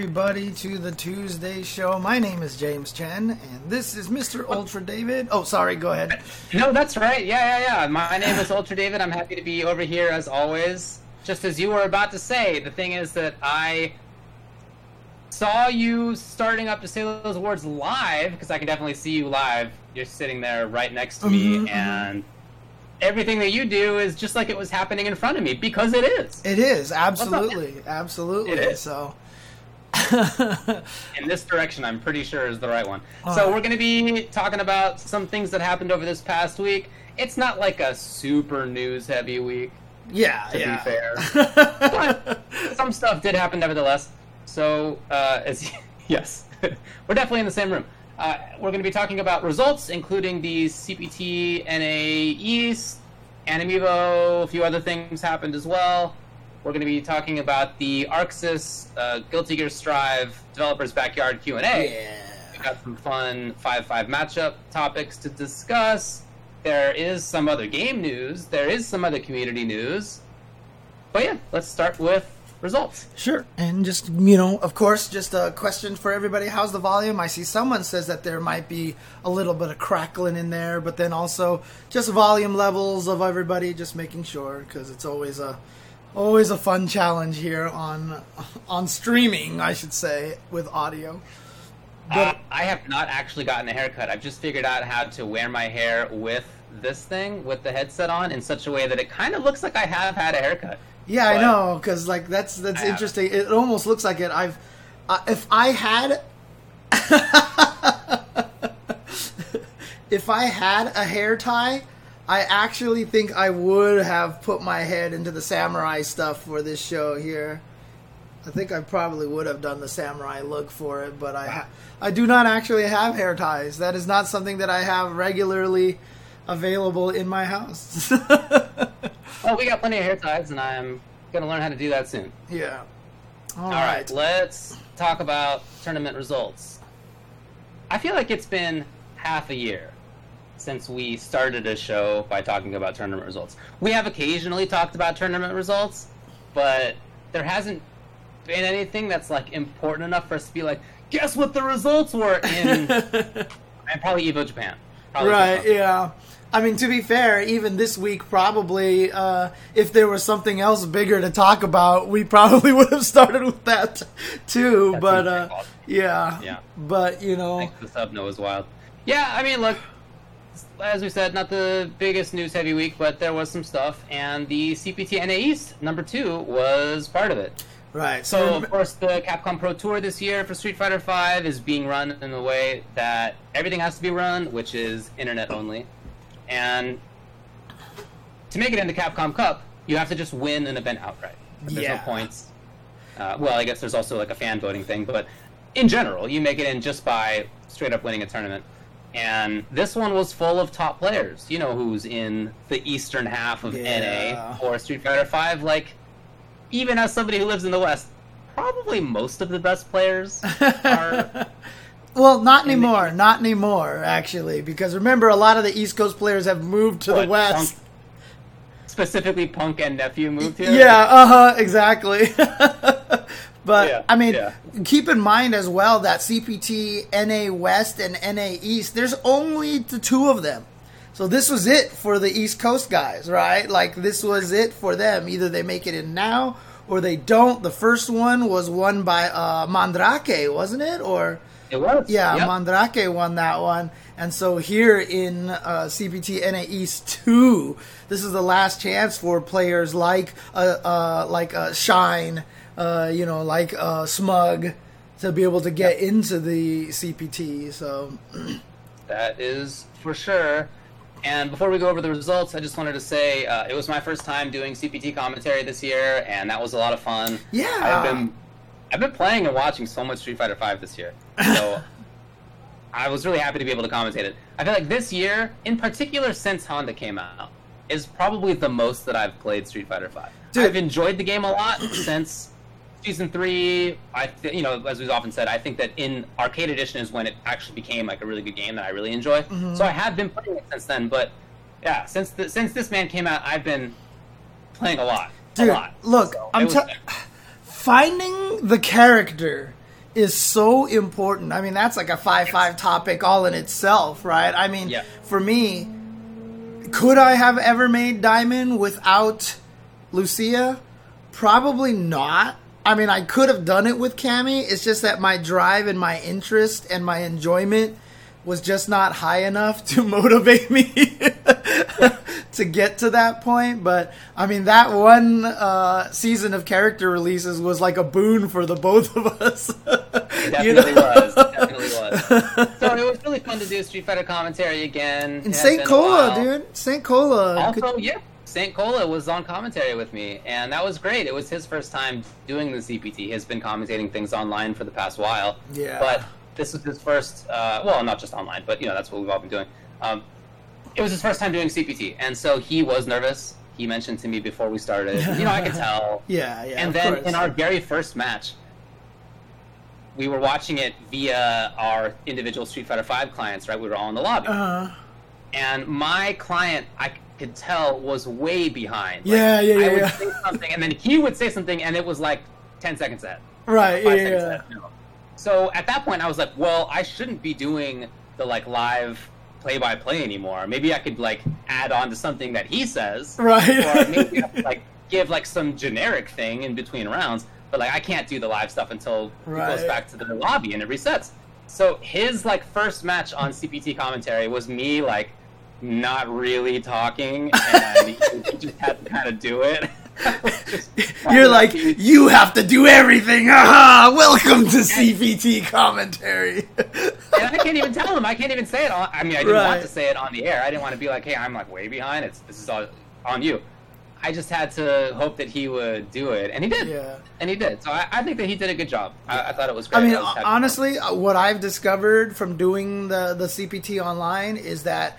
Everybody to the Tuesday show. My name is James Chen, and this is Mr. Ultra David. Oh, sorry, go ahead. No, that's right. Yeah, yeah, yeah. My name is Ultra David. I'm happy to be over here as always. Just as you were about to say, the thing is that I saw you starting up to say those words live because I can definitely see you live. You're sitting there right next to me, Mhm, mhm. and everything that you do is just like it was happening in front of me because it is. It is absolutely, absolutely. It is. So, in this direction, I'm pretty sure is the right one. All so we're going to be talking about some things that happened over this past week. It's not like a super news heavy week. yeah, To be yeah. fair. some stuff did happen nevertheless. So, uh, as yes, we're definitely in the same room. Uh, we're going to be talking about results, including the CPT NA East, Animevo, a few other things happened as well. We're going to be talking about the Arc Sys uh, Guilty Gear Strive Developers Backyard Q and A. yeah. We got some fun 5 5 matchup topics to discuss. There is some other game news. There is some other community news. But yeah, let's start with results. Sure. And just, you know, of course, just a question for everybody. How's the volume? I see someone says that there might be a little bit of crackling in there, but then also just volume levels of everybody, just making sure because it's always a always a fun challenge here on on streaming, I should say, with audio. Uh, I have not actually gotten a haircut. I've just figured out how to wear my hair with this thing, with the headset on, in such a way that it kind of looks like I have had a haircut. Yeah, I know, because like that's that's I haven't. interesting. It almost looks like it. I've uh, if I had if I had a hair tie, I actually think I would have put my head into the samurai stuff for this show here. I think I probably would have done the samurai look for it, but I ha- I do not actually have hair ties. That is not something that I have regularly available in my house. Oh, we got plenty of hair ties, and I'm going to learn how to do that soon. yeah. All right, let's talk about tournament results. I feel like it's been half a year since we started a show by talking about tournament results. We have occasionally talked about tournament results, but there hasn't been anything that's like important enough for us to be like, guess what the results were in and probably Evo Japan. Probably right Japan. yeah i mean to be fair even this week probably uh, if there was something else bigger to talk about we probably would have started with that too but uh, yeah Yeah. but you know Thanks the sub, Noah's Wild. Yeah, I mean, look, as we said, not the biggest news heavy week, but there was some stuff, and the CPT NA East number two was part of it. right So, so of course, the Capcom Pro Tour this year for Street Fighter V is being run in the way that everything has to be run, which is internet only. And to make it into Capcom Cup, you have to just win an event outright. There's Yeah. no points. Uh, well, I guess there's also like a fan voting thing, but in general, you make it in just by straight up winning a tournament. And this one was full of top players. You know who's in the eastern half of Yeah. NA or Street Fighter Five. Like, even as somebody who lives in the West, probably most of the best players are. well not in the anymore not anymore actually because remember a lot of the east coast players have moved to the west Punk- specifically, Punk and Nephew moved here. Yeah, uh huh, exactly. but Yeah, I mean, yeah. keep in mind as well that CPT, NA West, and NA East. There's only the two of them. So this was it for the East Coast guys, right? Like this was it for them. Either they make it in now or they don't. The first one was won by uh, Mandrake, wasn't it? Or It was. yeah, Yep. Mandrake won that one. And so here in uh, CPT NA East 2, this is the last chance for players like uh, uh, like uh, Shine, uh, you know, like uh, Smug, to be able to get into the CPT. So That is for sure. And before we go over the results, I just wanted to say uh, it was my first time doing CPT commentary this year, and that was a lot of fun. Yeah. I've been I've been playing and watching so much Street Fighter V this year, so I was really happy to be able to commentate it. I feel like this year, in particular, since Honda came out, is probably the most that I've played Street Fighter V. Dude. I've enjoyed the game a lot since season three. I, th- you know, as we've often said, I think that in arcade edition is when it actually became like a really good game that I really enjoy. Mm-hmm. So I have been playing it since then. But yeah, since the, since this man came out, I've been playing a lot, Dude, a lot. look, So I'm t-. finding the character is so important. I mean, that's like a five-five topic all in itself, right? I mean, Yeah. for me, could I have ever made Diamond without Lucia? Probably not. I mean, I could have done it with Cammy. It's just that my drive and my interest and my enjoyment was just not high enough to motivate me to get to that point. But I mean, that one uh, season of character releases was like a boon for the both of us. It You know? was. Definitely was. So it was really fun to do Street Fighter commentary again. It In St. been Cola, dude. St. Cola. Also, yeah, St. Cola was on commentary with me, and that was great. It was his first time doing the CPT. He has been commentating things online for the past while. Yeah. But this was his first, uh, well, not just online, but, you know, that's what we've all been doing. Um, it was his first time doing CPT, and so he was nervous. He mentioned to me before we started. You know, I could tell. yeah, yeah. and then course. in our very first match, we were watching it via our individual Street Fighter Five clients. Right, we were all in the lobby, uh, and my client, I could tell, was way behind. Yeah, yeah, yeah. I would yeah. say something, and then he would say something, and it was like ten seconds ahead. right, Five yeah, yeah. ahead. No. So at that point, I was like, well, I shouldn't be doing the like live play-by-play anymore. Maybe I could like add on to something that he says, Right. or maybe I could, like give like some generic thing in between rounds. But like I can't do the live stuff until it Right. goes back to the lobby and it resets. So his like first match on CPT commentary was me like not really talking, and he just had to kind of do it. You're like, you have to do everything. Aha! Welcome to CPT commentary. and I can't even tell him. I can't even say it on. I mean, I didn't Right. want to say it on the air. I didn't want to be like, "Hey, I'm like way behind. It's this is all on you." I just had to hope that he would do it, and he did. Yeah. And he did. So I, I think that he did a good job. I, I thought it was great. I mean, was happy for him. honestly, what I've discovered from doing the the CPT online is that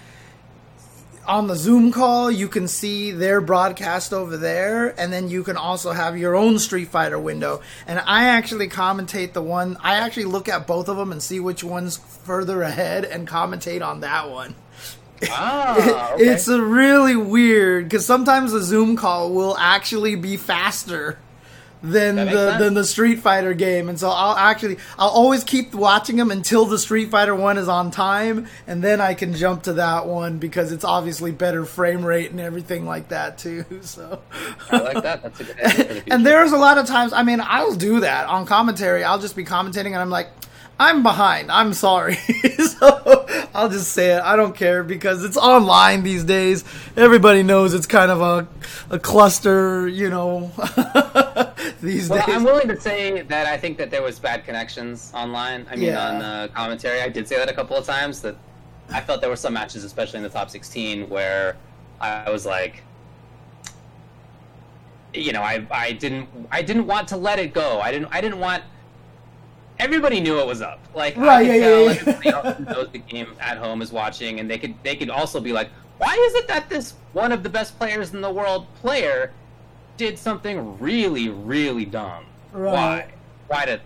on the Zoom call, you can see their broadcast over there, and then you can also have your own Street Fighter window. And I actually commentate the one. I actually look at both of them and see which one's further ahead and commentate on that one. Ah, okay. It's a really weird because sometimes the Zoom call will actually be faster than the sense. than the Street Fighter game, and so I'll actually I'll always keep watching them until the Street Fighter one is on time, and then I can jump to that one because it's obviously better frame rate and everything like that too. So. I like that. That's a good the. And there's a lot of times, I mean, I'll do that on commentary. I'll just be commentating and I'm like, I'm behind. I'm sorry. so I'll just say it. I don't care because it's online these days. Everybody knows it's kind of a, a cluster, you know, these Well, days. I'm willing to say that I think that there was bad connections online. I mean, Yeah. on uh, commentary, I did say that a couple of times. That I felt there were some matches, especially in the top 16, where I was like, you know, I I didn't I didn't want to let it go. I didn't I didn't want. Everybody knew it was up. Like Right, could yeah, tell yeah, everybody else who knows the game at home is watching, and they could they could also be like, why is it that this one of the best players in the world player did something really really dumb? Right. Why? Why did?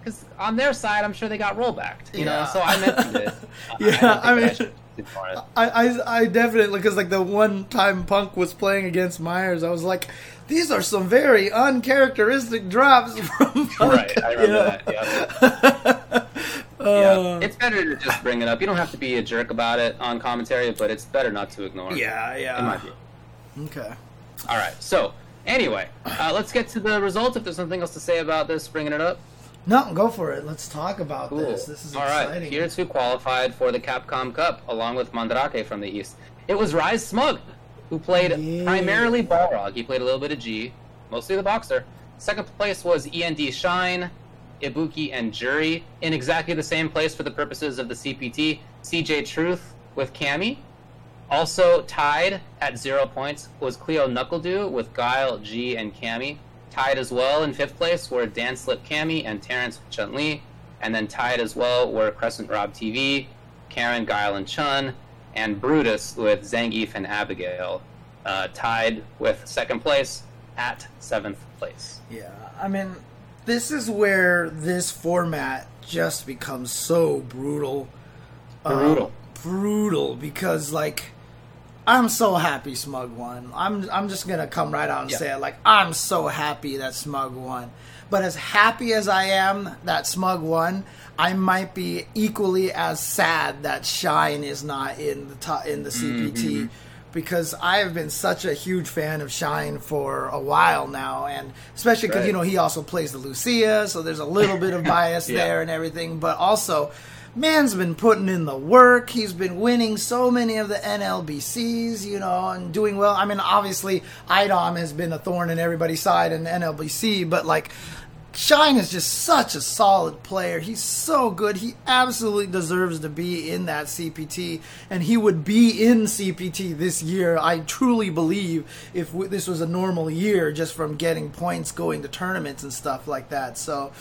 Because on their side, I'm sure they got rollbacked. You Yeah. know, so I mentioned it. Yeah, I I, mean- think that it. I, I, I definitely because like the one time Punk was playing against Myers, I was like, these are some very uncharacteristic drops from Punk. Right, I remember you know? that. Yeah. Uh, yeah, it's better to just bring it up. You don't have to be a jerk about it on commentary, but it's better not to ignore it. yeah, in my yeah. view. Okay. All right. So anyway, uh, let's get to the results. If there's something else to say about this, bringing it up. No, go for it. Let's talk about Cool. this. This is All right. exciting. Here's who qualified for the Capcom Cup, along with Mandrake from the East. It was Rise Smug, who played Yeah. primarily Balrog. He played a little bit of G, mostly the boxer. Second place was END Shine, Ibuki, and Juri. In exactly the same place for the purposes of the CPT, CJ Truth with Cammy. Also tied at zero points was Cleo NuckleDu with Guile, G, and Cammy. Tied as well in fifth place were Dan Slip Cammy and Terrence Chun Li. And then tied as well were Crescent Rob TV, Karin, Guile, and Chun, and Brutus with Zangief and Abigail. Uh, tied with second place at seventh place. Yeah, I mean, this is where this format just becomes so brutal. Um, Brutal. brutal because, like, I'm so happy Smug won. I'm I'm just gonna come right out and Yeah. say it. Like I'm so happy that Smug won. But as happy as I am that Smug won, I might be equally as sad that Shine is not in the top, in the CPT mm-hmm. because I have been such a huge fan of Shine for a while now, and especially because you know he also plays the Lucia, so there's a little bit of bias Yeah. there and everything. But also, man's been putting in the work. He's been winning so many of the NLBCs, you know, and doing well. I mean, obviously, IDOM has been a thorn in everybody's side in NLBC, but like. Shine is just such a solid player. He's so good. He absolutely deserves to be in that CPT, and he would be in CPT this year. I truly believe if this was a normal year, just from getting points, going to tournaments and stuff like that. So,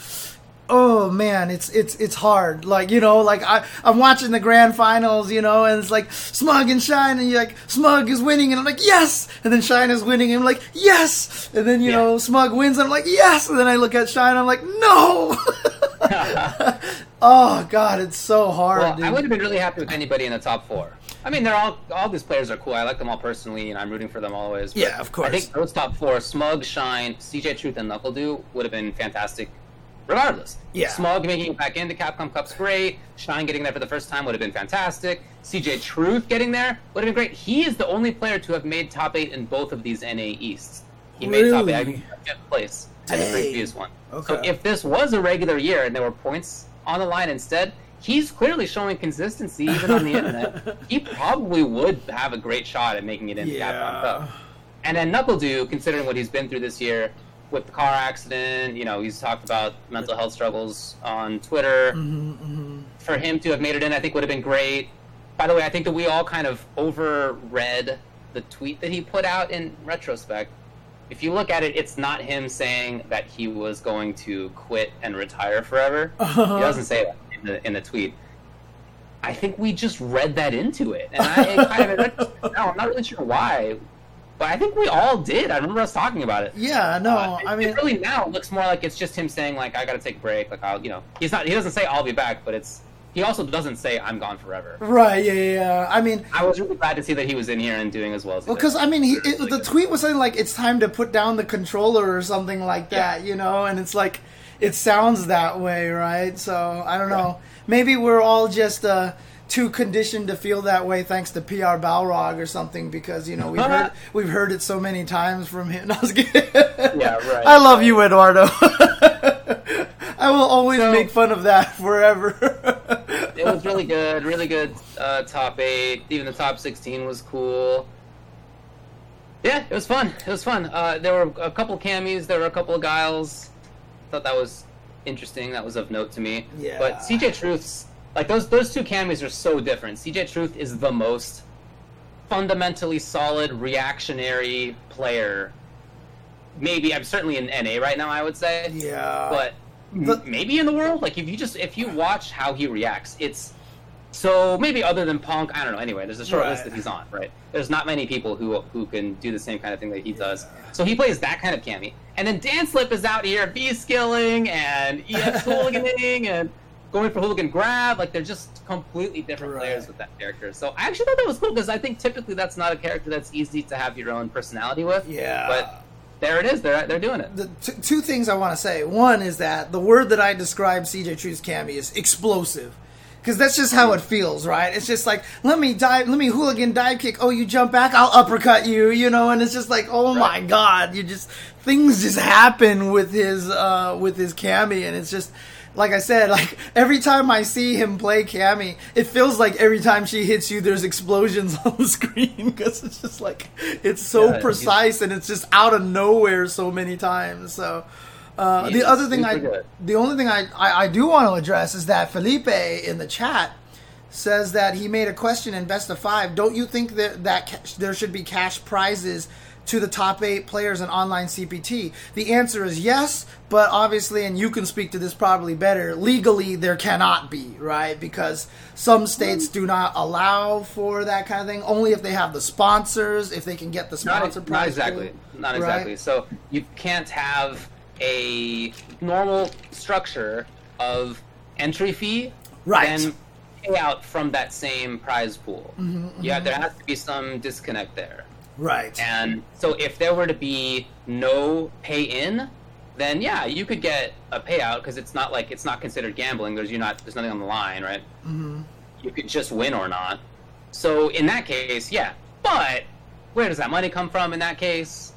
oh man, it's it's it's hard. Like you know, like I I'm watching the grand finals, you know, and it's like Smug and Shine, and you're like Smug is winning, and I'm like yes, and then Shine is winning, and I'm like yes, and then you Yeah. know Smug wins, and I'm like yes, and then I look at Shine, I'm like no. oh god, it's so hard. Well, dude. I would have been really happy with anybody in the top four. I mean, they're all all these players are cool. I like them all personally, and I'm rooting for them always. Yeah, of course. I think those top four: Smug, Shine, CJ Truth, and NuckleDu would have been fantastic, regardless. Yeah. Smug making it back into Capcom Cup's great. Shine getting there for the first time would have been fantastic. CJ Truth getting there would have been great. He is the only player to have made top eight in both of these NA Easts. He made top eight. I Really? fifth place at the previous one. So if this was a regular year and there were points on the line instead, he's clearly showing consistency even on the internet. He probably would have a great shot at making it into Capcom. Cup. And then NuckleDu, considering what he's been through this year with the car accident, you know, he's talked about mental health struggles on Twitter. Mm-hmm, For him to have made it in, I think would have been great. By the way, I think that we all kind of overread the tweet that he put out in retrospect. If you look at it, it's not him saying that he was going to quit and retire forever. He doesn't say that in the, in the tweet. I think we just read that into it, and I kind of no, I'm not really sure why, but I think we all did. I remember us talking about it. Yeah, no, Uh, I mean, really now it looks more like it's just him saying like I got to take a break. Like I'll, you know, he's not. He doesn't say I'll be back, but it's. He also doesn't say I'm gone forever. right? Yeah, yeah. yeah. I mean, I was really glad to see that he was in here and doing as well as he Well, did. because I mean, he, Really it, the good. tweet was saying like it's time to put down the controller or something like that, you know, and it's like it sounds that way, right? So I don't know. Maybe we're all just uh, too conditioned to feel that way, thanks to PR Balrog or something, because you know we've heard we've heard it so many times from him. No, I. Yeah, right. I love you, Eduardo. I will always So- make fun of that forever. it was really good, really good uh, top eight. Even the top sixteen was cool. Yeah, it was fun. It was fun. Uh, there were a couple Cammys. There were a couple of guiles. Thought that was interesting. That was of note to me. Yeah. But CJ Truth's like those those two Cammys are so different. CJ Truth is the most fundamentally solid reactionary player. Maybe I'm certainly in NA right now. I would say yeah. but The- maybe in the world like if you just if you watch how he reacts it's so maybe other than punk i don't know anyway there's a short list that he's on right there's not many people who who can do the same kind of thing that he does so he plays that kind of Cammy and then dan slip is out here b skilling and ef hooliganing and going for hooligan grab like they're just completely different Right. players with that character so i actually thought that was cool because i think typically that's not a character that's easy to have your own personality with yeah. but there it is they're, they're doing it the t- two things I want to say. One is that the word that I describe CJ Truth's Cammy is explosive. Because that's just how it feels, right? It's just like, let me dive, let me hooligan dive kick. Oh, you jump back, I'll uppercut you, you know? And it's just like, oh my god, you just, things just happen with his, uh, with his Cammy. And it's just, like I said, like every time I see him play Cammy, it feels like every time she hits you, there's explosions on the screen because it's just like it's so Yeah, precise and it's just out of nowhere so many times. So. Uh, the other thing I, good. the only thing I, I, I do want to address is that Felipe in the chat says that he made a question in best of five. Don't you think that that ca- there should be cash prizes to the top eight players in online CPT? The answer is yes, but obviously, and you can speak to this probably better. Legally, there cannot be right because some states do not allow for that kind of thing. Only if they have the sponsors, if they can get the not, sponsor not prize. exactly not right? exactly so you can't have a normal structure of entry fee Right. then payout from that same prize pool. Mm-hmm, Yeah, there has to be some disconnect there. Right. And so if there were to be no pay in, then yeah, you could get a payout because it's not like it's not considered gambling. There's you not there's nothing on the line, right? hmm You could just win or not. So in that case, yeah. But where does that money come from? In that case,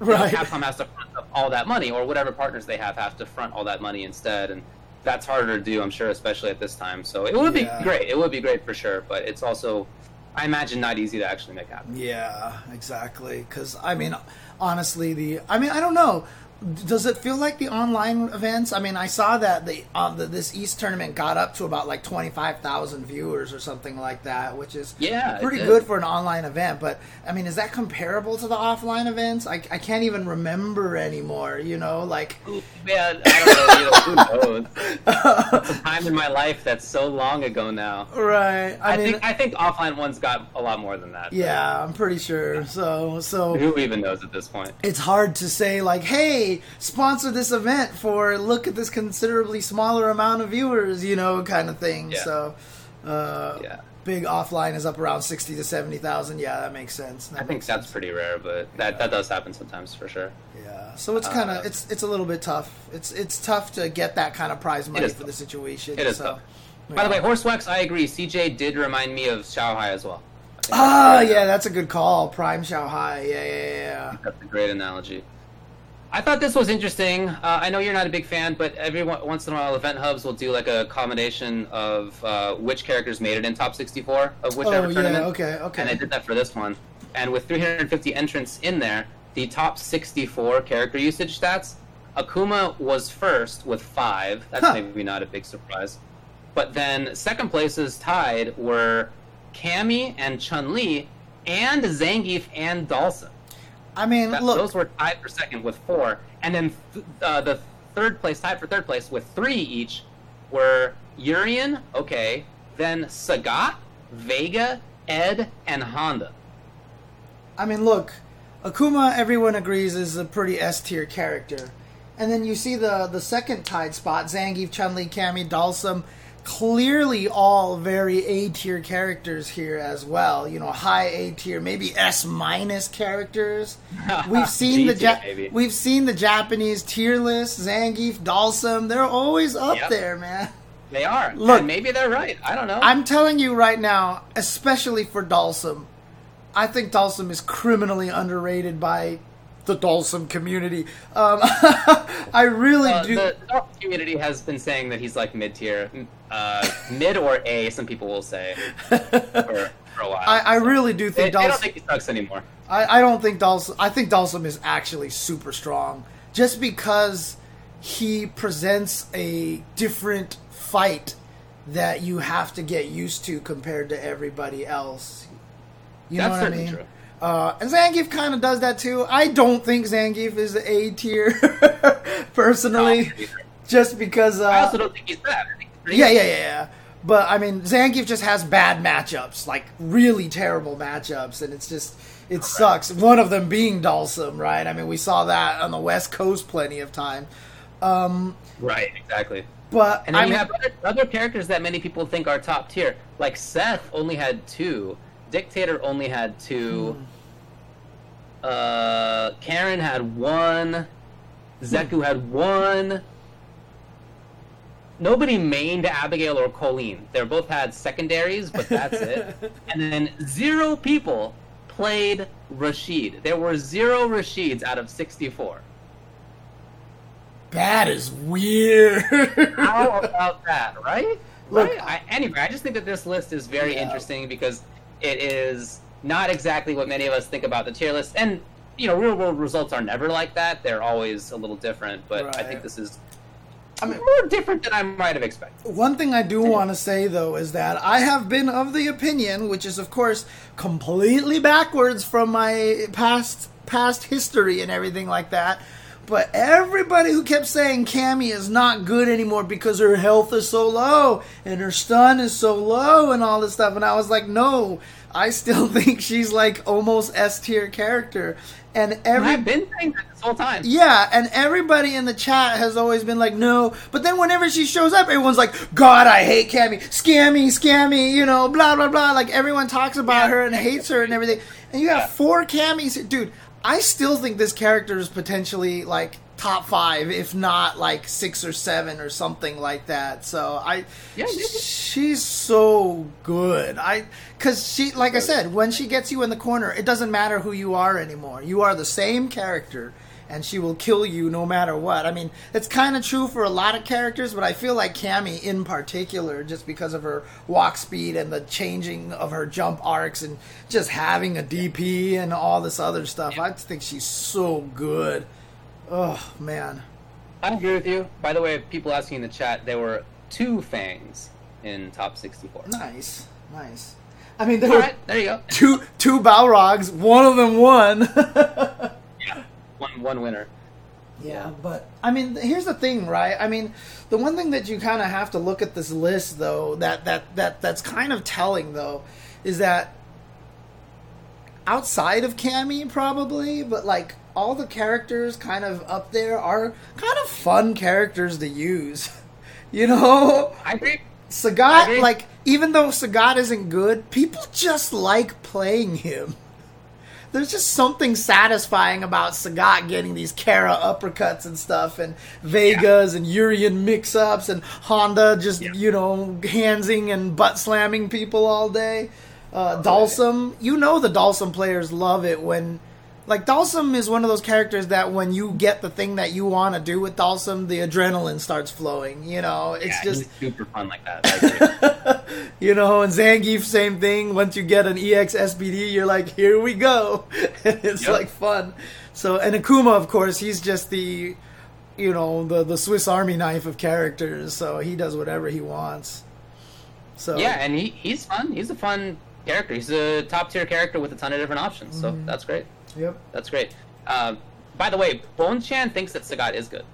you know, Capcom has to front up all that money, or whatever partners they have have to front all that money instead, and that's harder to do, I'm sure, especially at this time. So it would Yeah. be great. It would be great for sure, but it's also, I imagine, not easy to actually make happen. Yeah, exactly. Because I mean, honestly, the I mean, I don't know. Does it feel like the online events? I mean, I saw that the, uh, the this East tournament got up to about like twenty five thousand viewers or something like that, which is Yeah, pretty good for an online event. But I mean, is that comparable to the offline events? I, I can't even remember anymore. You know, like Man, I don't know. You know who knows? It's a time in my life that's so long ago now. right? I, I, mean, think I think offline ones got a lot more than that. yeah, I'm pretty sure. So so Who even knows at this point? it's hard to say like hey sponsor this event for look at this considerably smaller amount of viewers you know kind of thing Yeah. so uh Yeah. big offline is up around 60 to 70,000 yeah that makes sense That I think that's sense. pretty rare, but that, that does happen sometimes for sure. yeah so it's kind of Uh, it's it's a little bit tough it's it's tough to get that kind of prize money for the situation It is so tough. By the way, Horsewax, I agree. CJ did remind me of Xiaohai as well. Ah that's yeah that's a good call prime Xiaohai yeah yeah yeah That's a great analogy. I thought this was interesting. Uh, I know you're not a big fan, but every once in a while, Event Hubs will do like a combination of uh, which characters made it in top 64 of whichever oh tournament. yeah okay okay And I did that for this one. And with 350 entrants in there, the top 64 character usage stats, Akuma was first with five. That's Huh. maybe not a big surprise. But then second places tied were Cammy and Chun Li, and Zangief and Dhalsim. I mean That, look those were tied for second with four, and then th- uh, the third place tied for third place with three each were Urian, okay, then Sagat, Vega, Ed, and Honda. I mean, look, Akuma, everyone agrees is a pretty S tier character, and then you see the the second tied spot: Zangief, Chun Li, Cammy, Dhalsim. Clearly, all very A tier characters here as well. You know, high A tier, maybe S minus characters. We've seen the ja- maybe. we've seen the Japanese tier list: Zangief, Dhalsim. They're always up Yep. there, man. They are. Look- and maybe they're right. I don't know. I'm telling you right now, especially for Dhalsim, I think Dhalsim is criminally underrated by the Dhalsim community. Um, I really Uh, do. the North community has been saying that he's like mid tier, uh, mid or A. Some people will say for, for a while. I, I So really do They, think they don't think he sucks anymore. I, I don't think Dhalsim. I think Dhalsim is actually super strong, just because he presents a different fight that you have to get used to compared to everybody else. You know what I mean? true. Uh, and Zangief kind of does that too. I don't think Zangief is A tier, personally, No, just because. Uh, I also don't think he's bad. I think he's pretty yeah, yeah, yeah, yeah. But I mean, Zangief just has bad matchups, like really terrible matchups, and it's just it sucks. One of them being Dhalsim, right? I mean, we saw that on the West Coast plenty of time. Right, exactly. But And then I you mean, have other, other characters that many people think are top tier. Like Seth only had two. Dictator only had two. Hmm. Uh, Karin had one. Zeku had one. Nobody mained Abigail or Colleen. They both had secondaries, but that's it. and then zero people played Rashid. There were zero Rashids out of 64. that is weird. How about that, right? Look- right? I, anyway, I just think that this list is very Yeah. interesting because it is not exactly what many of us think about the tier list. And, you know, real world results are never like that. They're always a little different, but I think this is I mean- more different than I might have expected. One thing I do want to say though is that I have been of the opinion, which is of course completely backwards from my past past history and everything like that. But everybody who kept saying Cammy is not good anymore because her health is so low and her stun is so low and all this stuff, and I was like, no, I still think she's like almost S tier character. And every I've been saying that this whole time. yeah, and everybody in the chat has always been like, no. But then whenever she shows up, everyone's like, God, I hate Cammy, scammy, scammy, you know, blah blah blah. Like everyone talks about Yeah. her and hates her and everything. And you have Yeah. four Cammys, dude. I still think this character is potentially like top five, if not like six or seven or something like that. So I, Yeah, she's so good. I because she, like I said, when she gets you in the corner, it doesn't matter who you are anymore. You are the same character, and she will kill you no matter what. I mean, it's kind of true for a lot of characters, but I feel like Cammy in particular, just because of her walk speed and the changing of her jump arcs and just having a DP and all this other stuff. I think she's so good. Oh man. I agree with you. By the way, people asking in the chat, there were two fangs in top 64. Nice, nice. I mean, there All were right, there you go. two two Balrogs. One of them won. Yeah, one one winner. yeah, but I mean, here's the thing, right? I mean, the one thing that you kind of have to look at this list, though, that that that that's kind of telling, though, is that outside of Cammy, probably, but like all the characters kind of up there are kind of fun characters to use. You know, I agree. I Sagat, like, even though Sagat isn't good, people just like playing him. There's just something satisfying about Sagat getting these Kara uppercuts and stuff, and Vegas and Urian mix ups, and Honda just, Yeah. you know, handsing and butt slamming people all day. Uh, Dhalsim, you know, the Dhalsim players love it when. Like, Dhalsim is one of those characters that when you get the thing that you want to do with Dhalsim, the adrenaline starts flowing. You know, it's yeah, just. super fun like that. You know, and Zangief, same thing. Once you get an EX SPD, you're like, here we go. it's Yep. like fun. So, and Akuma, of course, he's just the, you know, the, the Swiss Army knife of characters. So he does whatever he wants. So, yeah, and he, he's fun. He's a fun character. He's a top tier character with a ton of different options. So Mm-hmm. that's great. Yep. That's great. Um, by the way, Bonchan thinks that Sagat is good.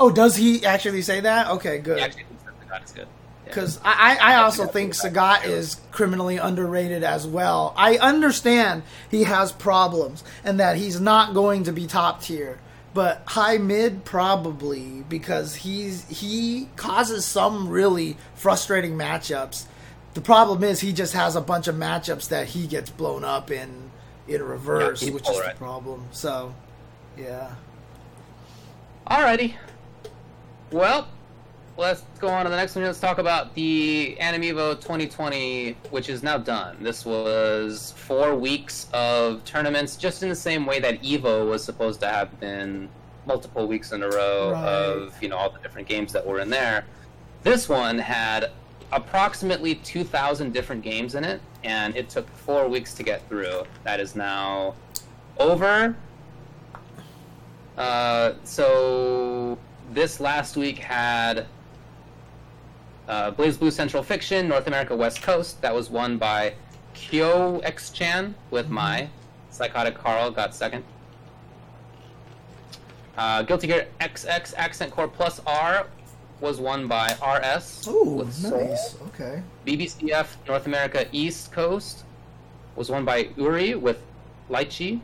Oh, does he actually say that? Okay, good. He actually thinks that Sagat is good. Yeah. Because I, I I also think Sagat is criminally underrated as well. I understand he has problems and that he's not going to be top tier, but high mid probably because he's he causes some really frustrating matchups. The problem is he just has a bunch of matchups that he gets blown up in in reverse, Yeah, which is the problem. So, yeah. Alrighty. Well, let's go on to the next one. Let's talk about the Animevo 2020, which is now done. This was four weeks of tournaments, just in the same way that Evo was supposed to have been multiple weeks in a row Right. of you know all the different games that were in there. This one had approximately 2,000 different games in it, and it took four weeks to get through. That is now over. Uh, so this last week had uh, BlazBlue Central Fiction, North America West Coast. That was won by Kyo X Chan with my Psychotic Carl got second. Uh, Guilty Gear XX Accent Core Plus R was won by RS. Soul. nice. Okay. BBCF North America East Coast was won by Uri with Litchi.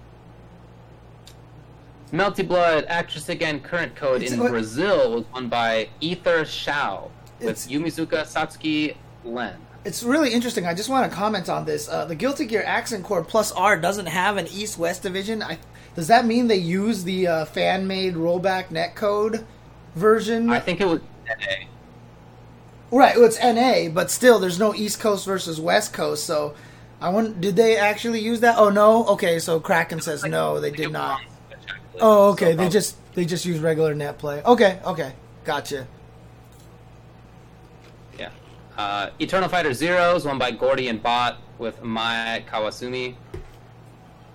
Melty Blood Actress Again Current Code It's in Brazil was won by Ether Shao with It's- Yumizuka Satsuki Len. It's really interesting. I just want to comment on this. Uh, the Guilty Gear Accent Core Plus R doesn't have an East West division. I, does that mean they use the uh, fan made rollback netcode version? I think it was NA. right, well, it's NA, but still, there's no East Coast versus West Coast. So, I want. Did they actually use that? Oh no. Okay, so Kraken says no, they did not. was on Switch. Oh, So okay. They probably- just they just use regular net play. Okay, okay, gotcha. Yeah. Uh, Eternal Fighter Zero is won by Gordy and Bot with Mai Kawasumi.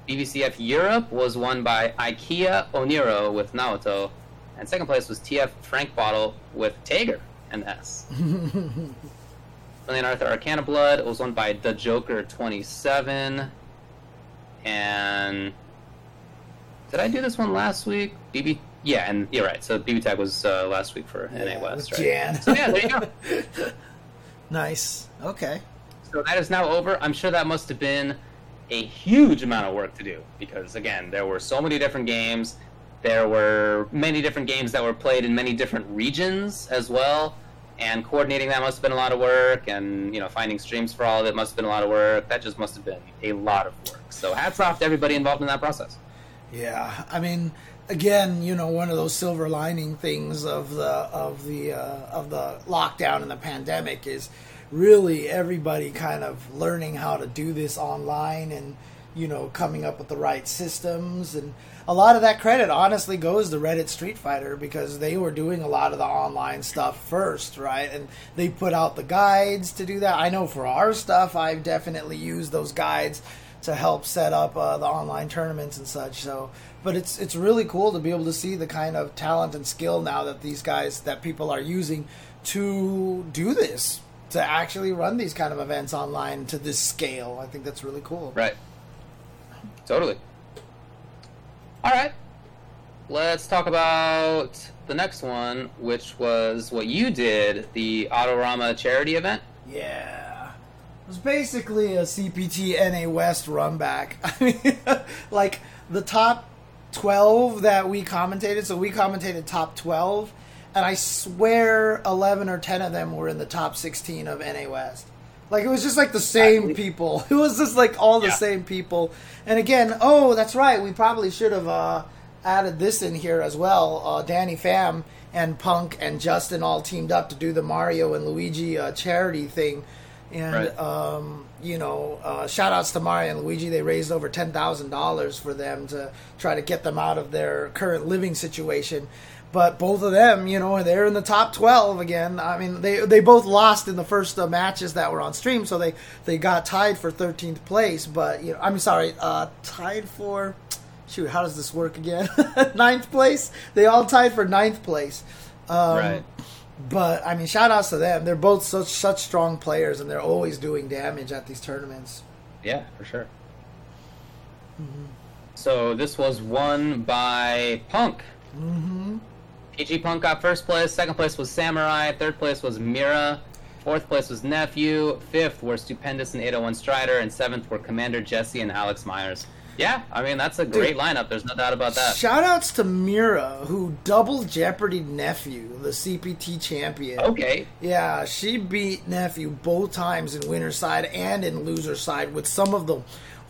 BBCF Europe was won by IKEA Oniro with Naoto. And second place was TF Frank Bottle with Tager and Es. Million Arthur Arcana Blood was won by The Joker 27. And did I do this one last week? BB, yeah, and you're right. So BB Tag was uh, last week for Yeah, NA West, right? Jan. So yeah, there you go. Nice. Okay. So that is now over. I'm sure that must have been a huge amount of work to do because again, there were so many different games. There were many different games that were played in many different regions as well. And coordinating that must have been a lot of work, and you know, finding streams for all of it must have been a lot of work. That just must have been a lot of work. So hats off to everybody involved in that process. Yeah, I mean, again, you know, one of those silver lining things of the of the uh, of the lockdown and the pandemic is really everybody kind of learning how to do this online and you know coming up with the right systems and a lot of that credit honestly goes to Reddit Street Fighter because they were doing a lot of the online stuff first, right? And they put out the guides to do that. I know for our stuff, I've definitely used those guides to help set up uh, the online tournaments and such. So, but it's it's really cool to be able to see the kind of talent and skill now that these guys that people are using to do this to actually run these kind of events online to this scale. I think that's really cool. Right. Totally. All right. Let's talk about the next one, which was what you did, the Autorama charity event. Yeah. It was basically a CPT NA West run back. I mean, like the top 12 that we commentated, so we commentated top 12, and I swear 11 or 10 of them were in the top 16 of NA West. Like it was just like the same people. It was just like all the Yeah. same people. And again, oh, that's right. We probably should have uh, added this in here as well. Uh, Danny Pham and Punk and Justin all teamed up to do the Mario and Luigi uh, charity thing. And Right. um, you know, uh, shout outs to Mario and Luigi. They raised over ten thousand dollars for them to try to get them out of their current living situation. But both of them, you know, they're in the top twelve again. I mean, they they both lost in the first uh, matches that were on stream, so they they got tied for thirteenth place. But you know, I'm sorry, uh, tied for shoot. How does this work again? ninth place. They all tied for ninth place. Um, right. but I mean, shout outs to them. They're both such such strong players, and they're always doing damage at these tournaments. Yeah, for sure. Mm-hmm. So this was won by Punk. Mm-hmm. PG Punk got first place. Second place was Samurai. Third place was Mira. Fourth place was Nephew. Fifth were Stupendous and 801 Strider. And seventh were Commander Jesse and Alex Myers. Yeah, I mean, that's a great lineup. There's no doubt about that. Shout outs to Mira, who double Jeopardy nephew, the CPT champion. Okay. Yeah, she beat nephew both times in winner side and in loser side with some of the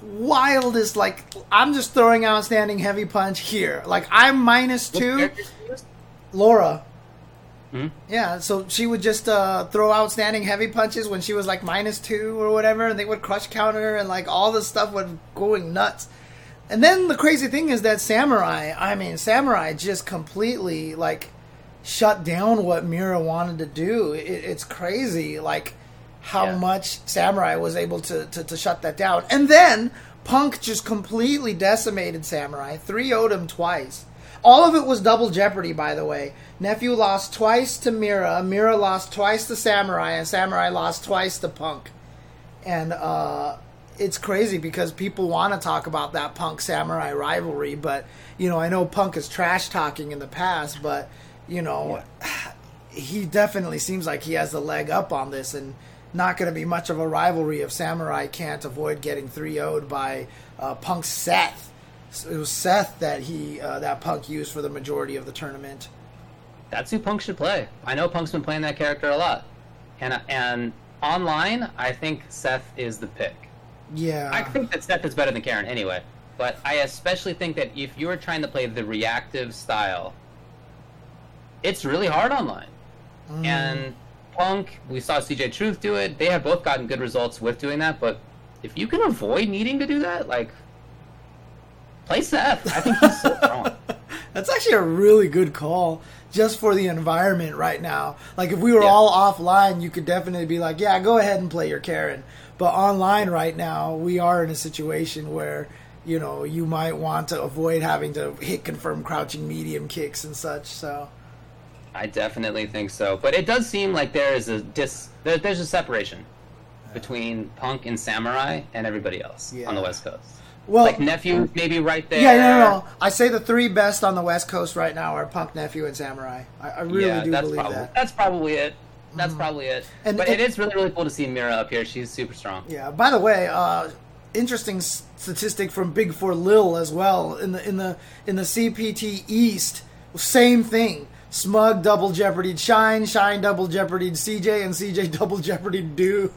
wildest. Like I'm just throwing out standing heavy punch here. Like I'm minus two. Laura. Hmm? Yeah, so she would just uh, throw outstanding heavy punches when she was like minus two or whatever, and they would crush counter and like all this stuff was going nuts. And then the crazy thing is that Samurai, I mean, Samurai just completely like shut down what Mira wanted to do. It, it's crazy, like how Yeah. much Samurai was able to, to, to shut that down. And then Punk just completely decimated Samurai, 3 0'd him twice. All of it was double jeopardy, by the way. Nephew lost twice to Mira, Mira lost twice to Samurai, and Samurai lost twice to Punk. And uh, it's crazy because people want to talk about that Punk Samurai rivalry, but you know, I know Punk is trash talking in the past, but you know, he definitely seems like he has the leg up on this, and not going to be much of a rivalry if Samurai can't avoid getting 3 0'd by uh, Punk's Seth. It was Seth that he uh, that Punk used for the majority of the tournament. That's who Punk should play. I know Punk's been playing that character a lot. And, and online, I think Seth is the pick. Yeah, I think that Seth is better than Karin anyway. But I especially think that if you are trying to play the reactive style, it's really hard online. Mm. And Punk, we saw CJ Truth do it. They have both gotten good results with doing that. But if you can avoid needing to do that, like, play Seth. I think he's so strong. That's actually a really good call just for the environment right now. Like if we were Yeah. all offline, you could definitely be like, "Yeah, go ahead and play your Karin." But online right now, we are in a situation where you know you might want to avoid having to hit confirm crouching medium kicks and such. So I definitely think so. But it does seem like there is a dis. There, there's a separation between Punk and Samurai and everybody else on the West Coast. Well, like nephew, maybe right there. Yeah, no, no, no. I say the three best on the West Coast right now are Punk, Nephew, and Samurai. I, I really yeah, do believe probably, that. That's probably it. That's mm. probably it. And, but and, it is really, really cool to see Mira up here. She's super strong. Yeah. By the way, uh, interesting statistic from Big Four Lil as well in the in the in the CPT East. Same thing. Smug double jeopardy Shine, Shine double jeopardy CJ, and CJ double jeopardy Do.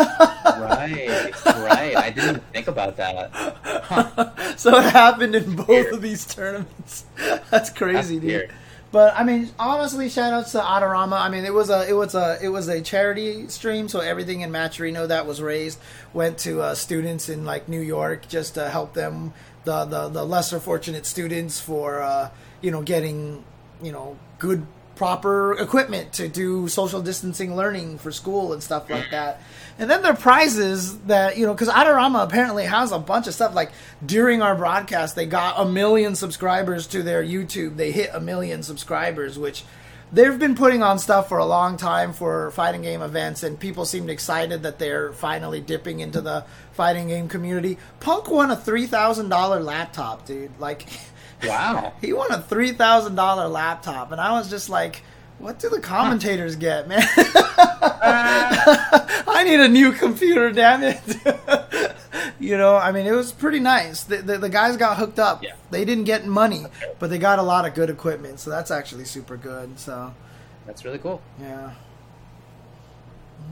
right, right. I didn't think about that. Huh. so it happened in both Weird. of these tournaments. That's crazy, That's dude. Weird. But I mean, honestly, shout outs to Adorama. I mean, it was a it was a it was a charity stream, so everything in Matcherino that was raised went to uh, students in like New York just to help them the the, the lesser fortunate students for uh, you know getting you know good proper equipment to do social distancing learning for school and stuff like that. And then there are prizes that, you know, because Adorama apparently has a bunch of stuff. Like during our broadcast, they got a million subscribers to their YouTube. They hit a million subscribers, which they've been putting on stuff for a long time for fighting game events, and people seemed excited that they're finally dipping into the fighting game community. Punk won a $3,000 laptop, dude. Like, Wow. he won a three thousand dollar laptop, and I was just like, "What do the commentators get, man? uh, I need a new computer, damn it." you know, I mean, it was pretty nice. The, the, the guys got hooked up. Yeah. They didn't get money, but they got a lot of good equipment, so that's actually super good. So that's really cool. Yeah.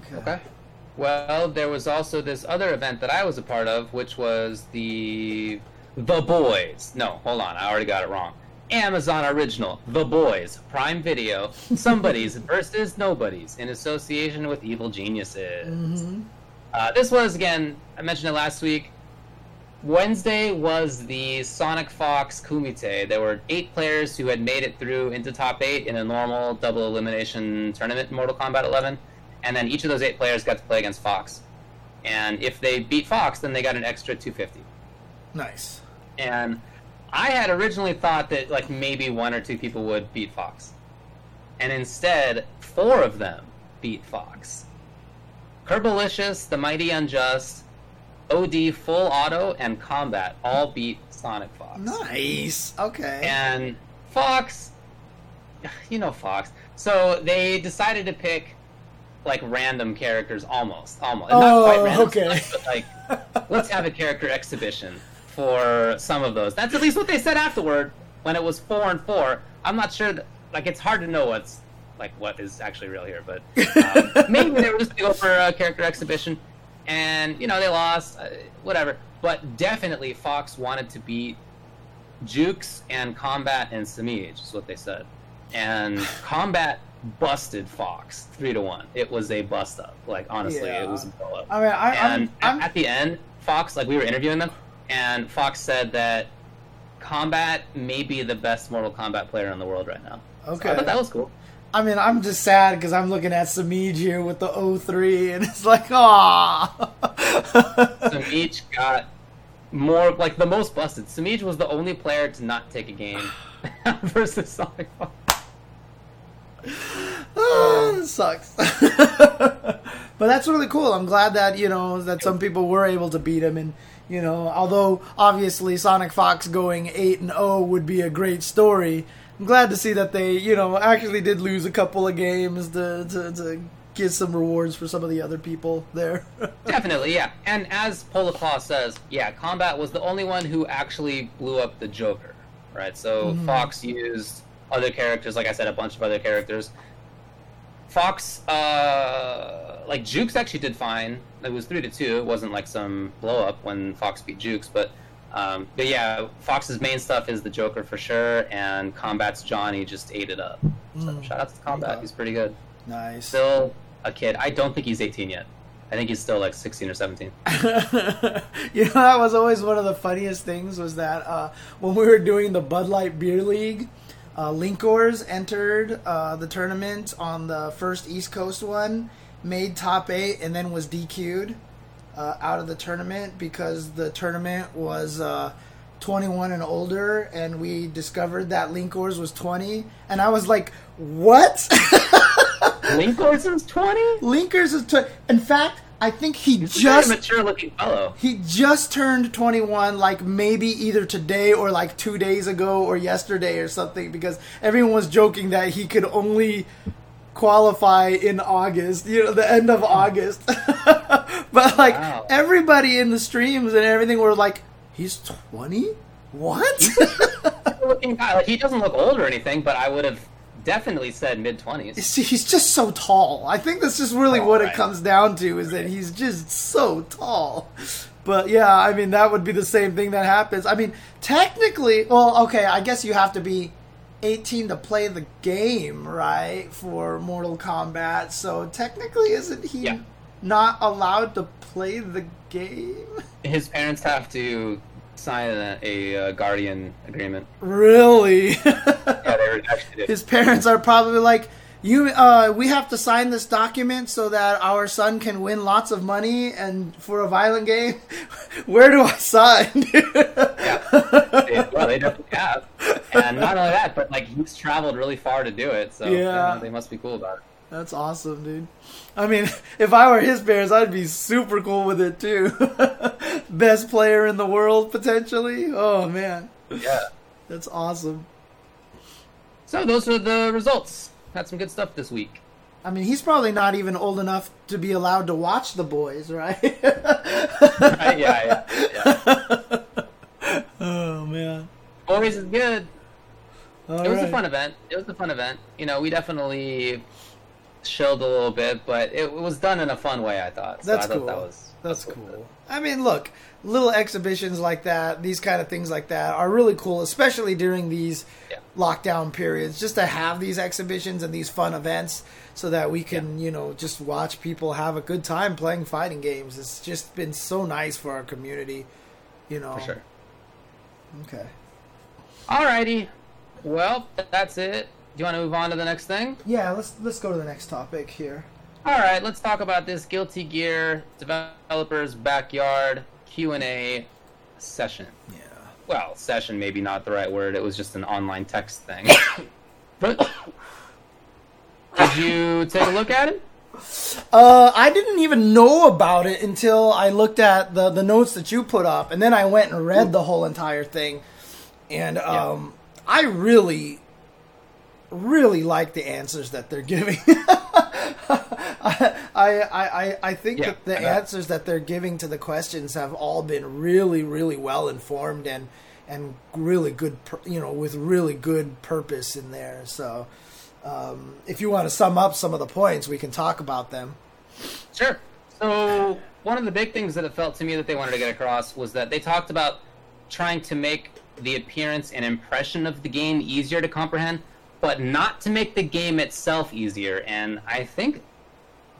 Okay. Okay. Well, there was also this other event that I was a part of, which was the the Boys. No, hold on, I already got it wrong. Amazon original, The Boys, Prime Video, Somebody's versus Nobody's in association with Evil Geniuses. Mm-hmm. Uh, this was, again, I mentioned it last week. Wednesday was the Sonic Fox Kumite. There were eight players who had made it through into top eight in a normal double elimination tournament in Mortal Kombat 11, and then each of those eight players got to play against Fox. And if they beat Fox, then they got an extra 250. Nice and I had originally thought that like maybe one or two people would beat Fox, and instead four of them beat Fox. Kerbalicious, The Mighty Unjust, OD Full Auto, and Combat all beat Sonic Fox. Nice. Okay. And Fox, you know Fox. So they decided to pick like random characters, almost, almost. Oh, Not quite oh, random, okay. but like let's have a character exhibition for some of those. That's at least what they said afterward when it was four and four. I'm not sure. That, like it's hard to know what's like what is actually real here, but um, maybe they were just going to go for a character exhibition, and you know they lost, uh, whatever. But definitely Fox wanted to beat Jukes and Combat and Samij is what they said, and Combat busted Fox three to one. It was a bust up. Like honestly, yeah. it was a blow up. I mean, I, and I'm, I'm... at the end, Fox like we were interviewing them and Fox said that Combat may be the best Mortal Kombat player in the world right now. Okay, so I thought that was cool. I mean, I'm just sad because I'm looking at Samij here with the 03, and it's like, ah. Samij got more, like the most busted. Samij was the only player to not take a game versus Sonic Fox. Oh, sucks. but that's really cool. I'm glad that you know that some people were able to beat him, and you know, although obviously Sonic Fox going 8 and 0 would be a great story, I'm glad to see that they, you know, actually did lose a couple of games to, to, to get some rewards for some of the other people there. Definitely, yeah. And as Polaclaw says, yeah, Combat was the only one who actually blew up the Joker, right? So mm-hmm. Fox used other characters, like I said, a bunch of other characters. Fox, uh, like Jukes actually did fine it was three to two. It wasn't like some blow up when Fox beat Jukes, but um, but yeah, Fox's main stuff is the Joker for sure, and Combat's Johnny just ate it up. So mm. shout out to Combat, yeah. he's pretty good. Nice. Still a kid. I don't think he's 18 yet. I think he's still like 16 or 17. you know, that was always one of the funniest things was that uh, when we were doing the Bud Light Beer League, uh, Linkors entered uh, the tournament on the first East Coast one made top eight and then was DQ'd uh, out of the tournament because the tournament was uh, 21 and older, and we discovered that Linkors was 20, and I was like, "What?" Linkors is 20. Linkors is 20. In fact, I think he He's just a mature looking fellow. he just turned 21 like maybe either today or like 2 days ago or yesterday or something because everyone was joking that he could only qualify in August, you know, the end of August. but like Wow. everybody in the streams and everything were like he's 20? What? looking guy. Like he doesn't look old or anything, but I would have definitely said mid twenties. See, he's just so tall. I think that's just really oh, what it comes down to is that he's just so tall. But yeah, I mean that would be the same thing that happens. I mean, technically, well, okay, I guess you have to be 18 to play the game, right? For Mortal Kombat. So technically isn't he Yeah. not allowed to play the game? His parents have to sign a, a, uh guardian agreement. Really? Yeah, they actually did. his parents are probably like you uh, we have to sign this document so that our son can win lots of money and for a violent game where do i sign yeah. well, they definitely have. And not only that, but like he's traveled really far to do it, so you Yeah. know, they must be cool about it. that's awesome dude i mean if i were his parents i'd be super cool with it too best player in the world potentially oh man Yeah. that's awesome So those are the results. Had some good stuff this week. I mean, he's probably not even old enough to be allowed to watch the boys, right? Right? Yeah, yeah, yeah. oh man! Boys is good. All it was a fun event. It was a fun event. You know, we definitely chilled a little bit, but it was done in a fun way. I thought. So That's I thought cool. That was That's cool. I mean, look, little exhibitions like that, these kind of things like that are really cool, especially during these Yeah. lockdown periods. Just to have these exhibitions and these fun events so that we can, you know, just watch people have a good time playing fighting games. It's just been so nice for our community, you know. for sure. Okay. Alrighty. Well, that's it. Do you want to move on to the next thing? Yeah, let's let's go to the next topic here. All right, let's talk about this Guilty Gear developers backyard Q and A session. Yeah. Well, session maybe not the right word. It was just an online text thing. but did you take a look at it? Uh, I didn't even know about it until I looked at the, the notes that you put up, and then I went and read the whole entire thing. And um, I really, really like the answers that they're giving. I, I, I, think Yeah, that the answers that they're giving to the questions have all been really, really well informed and and really good, you know, with really good purpose in there. So, um, if you want to sum up some of the points, we can talk about them. Sure. So one of the big things that it felt to me that they wanted to get across was that they talked about trying to make the appearance and impression of the game easier to comprehend, but not to make the game itself easier. And I think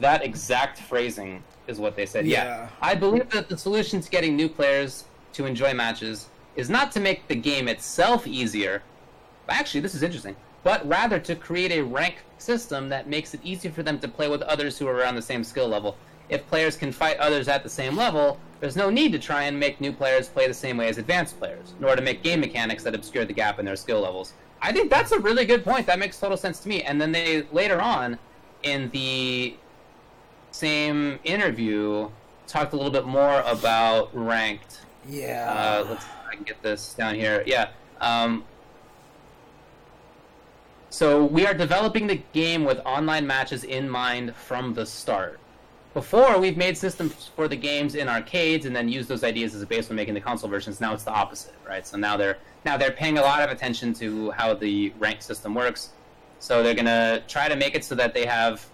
that exact phrasing is what they said. Yeah. I believe that the solution to getting new players to enjoy matches is not to make the game itself easier. Actually, this is interesting. But rather to create a rank system that makes it easier for them to play with others who are around the same skill level. If players can fight others at the same level, there's no need to try and make new players play the same way as advanced players, nor to make game mechanics that obscure the gap in their skill levels. I think that's a really good point. That makes total sense to me. And then they later on in the same interview talked a little bit more about ranked Yeah. uh, let's I can get this down here. Yeah. Um, so we are developing the game with online matches in mind from the start. Before we've made systems for the games in arcades and then used those ideas as a base when making the console versions. Now it's the opposite, right? So now they're now they're paying a lot of attention to how the rank system works. So they're gonna try to make it so that they have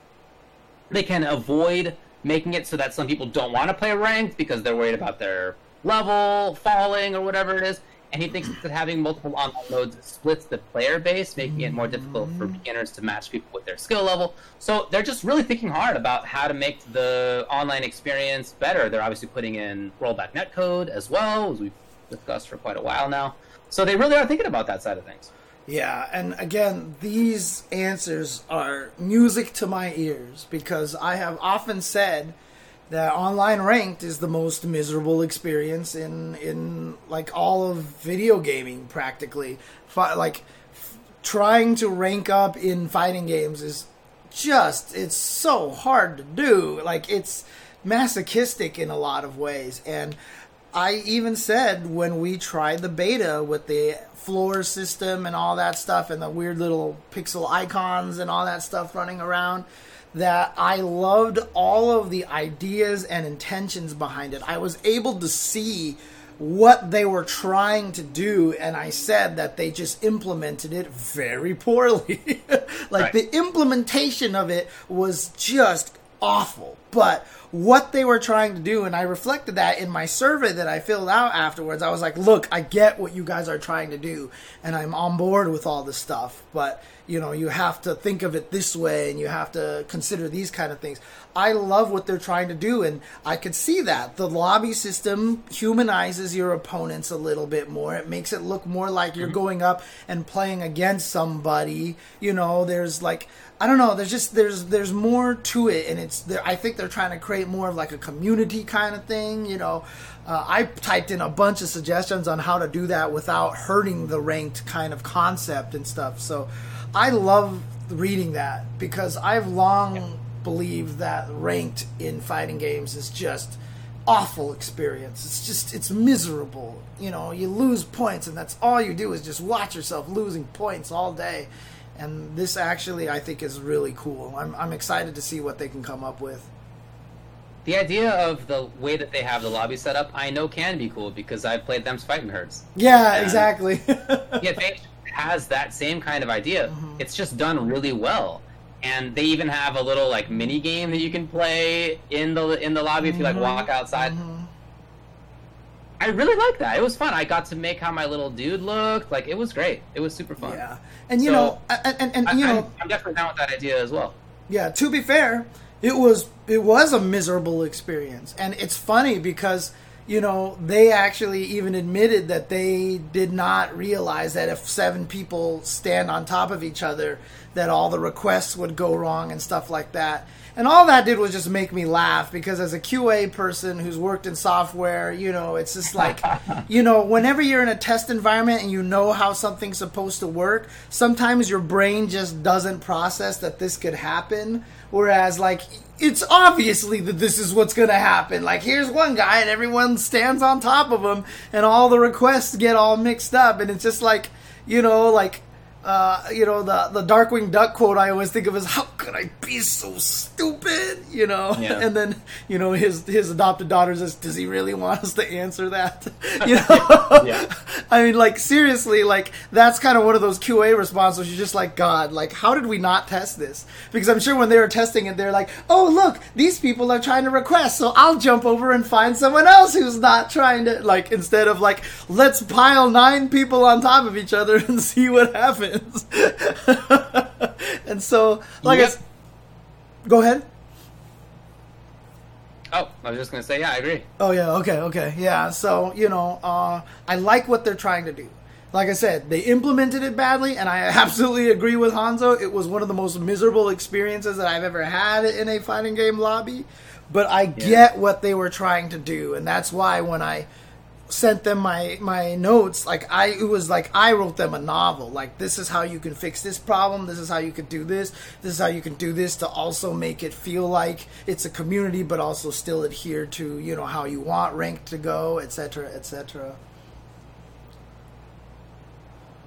they can avoid making it so that some people don't want to play ranked because they're worried about their level falling or whatever it is. And he thinks that having multiple online modes splits the player base, making it more difficult for mm. beginners to match people with their skill level. So they're just really thinking hard about how to make the online experience better. They're obviously putting in rollback netcode as well, as we've discussed for quite a while now. So they really are thinking about that side of things. Yeah, and again, these answers are music to my ears because I have often said that online ranked is the most miserable experience in in like all of video gaming practically. Fi- like f- trying to rank up in fighting games is just it's so hard to do. Like it's masochistic in a lot of ways. And I even said when we tried the beta with the floor system and all that stuff and the weird little pixel icons and all that stuff running around that I loved all of the ideas and intentions behind it. I was able to see what they were trying to do and I said that they just implemented it very poorly. like right. the implementation of it was just awful. But what they were trying to do, and I reflected that in my survey that I filled out afterwards. I was like, look, I get what you guys are trying to do, and I'm on board with all this stuff, but you know, you have to think of it this way and you have to consider these kind of things. I love what they're trying to do, and I could see that. The lobby system humanizes your opponents a little bit more. It makes it look more like you're mm-hmm. going up and playing against somebody. You know, there's like I don't know. There's just there's there's more to it, and it's I think they're trying to create more of like a community kind of thing. You know, uh, I typed in a bunch of suggestions on how to do that without hurting the ranked kind of concept and stuff. So I love reading that because I've long yeah. believed that ranked in fighting games is just awful experience. It's just it's miserable. You know, you lose points, and that's all you do is just watch yourself losing points all day and this actually I think is really cool. I'm I'm excited to see what they can come up with. The idea of the way that they have the lobby set up, I know can be cool because I've played them's fighting herds. Yeah, and exactly. yeah, they has that same kind of idea. Mm-hmm. It's just done really well. And they even have a little like mini game that you can play in the in the lobby mm-hmm. if you like mm-hmm. walk outside. Mm-hmm. I really like that. It was fun. I got to make how my little dude looked. Like it was great. It was super fun. Yeah, and you so, know, and, and, and you I, know, I'm, I'm definitely down with that idea as well. Yeah. To be fair, it was it was a miserable experience, and it's funny because you know they actually even admitted that they did not realize that if seven people stand on top of each other, that all the requests would go wrong and stuff like that and all that did was just make me laugh because as a QA person who's worked in software, you know, it's just like, you know, whenever you're in a test environment and you know how something's supposed to work, sometimes your brain just doesn't process that this could happen. Whereas, like, it's obviously that this is what's going to happen. Like, here's one guy and everyone stands on top of him and all the requests get all mixed up. And it's just like, you know, like, uh, you know, the the Darkwing Duck quote I always think of is "How could I be so stupid?" You know, yeah. and then you know his his adopted daughter says, "Does he really want us to answer that?" you know, yeah. I mean, like seriously, like that's kind of one of those QA responses. You're just like, God, like how did we not test this? Because I'm sure when they were testing it, they're like, "Oh, look, these people are trying to request, so I'll jump over and find someone else who's not trying to." Like instead of like, let's pile nine people on top of each other and see what happens and so, like, yep. I, go ahead. Oh, I was just gonna say, yeah, I agree. Oh yeah, okay, okay, yeah. So you know, uh, I like what they're trying to do. Like I said, they implemented it badly, and I absolutely agree with Hanzo. It was one of the most miserable experiences that I've ever had in a fighting game lobby. But I yeah. get what they were trying to do, and that's why when I sent them my my notes like i it was like i wrote them a novel. Like this is how you can fix this problem. This is how you can do this. This is how you can do this to also make it feel like it's a community but also still adhere to you know how you want rank to go etc etc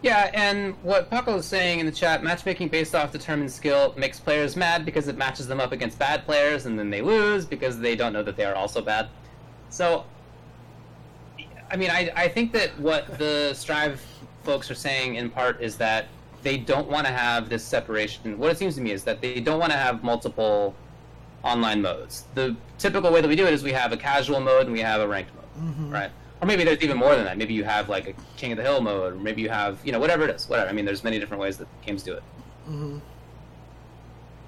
yeah, and what Paco is saying in the chat, matchmaking based off determined skill makes players mad because it matches them up against bad players, and then they lose because they don't know that they are also bad. So I mean, I, I think that what the Strive folks are saying in part is that they don't want to have this separation. What it seems to me is that they don't want to have multiple online modes. The typical way that we do it is we have a casual mode and we have a ranked mode, mm-hmm. right? Or maybe there's even more than that. Maybe you have like a King of the Hill mode, or maybe you have you know whatever it is, whatever. I mean, there's many different ways that games do it. Mm-hmm.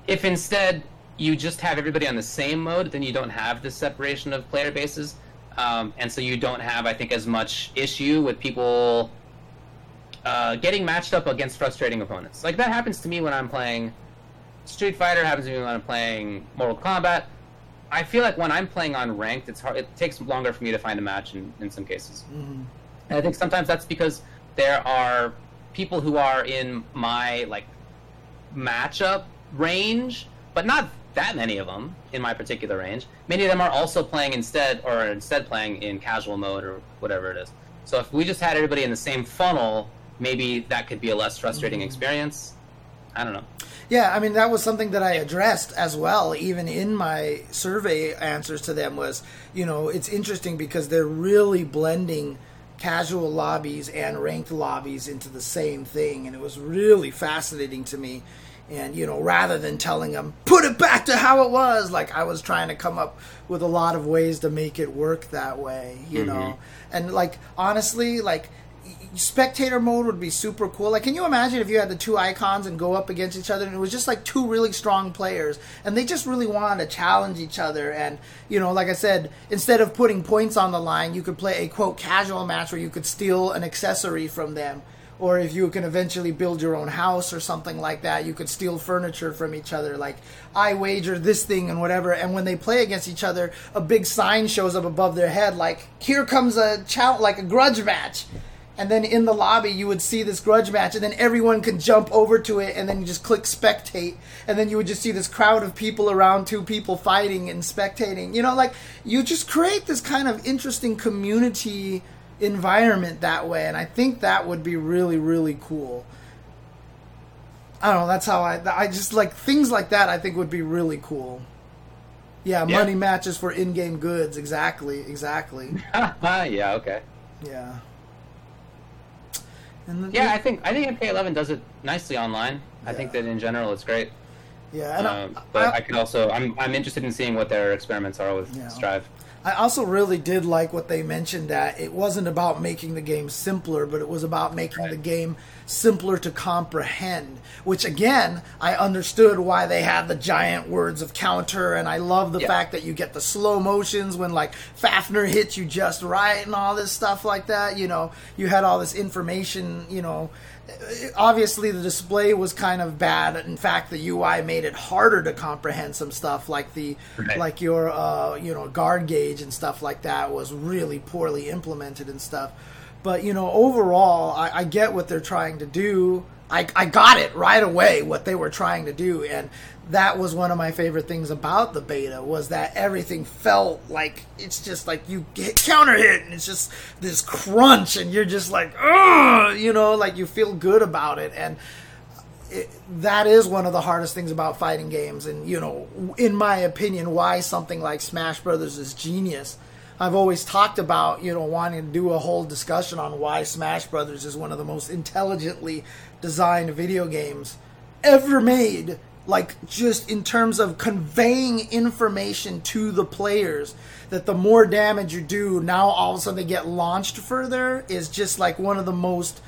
If instead you just have everybody on the same mode, then you don't have this separation of player bases um, and so you don't have, I think, as much issue with people uh, getting matched up against frustrating opponents. Like that happens to me when I'm playing Street Fighter. Happens to me when I'm playing Mortal Kombat. I feel like when I'm playing on ranked, it's hard. It takes longer for me to find a match in, in some cases. Mm-hmm. And I think sometimes that's because there are people who are in my like matchup range, but not that many of them in my particular range. Many of them are also playing instead, or instead playing in casual mode or whatever it is. So if we just had everybody in the same funnel, maybe that could be a less frustrating experience. I don't know. Yeah, I mean that was something that I addressed as well, even in my survey answers to them. Was you know it's interesting because they're really blending casual lobbies and ranked lobbies into the same thing, and it was really fascinating to me. And you know, rather than telling them put it back to how it was, like I was trying to come up with a lot of ways to make it work that way, you mm-hmm. know. And like honestly, like spectator mode would be super cool. Like, can you imagine if you had the two icons and go up against each other, and it was just like two really strong players, and they just really wanted to challenge each other. And you know, like I said, instead of putting points on the line, you could play a quote casual match where you could steal an accessory from them. Or if you can eventually build your own house or something like that, you could steal furniture from each other. Like, I wager this thing and whatever. And when they play against each other, a big sign shows up above their head, like, here comes a challenge, like a grudge match and then in the lobby you would see this grudge match and then everyone could jump over to it and then you just click spectate and then you would just see this crowd of people around two people fighting and spectating you know like you just create this kind of interesting community environment that way and i think that would be really really cool i don't know that's how i i just like things like that i think would be really cool yeah, yeah. money matches for in-game goods exactly exactly yeah okay yeah and yeah, I think I think MK11 does it nicely online. Yeah. I think that in general it's great. Yeah, and uh, I, but I, I, could also I'm I'm interested in seeing what their experiments are with yeah. Strive. I also really did like what they mentioned that it wasn't about making the game simpler, but it was about making right. the game simpler to comprehend. Which again, I understood why they had the giant words of counter, and I love the yeah. fact that you get the slow motions when like Fafnir hits you just right and all this stuff like that. You know, you had all this information, you know, obviously the display was kind of bad. In fact, the UI made it harder to comprehend some stuff, like the right. like your uh, you know guard gauge and stuff like that was really poorly implemented and stuff. But you know, overall, I, I get what they're trying to do. I, I got it right away what they were trying to do, and that was one of my favorite things about the beta was that everything felt like it's just like you hit counter hit and it's just this crunch and you're just like oh you know like you feel good about it. And it, that is one of the hardest things about fighting games and you know in my opinion why something like smash brothers is genius. I've always talked about you know wanting to do a whole discussion on why smash brothers is one of the most intelligently designed video games ever made like just in terms of conveying information to the players that the more damage you do now all of a sudden they get launched further is just like one of the most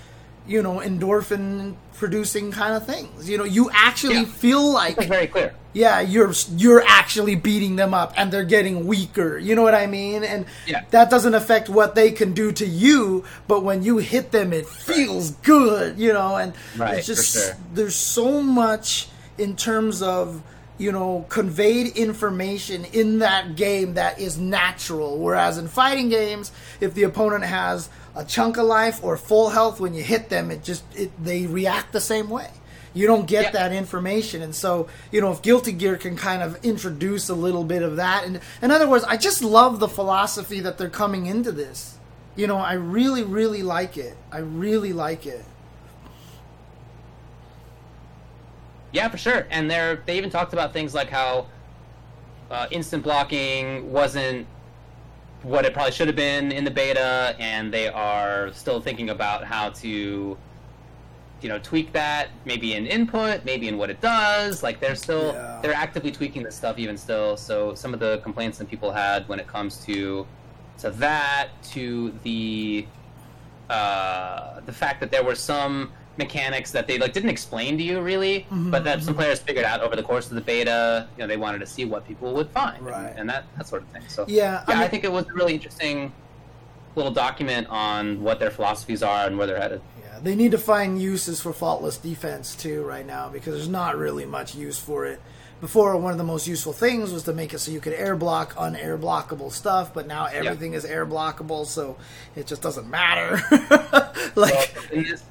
you know endorphin producing kind of things you know you actually yeah. feel like That's very clear yeah you're you're actually beating them up and they're getting weaker you know what i mean and yeah. that doesn't affect what they can do to you but when you hit them it feels good you know and right, it's just sure. there's so much in terms of you know conveyed information in that game that is natural. Whereas in fighting games if the opponent has a chunk of life or full health when you hit them it just it, they react the same way. You don't get yeah. that information. And so you know if guilty gear can kind of introduce a little bit of that. And in other words i just love the philosophy that they're coming into this. You know i really really like it. I really like it Yeah, for sure. And they they even talked about things like how uh, instant blocking wasn't what it probably should have been in the beta, and they are still thinking about how to you know tweak that maybe in input maybe in what it does like they're still yeah. they're actively tweaking this stuff even still so some of the complaints that people had when it comes to to that to the uh, the fact that there were some mechanics that they like didn't explain to you really, mm-hmm, but that mm-hmm. some players figured out over the course of the beta. You know, they wanted to see what people would find, right. and, and that that sort of thing. So yeah, yeah, I, mean, I think it was a really interesting little document on what their philosophies are and where they're headed. Yeah, they need to find uses for faultless defense too right now because there's not really much use for it. Before, one of the most useful things was to make it so you could air block unair blockable stuff, but now everything is air blockable, so it just doesn't matter. like. Well, this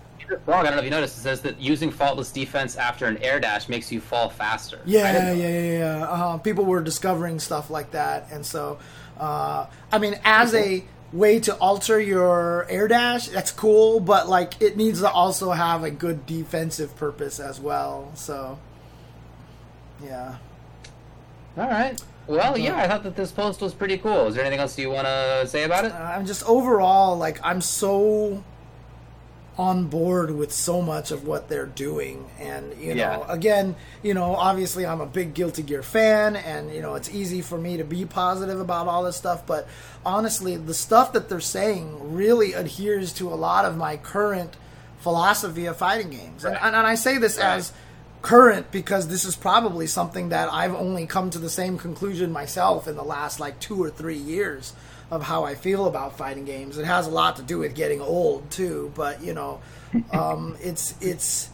blog, I don't know if you noticed, it says that using faultless defense after an air dash makes you fall faster. Yeah, yeah, yeah, yeah. Uh, people were discovering stuff like that, and so, uh, I mean, as a way to alter your air dash, that's cool, but like it needs to also have a good defensive purpose as well. So, yeah. All right. Well, yeah, I thought that this post was pretty cool. Is there anything else you want to say about it? Uh, I'm just overall like I'm so on board with so much of what they're doing and you know yeah. again you know obviously i'm a big guilty gear fan and you know it's easy for me to be positive about all this stuff but honestly the stuff that they're saying really adheres to a lot of my current philosophy of fighting games right. and, and, i say this right. as current because this is probably something that i've only come to the same conclusion myself in the last like two or three years of how I feel about fighting games. It has a lot to do with getting old too, but you know, um, it's it's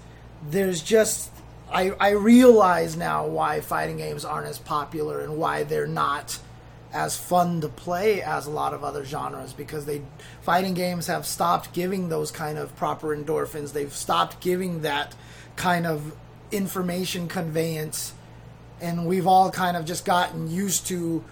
there's just I I realize now why fighting games aren't as popular and why they're not as fun to play as a lot of other genres because they fighting games have stopped giving those kind of proper endorphins. They've stopped giving that kind of information conveyance and we've all kind of just gotten used to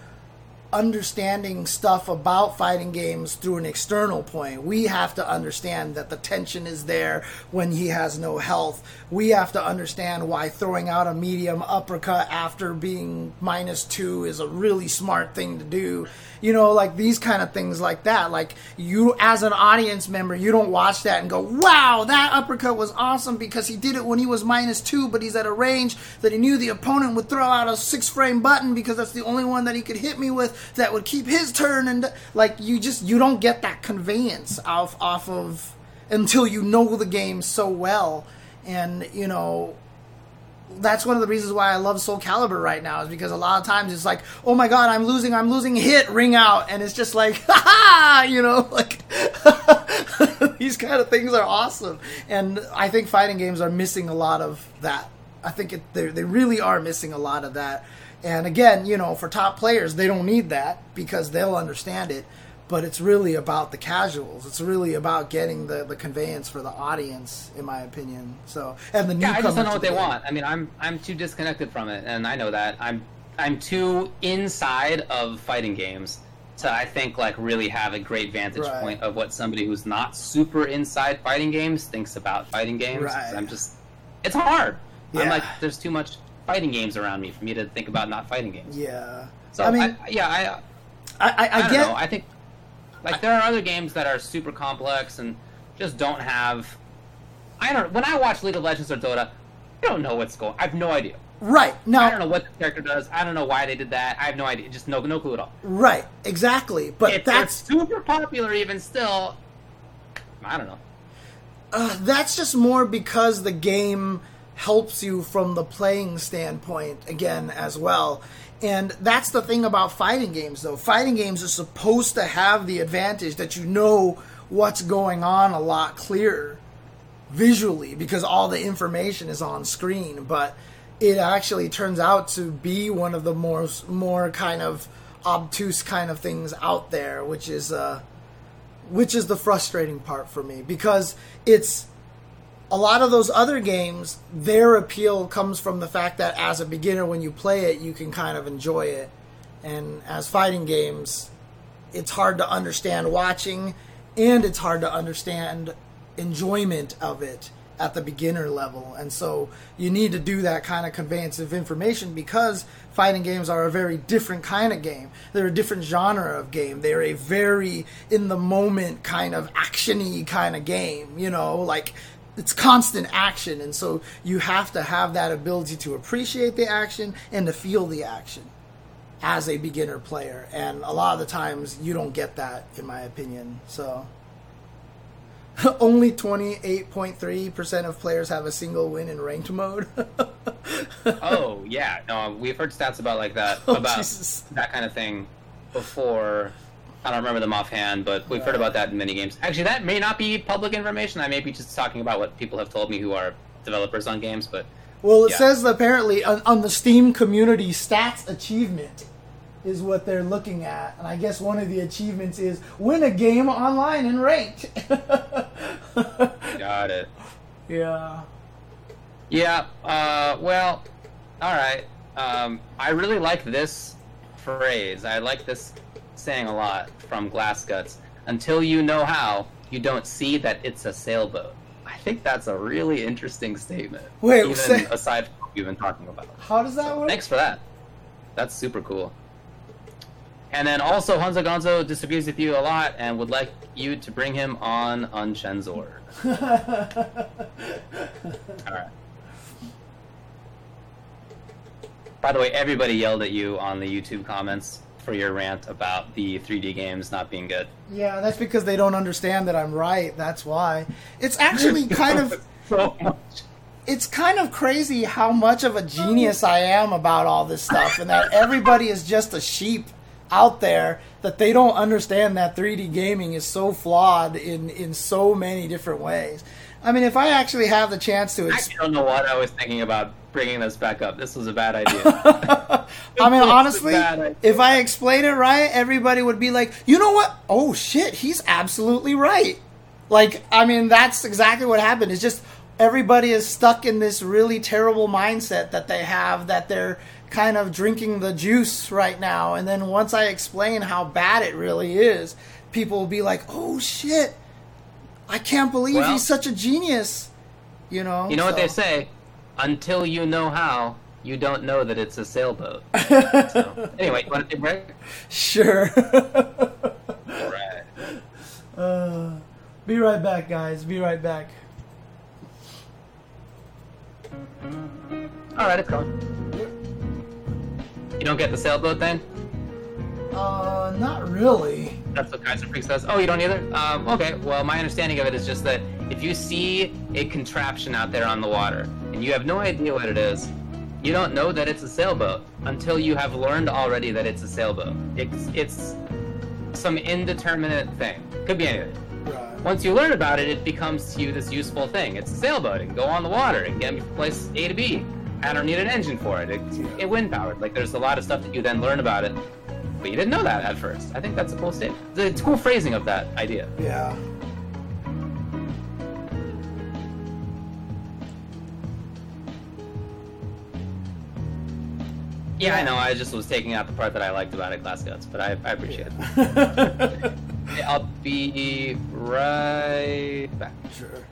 understanding stuff about fighting games through an external point. We have to understand that the tension is there when he has no health. We have to understand why throwing out a medium uppercut after being minus two is a really smart thing to do you know, like these kind of things like that. Like you, as an audience member, you don't watch that and go, "Wow, that uppercut was awesome" because he did it when he was minus two, but he's at a range that he knew the opponent would throw out a six frame button because that's the only one that he could hit me with that would keep his turn. And like you just you don't get that conveyance off off of until you know the game so well and you know that's one of the reasons why I love Soul Calibur right now is because a lot of times it's like, oh my god, I'm losing, I'm losing, hit, ring out, and it's just like, ha ha, you know, like these kind of things are awesome, and I think fighting games are missing a lot of that. I think it, they really are missing a lot of that, and again, you know, for top players, they don't need that because they'll understand it but it's really about the casuals. It's really about getting the, the conveyance for the audience, in my opinion. So, and the yeah, I just don't know what they want. I mean, I'm I'm too disconnected from it, and I know that I'm I'm too inside of fighting games to I think like really have a great vantage right. point of what somebody who's not super inside fighting games thinks about fighting games. Right. I'm just it's hard. Yeah. I'm like there's too much fighting games around me for me to think about not fighting games. Yeah. So I mean, I, yeah, I I, I, I, I get. Know. I think like there are other games that are super complex and just don't have. I don't. When I watch League of Legends or Dota, I don't know what's going. I have no idea. Right now, I don't know what the character does. I don't know why they did that. I have no idea. Just no, no clue at all. Right, exactly. But if that's super popular, even still. I don't know. Uh, that's just more because the game helps you from the playing standpoint again as well. And that's the thing about fighting games, though. Fighting games are supposed to have the advantage that you know what's going on a lot clearer visually because all the information is on screen. But it actually turns out to be one of the more more kind of obtuse kind of things out there, which is uh, which is the frustrating part for me because it's a lot of those other games, their appeal comes from the fact that as a beginner, when you play it, you can kind of enjoy it. And as fighting games, it's hard to understand watching, and it's hard to understand enjoyment of it at the beginner level. And so you need to do that kind of conveyance of information because fighting games are a very different kind of game. They're a different genre of game. They're a very in the moment kind of actiony kind of game, you know, like it's constant action and so you have to have that ability to appreciate the action and to feel the action as a beginner player. And a lot of the times you don't get that in my opinion so. Only 28.3% of players have a single win in ranked mode. Oh yeah. No we've heard stats about like that oh, about Jesus. that kind of thing before I don't remember them offhand, but we've heard about that in many games. Actually, that may not be public information. I may be just talking about what people have told me who are developers on games, but well, it yeah. says apparently on, on, the Steam community stats achievement is what they're looking at, and I guess one of the achievements is win a game online in ranked. Got it. Yeah. Yeah. Uh, well, all right. Um, I really like this phrase. I like this saying a lot from Glass Guts. Until you know how, you don't see that it's a sailboat. I think that's a really interesting statement. Wait, even say- aside from what we've been talking about. How does that work? Thanks for that. That's super cool. And then also Hanzo Gonzo disagrees with you a lot and would like you to bring him on Unchenzord. Alright. By the way, everybody yelled at you on the YouTube comments for your rant about the 3D games not being good. Yeah, that's because they don't understand that I'm right. That's why. It's actually kind of so much. it's kind of crazy how much of a genius I am about all this stuff and that everybody is just a sheep out there that they don't understand that 3D gaming is so flawed in in so many different ways. I mean, if I actually have the chance to I ex- don't know what I was thinking about bringing this back up. This was a bad idea. I mean, honestly, if I explain it right, everybody would be like, "You know what? Oh shit, he's absolutely right." Like, I mean, that's exactly what happened. It's just everybody is stuck in this really terrible mindset that they have that they're kind of drinking the juice right now, and then once I explain how bad it really is, people will be like, "Oh shit, I can't believe Well- he's such a genius." You know. You know what they say? Until you know how, you don't know that it's a sailboat. so, anyway, you want to take a break? Sure. Right. Uh, be right back, guys. Be right back. All right, it's going. You don't get the sailboat then? Uh, not really. That's what Kaiser Freak says. Oh, you don't either? Um, okay, well, my understanding of it is just that if you see a contraption out there on the water and you have no idea what it is, you don't know that it's a sailboat until you have learned already that it's a sailboat. It's, it's some indeterminate thing. Could be anything. Right. Once you learn about it, it becomes to you this useful thing. It's a sailboat. It can go on the water. It can get me from place A to B. I don't need an engine for it. It's it wind powered. Like there's a lot of stuff that you then learn about it, but you didn't know that at first. I think that's a cool statement. It's a cool phrasing of that idea. Yeah. Yeah, I know. I just was taking out the part that I liked about it, Glass Guts, but I, I appreciate it. I'll be right back. sure.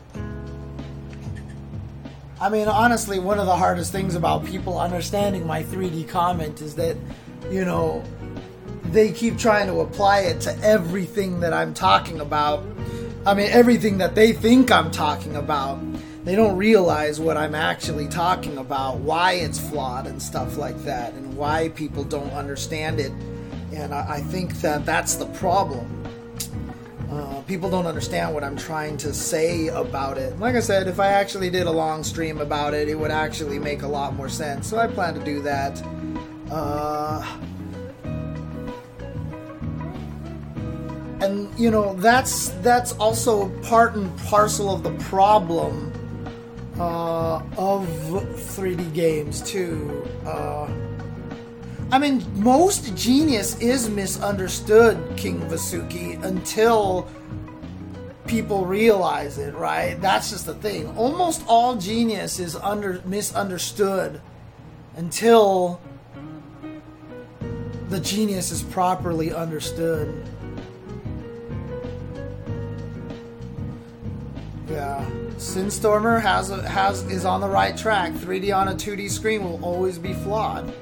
I mean, honestly, one of the hardest things about people understanding my 3D comment is that, you know, they keep trying to apply it to everything that I'm talking about. I mean, everything that they think I'm talking about. They don't realize what I'm actually talking about, why it's flawed and stuff like that, and why people don't understand it. And I, think that that's the problem. Uh, people don't understand what I'm trying to say about it. Like I said, if I actually did a long stream about it, it would actually make a lot more sense. So I plan to do that. Uh, and you know that's that's also part and parcel of the problem uh, of 3D games too. Uh, I mean, most genius is misunderstood, King Vasuki, until people realize it, right? That's just the thing. Almost all genius is under misunderstood until the genius is properly understood. Yeah. Sinstormer has a, has is on the right track. 3D on a 2D screen will always be flawed.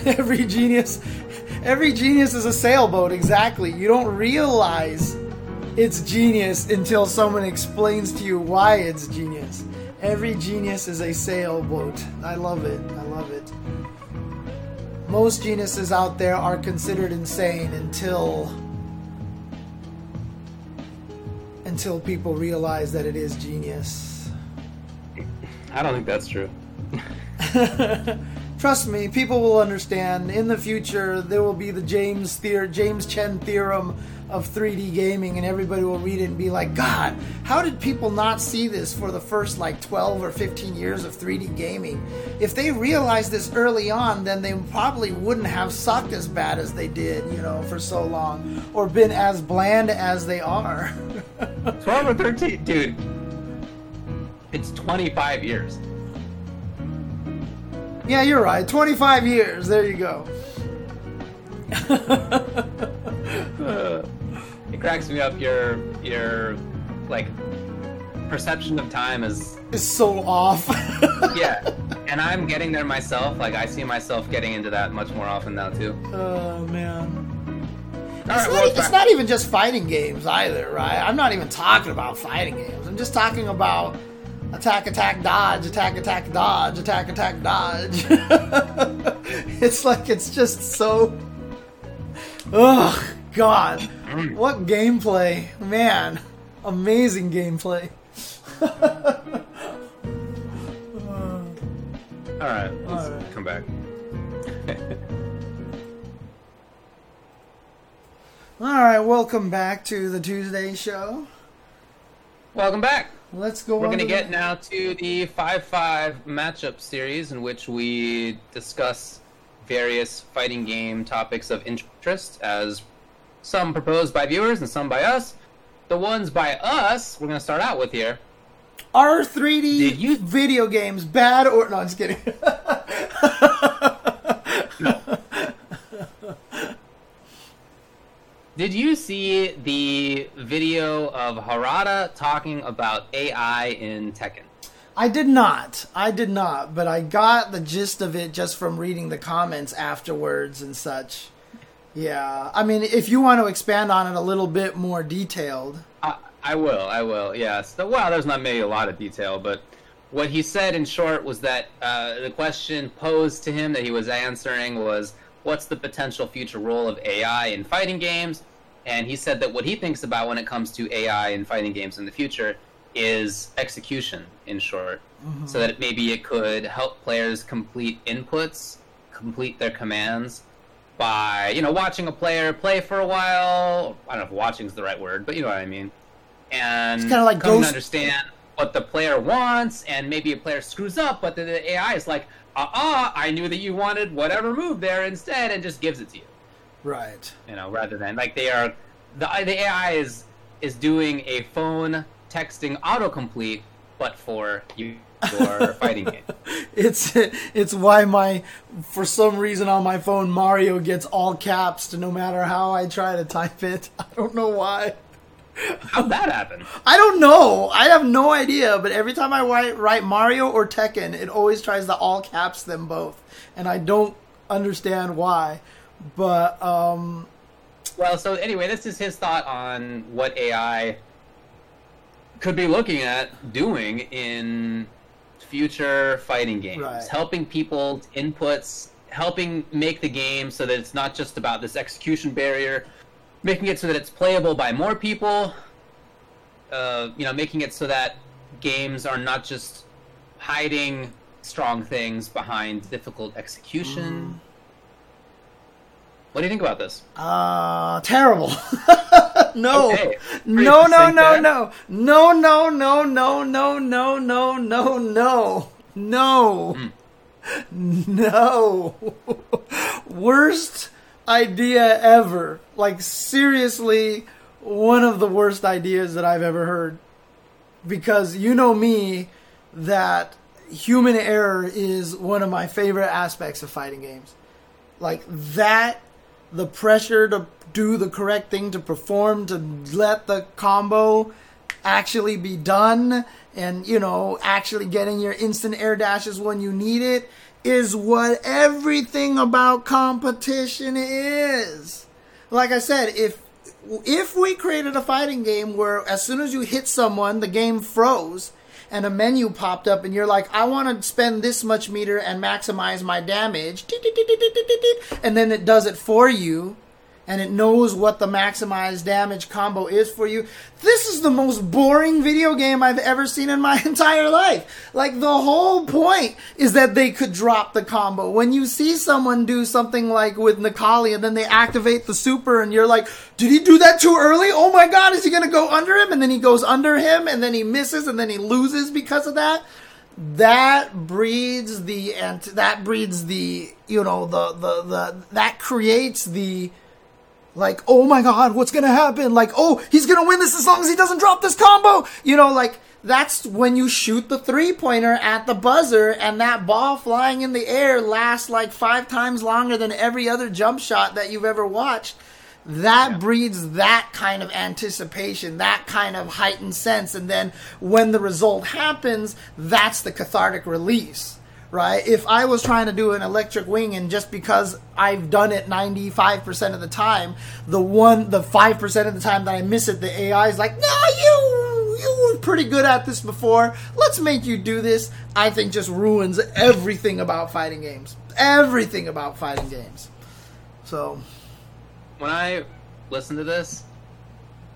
every genius every genius is a sailboat exactly you don't realize it's genius until someone explains to you why it's genius every genius is a sailboat i love it i love it most geniuses out there are considered insane until until people realize that it is genius I don't think that's true. trust me, people will understand. In the future, there will be the James Theor- James Chen theorem of 3D gaming, and everybody will read it and be like, God, how did people not see this for the first like 12 or 15 years of 3D gaming? If they realized this early on, then they probably wouldn't have sucked as bad as they did, you know, for so long, or been as bland as they are. 12 or 13, dude. It's 25 years. Yeah, you're right. 25 years. There you go. it cracks me up your your like perception of time is is so off. yeah. And I'm getting there myself. Like I see myself getting into that much more often now too. Oh man. It's, right, not, well, it's not even just fighting games either, right? I'm not even talking about fighting games. I'm just talking about attack, attack, dodge, attack, attack, dodge, attack, attack, dodge. it's like it's just so. Ugh, God. Mm. What gameplay. Man. Amazing gameplay. All right, let's All right. come back. All right, welcome back to the Tuesday show. Welcome back. Let's go. We're going to the- get now to the 5 5 matchup series in which we discuss various fighting game topics of interest, as some proposed by viewers and some by us. The ones by us, we're going to start out with here. Are 3D Did you- video games bad or no? I'm just kidding. Did you see the video of Harada talking about AI in Tekken? I did not. I did not, but I got the gist of it just from reading the comments afterwards and such. Yeah, I mean, if you want to expand on it a little bit more detailed, I, I will, I will, yes. The- Well, there's not maybe a lot of detail, but what he said in short was that uh, the question posed to him that he was answering was, What's the potential future role of AI in fighting games? And he said that what he thinks about when it comes to AI in fighting games in the future is execution, in short. So that maybe it could help players complete inputs, complete their commands by, you know, watching a player play for a while. I don't know if watching is the right word, but you know what I mean. And It's kinda like coming Ghost- to understand what the player wants, and maybe a player screws up, but the, the AI is like, uh-uh, I knew that you wanted whatever move there instead, and just gives it to you. right? You know, rather than like they are, the the AI is is doing a phone texting autocomplete, but for you, your fighting game. It's it's why my for some reason on my phone Mario gets all caps to no matter how I try to type it. I don't know why. How'd that happen? I don't know. I have no idea. But every time I write, write Mario or Tekken, it always tries to all caps them both, and I don't understand why. But um, Well, so anyway, this is his thought on what AI could be looking at doing in future fighting games, Right. helping people inputs, helping make the game so that it's not just about this execution barrier, making it so that it's playable by more people. Uh, you know, making it so that games are not just hiding strong things behind difficult execution. What do you think about this? uh, terrible. no. Okay. No, no, no, no, no, no, no, no, no, no, no, no, no, no, no. worst idea ever. Like seriously, one of the worst ideas that I've ever heard. Because you know me, that human error is one of my favorite aspects of fighting games. Like that, the pressure to do the correct thing to perform, to let the combo actually be done, and you know, actually getting your instant air dashes when you need it is what everything about competition is. Like I said, if if we created a fighting game where as soon as you hit someone, the game froze and a menu popped up and you're like, I want to spend this much meter and maximize my damage, and then it does it for you, and it knows what the maximized damage combo is for you. This is the most boring video game I've ever seen in my entire life. Like the whole point is that they could drop the combo. When you see someone do something like with Necalli and then they activate the super and you're like, did he do that too early? Oh my god, is he gonna go under him? And then he goes under him and then he misses and then he loses because of that that breeds the and that breeds the you know the the the that creates the like oh my god what's gonna happen like oh he's gonna win this as long as he doesn't drop this combo you know like that's when you shoot the three pointer at the buzzer and that ball flying in the air lasts like five times longer than every other jump shot that you've ever watched that yeah. breeds that kind of anticipation, that kind of heightened sense. And then when the result happens, that's the cathartic release, right? If I was trying to do an electric wind and just because I've done it 95% of the time, the one, the 5% of the time that I miss it, the AI is like, no, you, you were pretty good at this before. Let's make you do this. I think just ruins everything about fighting games. Everything about fighting games. So when I listened to this,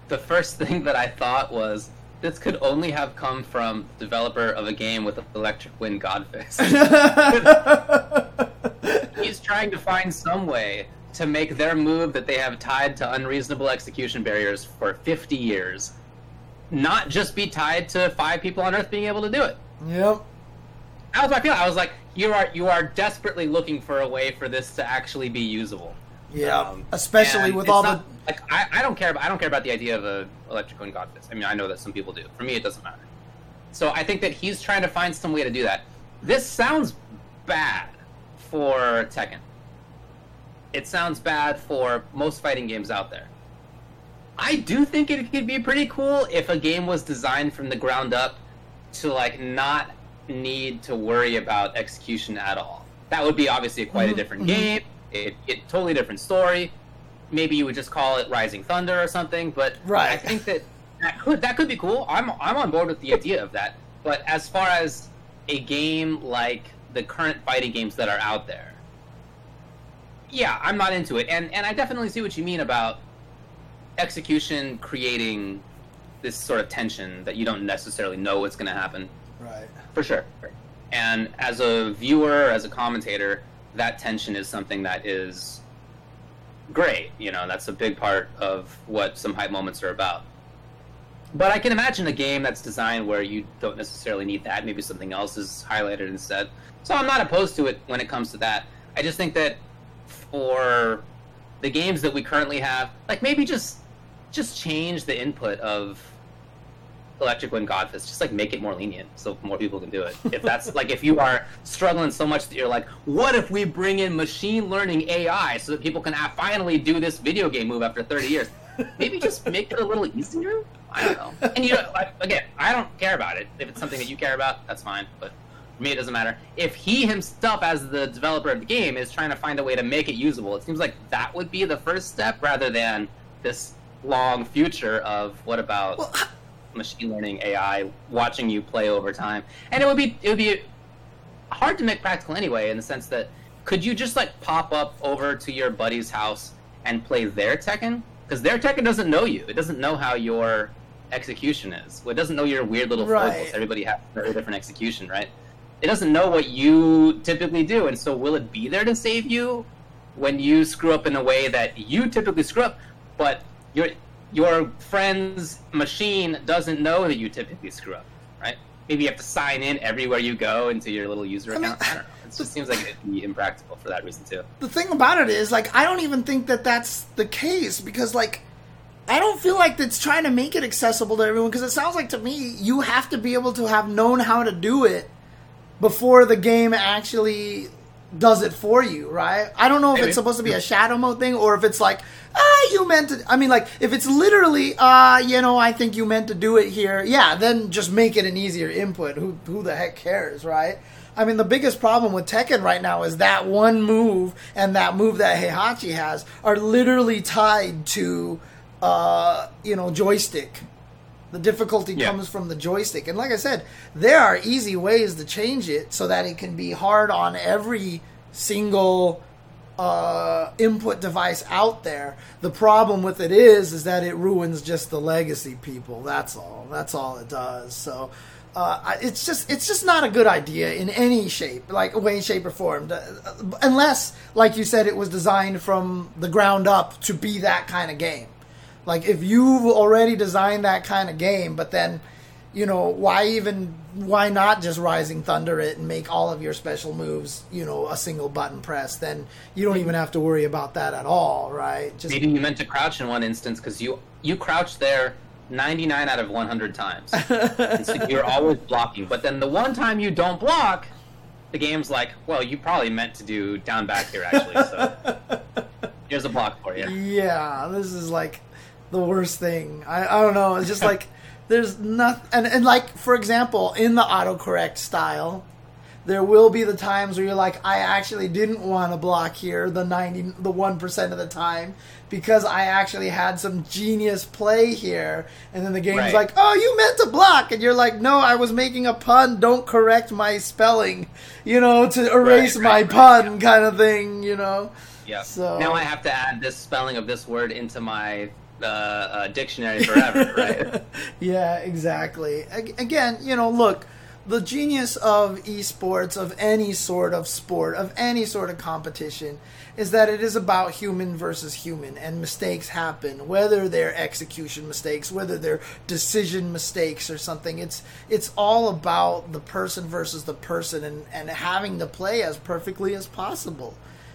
the first thing that I thought was this could only have come from developer of a game with Electric Wind Godfist. He's trying to find some way to make their move that they have tied to unreasonable execution barriers for 50 years not just be tied to five people on Earth being able to do it. Yep. That was my feeling. I was like, you are you are desperately looking for a way for this to actually be usable. Yeah, um, especially with all not, the like, I, I don't care. About, I don't care about the idea of a electric wind godfist. I mean, I know that some people do. For me, it doesn't matter. So I think that he's trying to find some way to do that. This sounds bad for Tekken. It sounds bad for most fighting games out there. I do think it could be pretty cool if a game was designed from the ground up to like not need to worry about execution at all. That would be obviously quite mm-hmm. a different mm-hmm. game it, it totally different story. Maybe you would just call it Rising Thunder or something. But right. I think that that could that could be cool. I'm I'm on board with the idea of that. But as far as a game like the current fighting games that are out there, yeah, I'm not into it. And and I definitely see what you mean about execution creating this sort of tension that you don't necessarily know what's going to happen. Right. For sure. And as a viewer, as a commentator, that tension is something that is great. You know, that's a big part of what some hype moments are about. But I can imagine a game that's designed where you don't necessarily need that. Maybe something else is highlighted instead. So I'm not opposed to it when it comes to that. I just think that for the games that we currently have, like maybe just just change the input of Electric Wind Godfist, just like make it more lenient so more people can do it. If that's like if you are struggling so much that you're like, what if we bring in machine learning AI so that people can ah, finally do this video game move after 30 years? Maybe just make it a little easier. I don't know. And you know, like, again, I don't care about it. If it's something that you care about, that's fine. But for me, it doesn't matter. If he himself, as the developer of the game, is trying to find a way to make it usable, it seems like that would be the first step rather than this long future of what about. Well, machine learning AI watching you play over time, and it would be it would be hard to make practical anyway, in the sense that could you just like pop up over to your buddy's house and play their Tekken? Because their Tekken doesn't know you. It doesn't know how your execution is. Well, It doesn't know your weird little right. foibles. Everybody has a very different execution, right? It doesn't know what you typically do, and so will it be there to save you when you screw up in a way that you typically screw up, but you're your friend's machine doesn't know that you typically screw up, right? Maybe you have to sign in everywhere you go into your little user I account. Mean, I don't know. It just seems like it'd be impractical for that reason too. The thing about it is, like, I don't even think that that's the case because, like, I don't feel like it's trying to make it accessible to everyone because it sounds like to me you have to be able to have known how to do it before the game actually does it for you, right? I don't know if Maybe. it's supposed to be a shadow mode thing or if it's like, ah, you meant to. I mean, like, if it's literally, ah, uh, you know, I think you meant to do it here, yeah, then just make it an easier input. Who, who the heck cares, right? I mean, the biggest problem with Tekken right now is that one move and that move that Heihachi has are literally tied to, uh, you know, joystick. The difficulty yeah. comes from the joystick. And like I said, there are easy ways to change it so that it can be hard on every single uh, input device out there. The problem with it is, is that it ruins just the legacy people. That's all. That's all it does. So. Uh, it's just it's just not a good idea in any shape, like a way, shape, or form, unless, like you said, it was designed from the ground up to be that kind of game. Like if you've already designed that kind of game, but then, you know, why even why not just Rising Thunder it and make all of your special moves, you know, a single button press? Then you don't even have to worry about that at all, right? Just maybe you meant to crouch in one instance because you you crouched there 99 out of 100 times. so you're always blocking. But then the one time you don't block, the game's like, well, you probably meant to do down back here actually. So here's a block for you. Yeah, this is like the worst thing. I, I don't know. It's just like there's nothing. And, and like for example, in the autocorrect style, there will be the times where you're like, I actually didn't want to block here the ninety, the one percent of the time because I actually had some genius play here, and then the game's right. like, oh, you meant to block, and you're like, no, I was making a pun. Don't correct my spelling, you know, to erase right, right, my pun, yeah. kind of thing, you know. Yeah. So now I have to add this spelling of this word into my uh, uh, dictionary forever, right? yeah, exactly. Again, you know, look, the genius of esports, of any sort of sport, of any sort of competition, is that it is about human versus human, and mistakes happen, whether they're execution mistakes, whether they're decision mistakes or something. It's it's all about the person versus the person, and and having to play as perfectly as possible,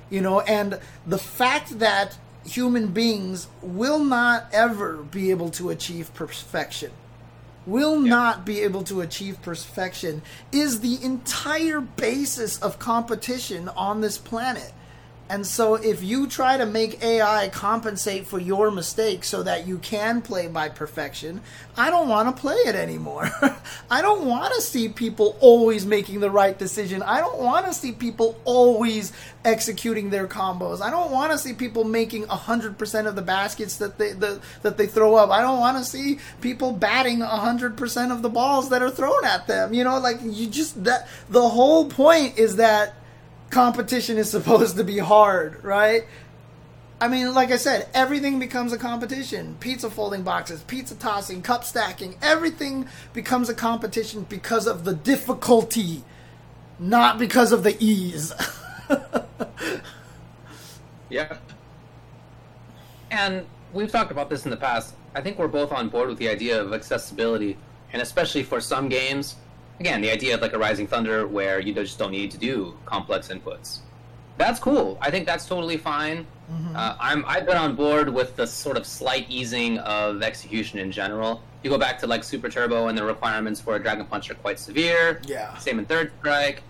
you know. And the fact that human beings will not ever be able to achieve perfection will not be able to achieve perfection is the entire basis of competition on this planet. And so, if you try to make AI compensate for your mistakes so that you can play by perfection, I don't want to play it anymore. I don't want to see people always making the right decision. I don't want to see people always executing their combos. I don't want to see people making 100% of the baskets that they the, that they throw up. I don't want to see people batting 100% of the balls that are thrown at them. You know, like you just that the whole point is that competition is supposed to be hard, right? I mean, like I said, everything becomes a competition. Pizza folding boxes, pizza tossing, cup stacking, everything becomes a competition because of the difficulty, not because of the ease. yeah. And we've talked about this in the past. I think we're both on board with the idea of accessibility, and especially for some games, again, the idea of like a Rising Thunder where you just don't need to do complex inputs. That's cool. I think that's totally fine. Mm-hmm. Uh, I'm I've been on board with the sort of slight easing of execution in general. You go back to like Super Turbo, and the requirements for a Dragon Punch are quite severe. Yeah. Same in Third Strike.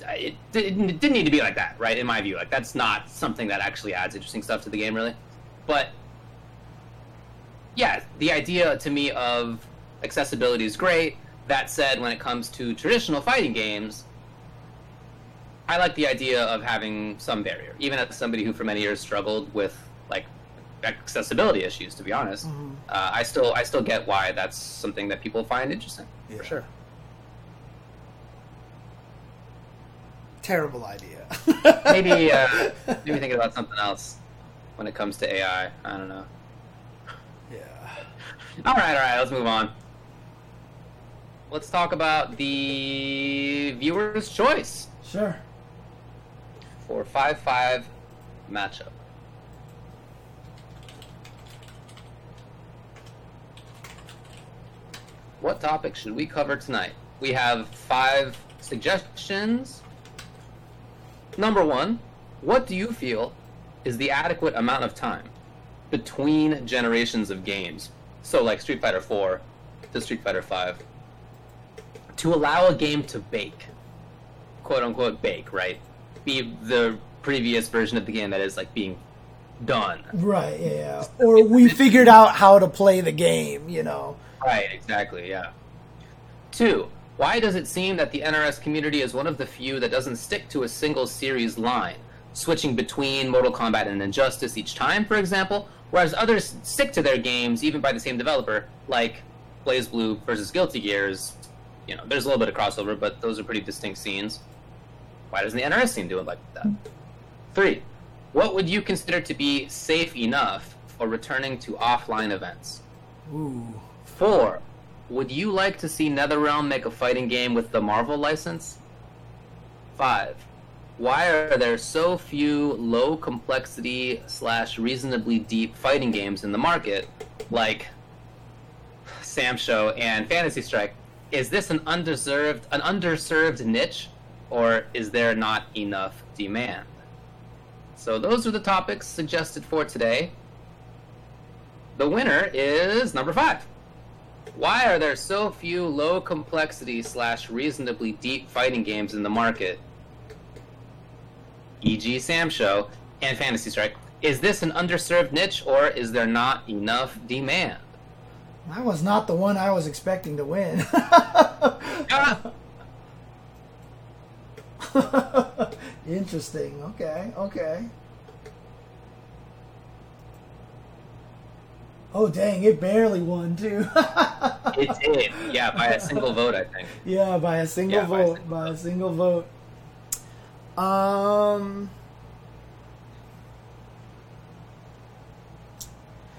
It, it, it didn't need to be like that, right? In my view, like that's not something that actually adds interesting stuff to the game, really. But yeah, the idea to me of accessibility is great. That said, when it comes to traditional fighting games, I like the idea of having some barrier, even as somebody who for many years struggled with like accessibility issues. To be honest, mm-hmm. uh, I still I still get why that's something that people find interesting yeah. for sure. Terrible idea. maybe uh, maybe thinking about something else when it comes to AI. I don't know. Yeah. All right, all right. Let's move on let's talk about the viewer's choice. Sure. For 5 5 matchup. What topic should we cover tonight? We have five suggestions. Number one, what do you feel is the adequate amount of time between generations of games? So, like Street Fighter 4 to Street Fighter 5 to allow a game to bake, quote unquote bake, right? Be the previous version of the game that is like being done. Right, yeah. Or we figured out how to play the game, you know. Right, exactly, yeah. Two, why does it seem that the NRS community is one of the few that doesn't stick to a single series line, switching between Mortal Kombat and Injustice each time, for example, whereas others stick to their games even by the same developer, like BlazBlue versus Guilty Gears, you know, there's a little bit of crossover, but those are pretty distinct scenes. Why doesn't the NRS scene do it like that? Three, What would you consider to be safe enough for returning to offline events? Ooh. Four. Would you like to see NetherRealm make a fighting game with the Marvel license? Five. Why are there so few low complexity slash reasonably deep fighting games in the market, like Sam Show and Fantasy Strike? Is this an undeserved an underserved niche, or is there not enough demand? So those are the topics suggested for today. The winner is number five. Why are there so few low complexity slash reasonably deep fighting games in the market? E.g., Sam Show and Fantasy Strike. Is this an underserved niche or is there not enough demand? That was not the one I was expecting to win. Interesting. Okay, okay. Oh dang! It barely won too. it did, yeah, by a single vote, I think. Yeah, by a single yeah, vote. By a single, by a single vote. Um,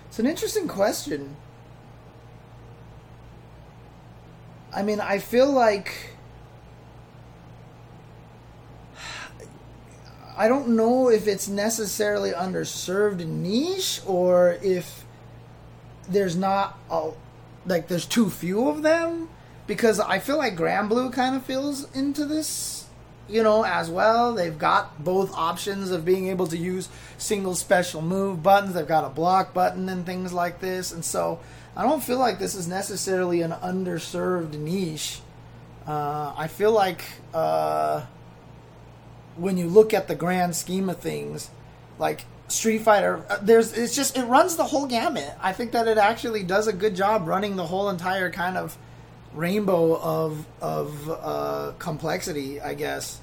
it's an interesting question. I mean, I feel like I don't know if it's necessarily underserved niche or if there's not a like there's too few of them because I feel like Granblue kind of feels into this, you know, as well. They've got both options of being able to use single special move buttons. They've got a block button and things like this, and so I don't feel like this is necessarily an underserved niche. Uh, I feel like uh, when you look at the grand scheme of things, like Street Fighter, uh, there's it's just it runs the whole gamut. I think that it actually does a good job running the whole entire kind of rainbow of of uh, complexity, I guess.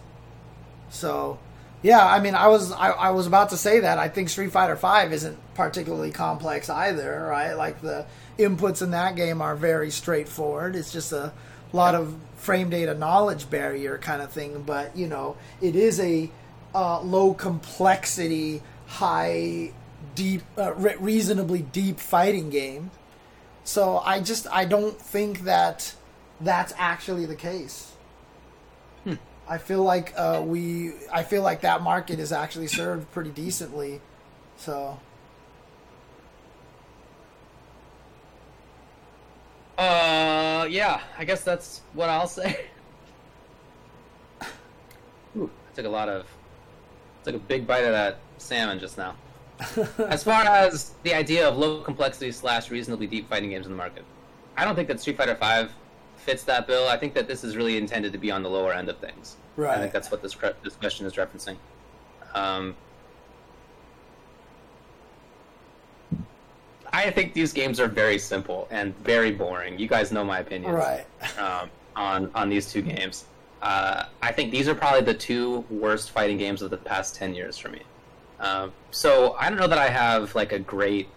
So, yeah, I mean, I was I, I was about to say that I think Street Fighter Five isn't particularly complex either, right? Like the inputs in that game are very straightforward. It's just a lot of frame data knowledge barrier kind of thing, but you know, it is a uh, low complexity high, deep, uh, re- reasonably deep fighting game. So I just I don't think that that's actually the case. Hmm. I feel like uh, we I feel like that market is actually served pretty decently. So. Uh, yeah, I guess that's what I'll say. Ooh, I took a lot of, took a big bite of that salmon just now. as far as the idea of low complexity slash reasonably deep fighting games in the market, I don't think that Street Fighter Five fits that bill. I think that this is really intended to be on the lower end of things. Right. I think that's what this this question is referencing. Um, I think these games are very simple and very boring. You guys know my opinion, right? Um, on on these two games, uh, I think these are probably the two worst fighting games of the past ten years for me. Um, so I don't know that I have like a great.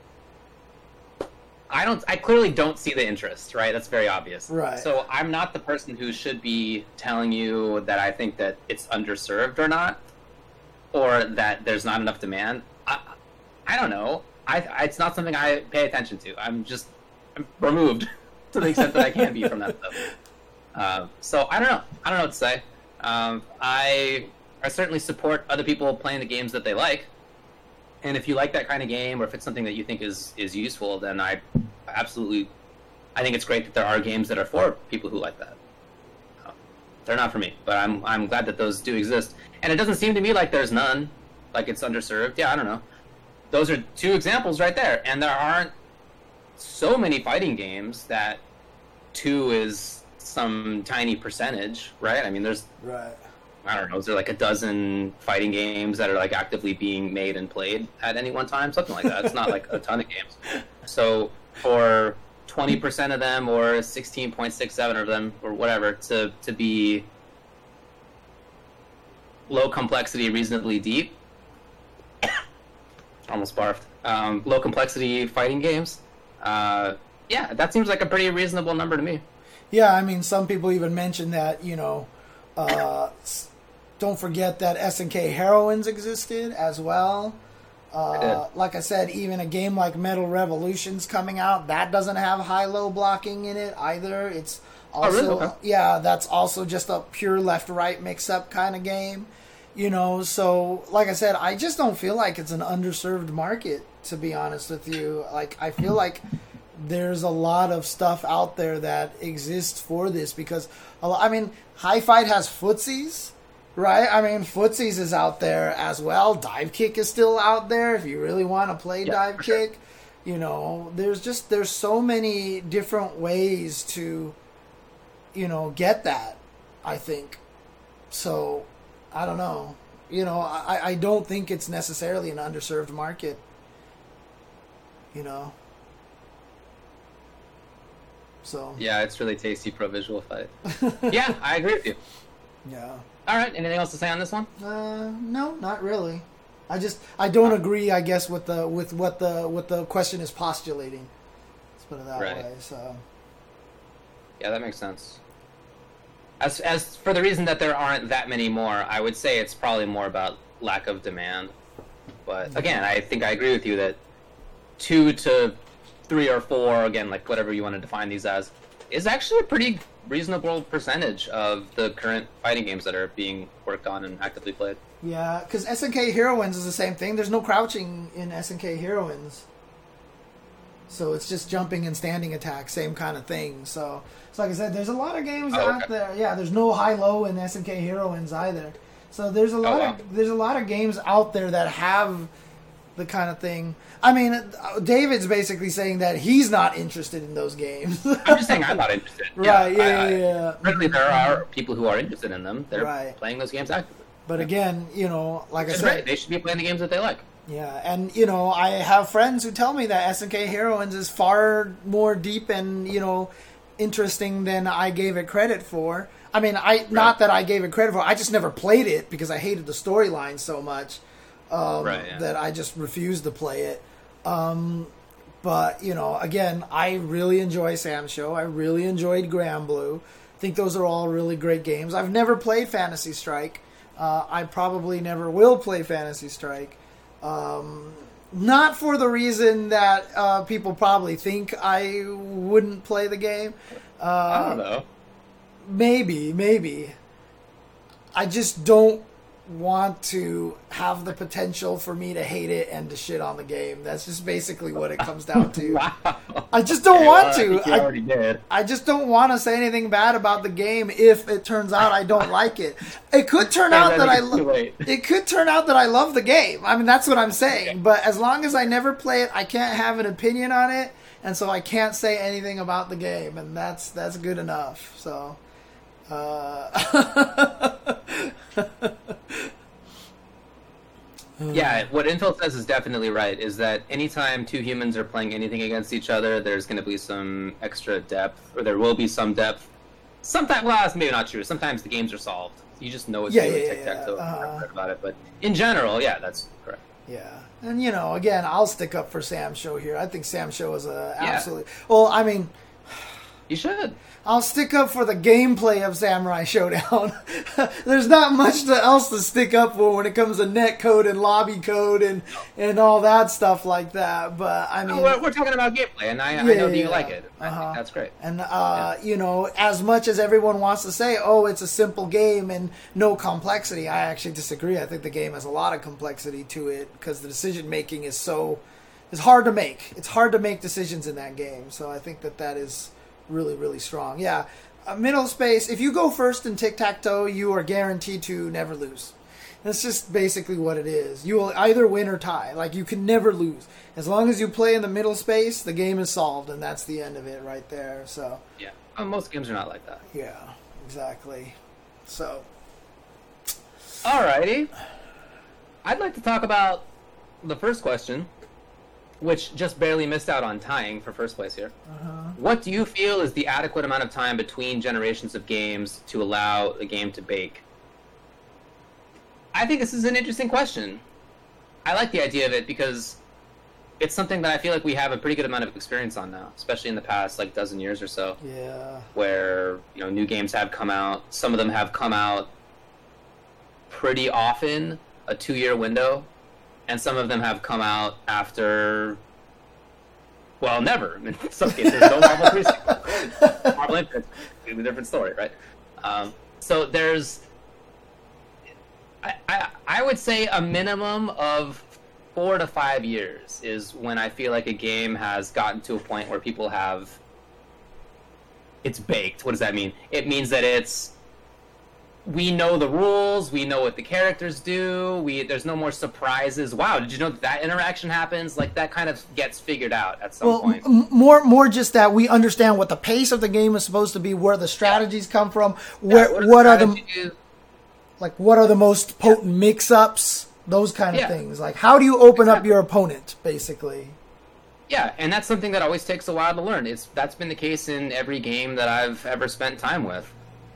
I don't. I clearly don't see the interest. Right. That's very obvious. Right. So I'm not the person who should be telling you that I think that it's underserved or not, or that there's not enough demand. I, I don't know. I, it's not something I pay attention to. I'm just I'm removed to the extent that I can be from that stuff. Uh, so I don't know. I don't know what to say. Um, I I certainly support other people playing the games that they like. And if you like that kind of game, or if it's something that you think is is useful, then I absolutely, I think it's great that there are games that are for people who like that. Uh, they're not for me, but I'm I'm glad that those do exist. And it doesn't seem to me like there's none, like it's underserved. Yeah, I don't know. Those are two examples right there, and there aren't so many fighting games that two is some tiny percentage, right? I mean, there's right I don't know, is there like a dozen fighting games that are like actively being made and played at any one time? Something like that. It's not like a ton of games. So for twenty percent of them or sixteen point six seven of them or whatever to to be low complexity, reasonably deep. Almost barfed. Um, low complexity fighting games. Uh, yeah, that seems like a pretty reasonable number to me. Yeah, I mean, some people even mention that you know uh, don't forget that SNK Heroines existed as well. Uh, like I said, even a game like Metal Revolution's coming out. That doesn't have high-low blocking in it either. It's also oh, really? okay. yeah, that's also just a pure left-right mix-up kind of game. You know, so like I said, I just don't feel like it's an underserved market. To be honest with you, like I feel like there's a lot of stuff out there that exists for this because I mean, HiFight has footsies right? I mean, footsies is out there as well. Dive kick is still out there if you really want to play yeah, dive kick. Sure. You know, there's just there's so many different ways to, you know, get that. I think, so I don't know. You know, I I don't think it's necessarily an underserved market. You know. So yeah, it's really tasty pro visual fight. yeah, I agree with you. Yeah. All right. Anything else to say on this one? Uh, no, not really. I just I don't agree. I guess with the with what the what the question is postulating. Let's put it that right. way. So. Yeah, that makes sense. As as for the reason that there aren't that many more, I would say it's probably more about lack of demand. But mm-hmm. again, I think I agree with you that two to three or four, again, like whatever you want to define these as, is actually a pretty reasonable percentage of the current fighting games that are being worked on and actively played. Yeah, because SNK Heroines is the same thing. There's no crouching in SNK Heroines. So it's just jumping and standing attack, same kind of thing. So, so like I said, there's a lot of games oh, out okay. there. Yeah, there's no high low in SNK Heroines either. So there's a oh, lot oh, wow. of there's a lot of games out there that have the kind of thing. I mean, David's basically saying that he's not interested in those games. I'm just saying I'm not interested. Right? Yeah, yeah, I, yeah. Certainly, there are people who are interested in them. They're right. playing those games actively. But again, you know, like it's I said, great. they should be playing the games that they like. Yeah, and you know, I have friends who tell me that SNK Heroines is far more deep and you know interesting than I gave it credit for. I mean, I right. not that I gave it credit for. I just never played it because I hated the storyline so much um, right, yeah. that I just refused to play it. Um, but you know, again, I really enjoy Sam Show. I really enjoyed Granblue. I think those are all really great games. I've never played Fantasy Strike. Uh, I probably never will play Fantasy Strike. Um, not for the reason that uh, people probably think I wouldn't play the game. Uh, I don't know. Maybe, maybe. I just don't want to have the potential for me to hate it and to shit on the game. That's just basically what it comes down to. wow. I just don't want to. I, already did. I just don't want to say anything bad about the game if it turns out I don't like it. It could turn out that I lo- it could turn out that I love the game. I mean that's what I'm saying. Okay. But as long as I never play it, I can't have an opinion on it, and so I can't say anything about the game, and that's that's good enough. So. Uh, yeah, what Infil says is definitely right. Is that anytime two humans are playing anything against each other, there's going to be some extra depth, or there will be some depth. Sometimes, well, that's maybe not true. Sometimes the games are solved. You just know it's yeah, yeah, tic tac toe uh, about it. But in general, yeah, that's correct. Yeah, and you know, again, I'll stick up for Sam Show here. I think Sam Show is a absolutely yeah. well. I mean, you should. I'll stick up for the gameplay of Samurai Shodown. There's not much to, else to stick up for when it comes to net code and lobby code and and all that stuff like that. But I mean, no, we're, we're, talking about gameplay, and I, yeah, I know that you like it. Uh-huh. that's great. And uh, yeah. you know, as much as everyone wants to say, "Oh, it's a simple game and no complexity," I actually disagree. I think the game has a lot of complexity to it because the decision making is so is hard to make. It's hard to make decisions in that game. So I think that that is really, really strong. Yeah, uh, middle space. If you go first in tic tac toe, you are guaranteed to never lose. That's just basically what it is. You will either win or tie. Like you can never lose as long as you play in the middle space. The game is solved, and that's the end of it right there. So yeah, well, most games are not like that. Yeah, exactly. So, alrighty. I'd like to talk about the first question which just barely missed out on tying for first place here. Uh-huh. What do you feel is the adequate amount of time between generations of games to allow a game to bake? I think this is an interesting question. I like the idea of it because it's something that I feel like we have a pretty good amount of experience on now, especially in the past like dozen years or so. Yeah. Where you know new games have come out. Some of them have come out pretty often a two year window, and some of them have come out after. Well, never. In some cases, no Marvel 3 Marvel Infinite, a different story, right? Um, so there's, I, I, I would say a minimum of four to five years is when I feel like a game has gotten to a point where people have it's baked. What does that mean? It means that it's we know the rules, we know what the characters do. We there's no more surprises. Wow, did you know that, that interaction happens? Like that kind of gets figured out at some well, point. M- more more just that we understand what the pace of the game is supposed to be, where the strategies yeah. come from, where yeah, what, what are the like what are the most potent yeah. mix-ups, those kind of things. Like how do you open exactly. up your opponent basically? Yeah, and that's something that always takes a while to learn. It's that's been the case in every game that I've ever spent time with.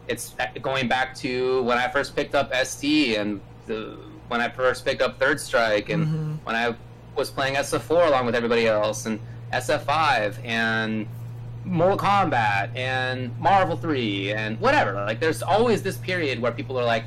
It's going back to when I first picked up ST and the, when I first picked up Third Strike and mm-hmm. when I was playing SF4 along with everybody else and SF5 and Mortal Kombat and Marvel 3 and whatever. Like there's always this period where people are like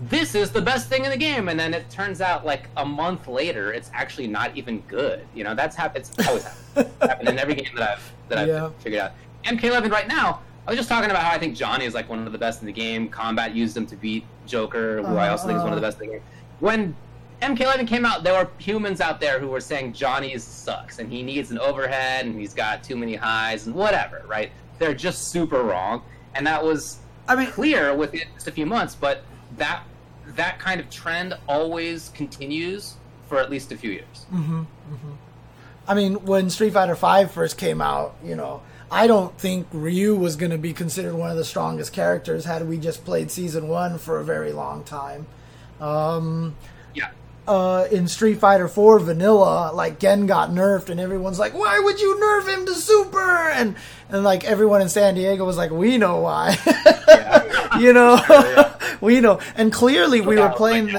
this is the best thing in the game, and then it turns out like a month later, it's actually not even good. You know, that's happened. It's always happened. happened in every game that I've that I've yeah. figured out. MK11 right now, I was just talking about how I think Johnny is like one of the best in the game. Combat used him to beat Joker, who uh, I also think is one of the uh-huh. best in the game. When MK11 came out, there were humans out there who were saying Johnny sucks and he needs an overhead and he's got too many highs and whatever, right? They're just super wrong, and that was I mean clear within just a few months, but that that kind of trend always continues for at least a few years. Mm-hmm, mm-hmm. I mean, when Street Fighter V first came out, you know, I don't think Ryu was going to be considered one of the strongest characters had we just played Season One for a very long time. Um, yeah. Uh, in Street Fighter 4 Vanilla, like Gen got nerfed, and everyone's like, "Why would you nerf him to Super?" And and like everyone in San Diego was like, "We know why." yeah. you know, we know, and clearly we were playing.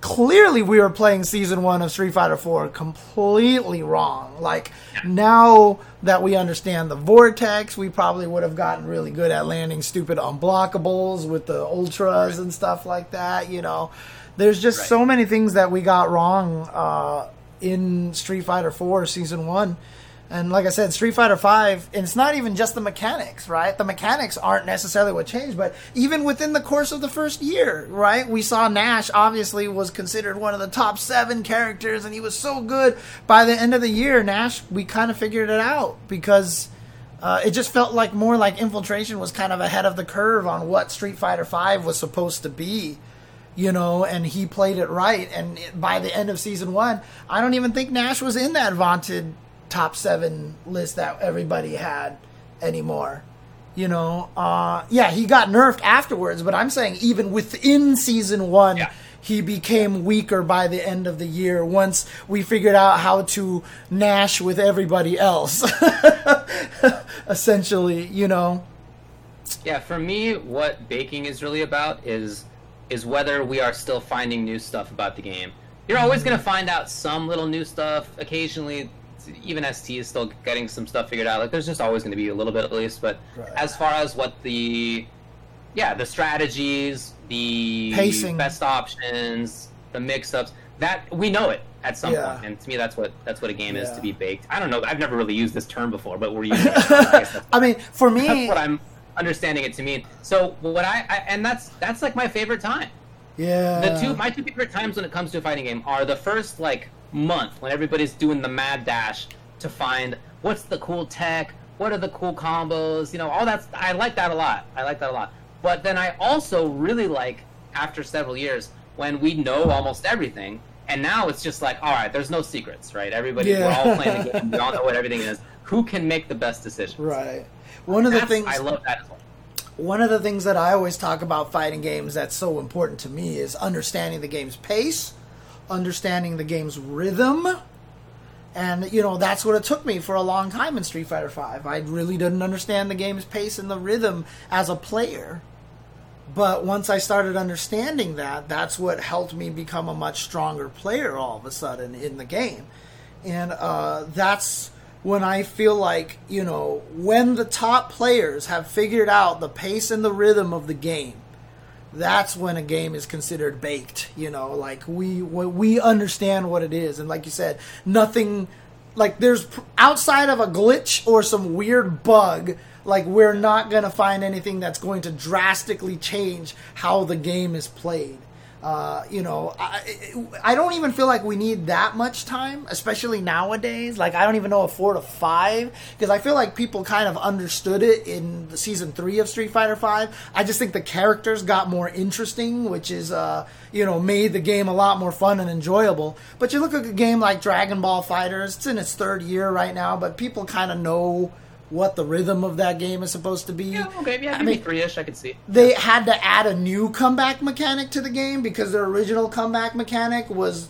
Clearly, we were playing season one of Street Fighter Four completely wrong. Like now that we understand the vortex, we probably would have gotten really good at landing stupid unblockables with the ultras and stuff like that. You know, there's just right. so many things that we got wrong uh, in Street Fighter Four season one and like I said, Street Fighter Five, and it's not even just the mechanics, right? The mechanics aren't necessarily what changed, but even within the course of the first year, right? We saw Nash obviously was considered one of the top seven characters, and he was so good. By the end of the year, Nash, we kind of figured it out because uh, it just felt like more like Infiltration was kind of ahead of the curve on what Street Fighter Five was supposed to be you know, and he played it right. And by the end of season one, I don't even think Nash was in that vaunted top seven list that everybody had anymore. You know, uh, yeah, he got nerfed afterwards, but I'm saying even within season one, yeah. he became weaker by the end of the year once we figured out how to Nash with everybody else. Essentially, you know. Yeah, for me, what baking is really about is is whether we are still finding new stuff about the game. You're always going to find out some little new stuff. Occasionally, even ST is still getting some stuff figured out. Like there's just always going to be a little bit at least. But right. as far as what the yeah the strategies, the pacing, best options, the mix-ups that we know it at some yeah. point. And to me, that's what that's what a game yeah. is to be baked. I don't know. I've never really used this term before, but we're using. it. I, I mean, for me, that's what I'm understanding it to mean. So what I, I and that's that's like my favorite time. Yeah. The two my two favorite times when it comes to a fighting game are the first like month when everybody's doing the mad dash to find what's the cool tech, what are the cool combos, you know, all that. I like that a lot. I like that a lot. But then I also really like after several years when we know almost everything, and now it's just like, all right, there's no secrets, right? Everybody, yeah. we're all playing the game. We all know what everything is. Who can make the best decisions? Right. One of the things I love that as well. One of the things that I always talk about fighting games that's so important to me is understanding the game's pace understanding the game's rhythm. And you know that's what it took me for a long time in Street Fighter V. I really didn't understand the game's pace and the rhythm as a player. But once I started understanding that, that's what helped me become a much stronger player all of a sudden in the game. And uh, that's when I feel like, you know, when the top players have figured out the pace and the rhythm of the game, that's when a game is considered baked. You know, like we we understand what it is, and like you said, nothing like there's outside of a glitch or some weird bug. Like we're not gonna find anything that's going to drastically change how the game is played. Uh, you know, I, I don't even feel like we need that much time, especially nowadays. Like, I don't even know a four to five because I feel like people kind of understood it in the season three of Street Fighter Five. I just think the characters got more interesting, which is, uh, you know, made the game a lot more fun and enjoyable. But you look at a game like Dragon Ball FighterZ; it's in its third year right now, but people kind of know what the rhythm of that game is supposed to be. Yeah, okay, yeah, I mean, three-ish, I could see. They yeah. had to add a new comeback mechanic to the game because their original comeback mechanic was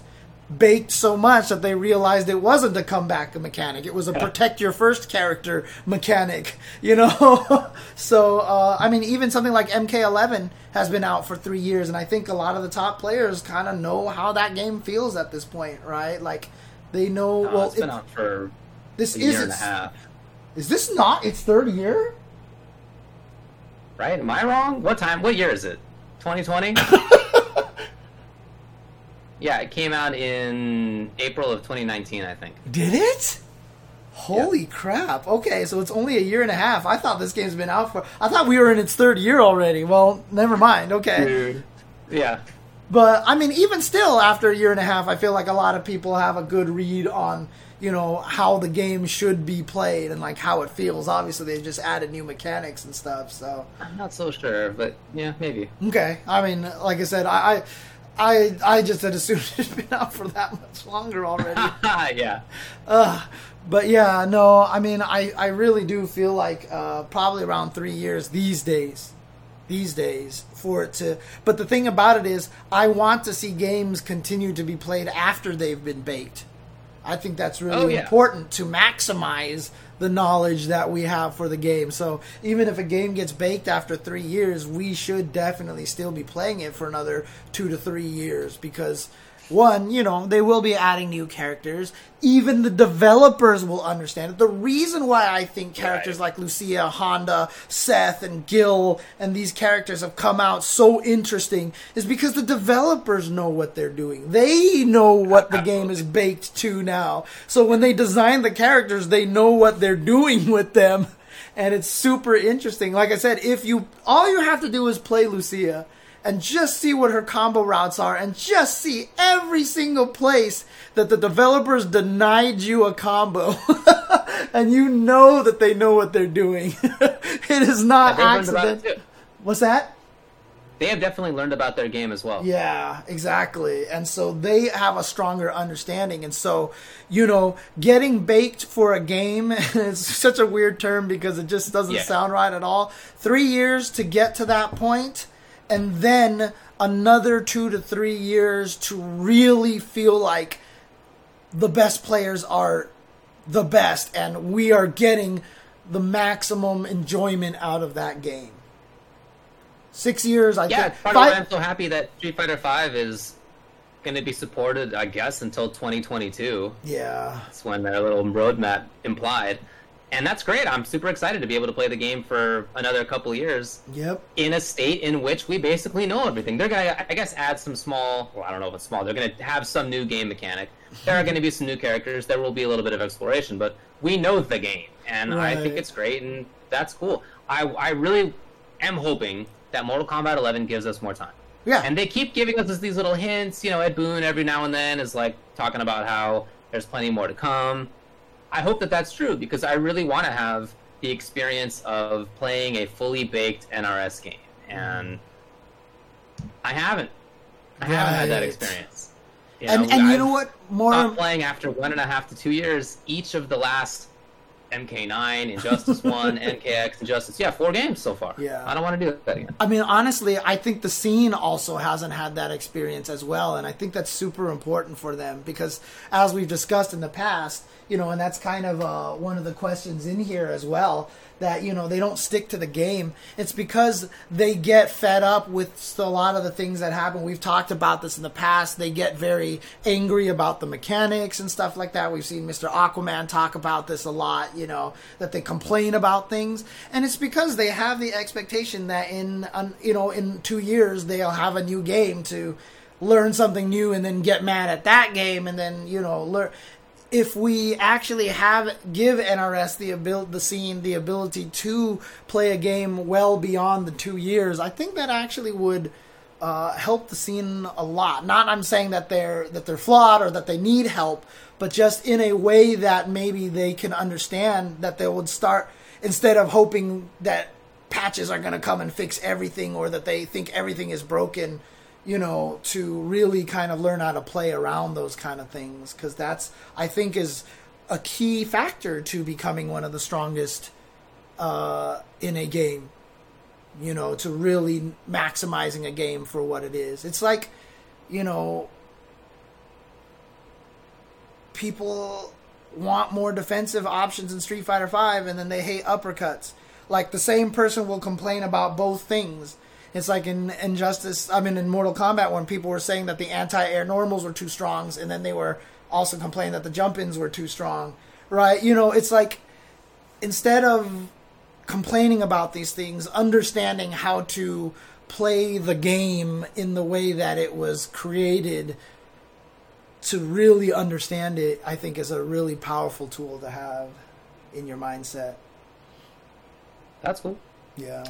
baked so much that they realized it wasn't a comeback mechanic. It was a protect your first character mechanic, you know? so, uh, I mean, even something like MK11 has been out for three years, and I think a lot of the top players kind of know how that game feels at this point, right? Like, they know. No, well, it's been it, out for this a is year and a half. Is this not its third year? Right? Am I wrong? What time? What year is it? 2020? yeah, it came out in April of 2019, I think. Did it? Holy yep. crap. Okay, so it's only a year and a half. I thought this game's been out for. I thought we were in its third year already. Well, never mind. Okay. Dude. Yeah. But, I mean, even still, after a year and a half, I feel like a lot of people have a good read on you know how the game should be played and like how it feels. Obviously, they've just added new mechanics and stuff. So I'm not so sure, but yeah, maybe. Okay, I mean, like I said, I. I I just had assumed it's been out for that much longer already. yeah. Uh, but yeah, no, I mean, I, I really do feel like uh, probably around three years these days, these days for it to. But the thing about it is, I want to see games continue to be played after they've been baked. I think that's really oh, yeah. important to maximize the knowledge that we have for the game. So even if a game gets baked after three years, we should definitely still be playing it for another two to three years because one, you know, they will be adding new characters. Even the developers will understand it. The reason why I think characters right. like Lucia, Honda, Seth, and Gill and these characters have come out so interesting is because the developers know what they're doing. They know what the game is baked to now. So when they design the characters, they know what they're doing with them. And it's super interesting. Like I said, if you all you have to do is play Lucia and just see what her combo routes are and just see every single place that the developers denied you a combo. and you know that they know what they're doing. it is not accident. What's that? They have definitely learned about their game as well. Yeah, exactly. And so they have a stronger understanding. And so, you know, getting baked for a game is such a weird term because it just doesn't yeah. sound right at all. Three years to get to that point and then another two to three years to really feel like the best players are the best and we are getting the maximum enjoyment out of that game. Six years, I yeah, think. part five, I'm so happy that Street Fighter Five is going to be supported, I guess, until 2022. Yeah, that's when their little roadmap implied and that's great. I'm super excited to be able to play the game for another couple years. Yep. In a state in which we basically know everything. They're gonna, I guess, add some small. Well, I don't know if it's small. They're gonna have some new game mechanic. There are gonna be some new characters. There will be a little bit of exploration, but we know the game, and right. I think it's great, and that's cool. I, I really am hoping that Mortal Kombat 11 gives us more time. Yeah. And they keep giving us these little hints. You know, Ed Boon every now and then is like talking about how there's plenty more to come I hope that that's true because I really want to have the experience of playing a fully baked NRS game, mm-hmm. and I haven't. I right. haven't had that experience. You know, and and I've you know what? More playing after one and a half to two years each of the last MK9, Injustice 1, MKX, Injustice. Yeah, four games so far. Yeah. I don't want to do that again. I mean, honestly, I think the scene also hasn't had that experience as well. And I think that's super important for them because, as we've discussed in the past, you know, and that's kind of uh, one of the questions in here as well. That you know they don't stick to the game. It's because they get fed up with a lot of the things that happen. We've talked about this in the past. They get very angry about the mechanics and stuff like that. We've seen Mr. Aquaman talk about this a lot. You know that they complain about things, and it's because they have the expectation that in you know in two years they'll have a new game to learn something new and then get mad at that game and then you know learn if we actually have give NRS the ability, the scene, the ability to play a game well beyond the two years, I think that actually would uh, help the scene a lot. Not I'm saying that they're that they're flawed or that they need help, but just in a way that maybe they can understand that they would start instead of hoping that patches are going to come and fix everything or that they think everything is broken you know, to really kind of learn how to play around those kind of things because that's I think is a key factor to becoming one of the strongest uh, in a game. You know, to really maximizing a game for what it is. It's like, you know, people want more defensive options in Street Fighter Five, and then they hate uppercuts. Like the same person will complain about both things it's like in Injustice, I mean, in Mortal Kombat, when people were saying that the anti-air normals were too strong, and then they were also complaining that the jump-ins were too strong, right? You know, it's like instead of complaining about these things, understanding how to play the game in the way that it was created to really understand it, I think is a really powerful tool to have in your mindset. That's cool. Yeah.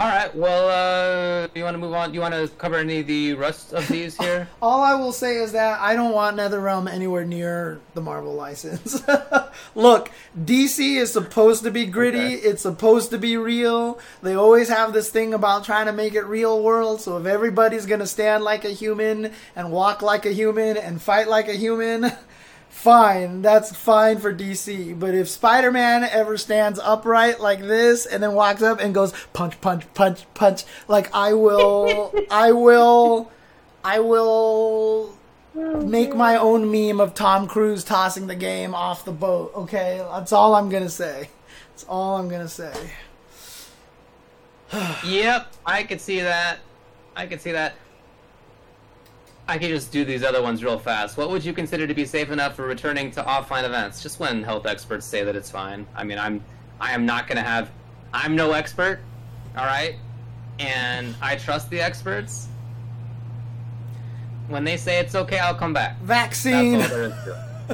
All right. Well, uh, you want to move on? You want to cover any of the rest of these here? All I will say is that I don't want NetherRealm anywhere near the Marvel license. Look, DC is supposed to be gritty. Okay. It's supposed to be real. They always have this thing about trying to make it real world. So if everybody's gonna stand like a human and walk like a human and fight like a human. fine. That's fine for DC. But if Spider Man ever stands upright like this and then walks up and goes punch, punch, punch, punch, like I will, I will, I will make my own meme of Tom Cruise tossing the game off the boat. Okay, that's all I'm gonna say. That's all I'm gonna say. yep, I could see that. I could see that. I could just do these other ones real fast. What would you consider to be safe enough for returning to offline events? Just when health experts say that it's fine. I mean, I'm I am not going to have I'm no expert, all right? And I trust the experts. When they say it's okay, I'll come back. Vaccine.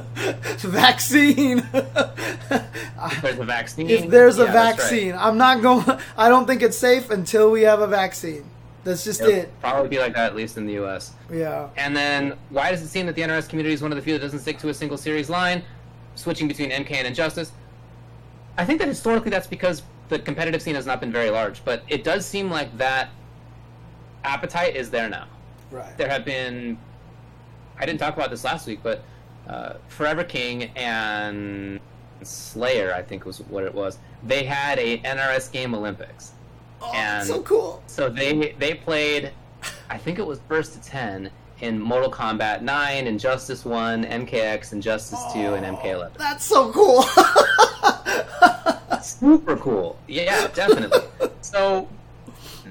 vaccine. if there's a vaccine. If there's yeah, a vaccine, right. I'm not going. I don't think it's safe until we have a vaccine. That's just It'll it. Probably be like that at least in the U.S. Yeah. And then why does it seem that the NRS community is one of the few that doesn't stick to a single series line, switching between MK and Injustice? I think that historically that's because the competitive scene has not been very large, but it does seem like that appetite is there now. Right. There have been. I didn't talk about this last week, but uh, Forever King and Slayer, I think was what it was. They had a NRS Game Olympics Oh, and so cool. So they they played, I think it was first to ten in Mortal Kombat 9, Injustice 1, MKX, Injustice oh, 2, and MK11. That's so cool. Super cool. Yeah, definitely. so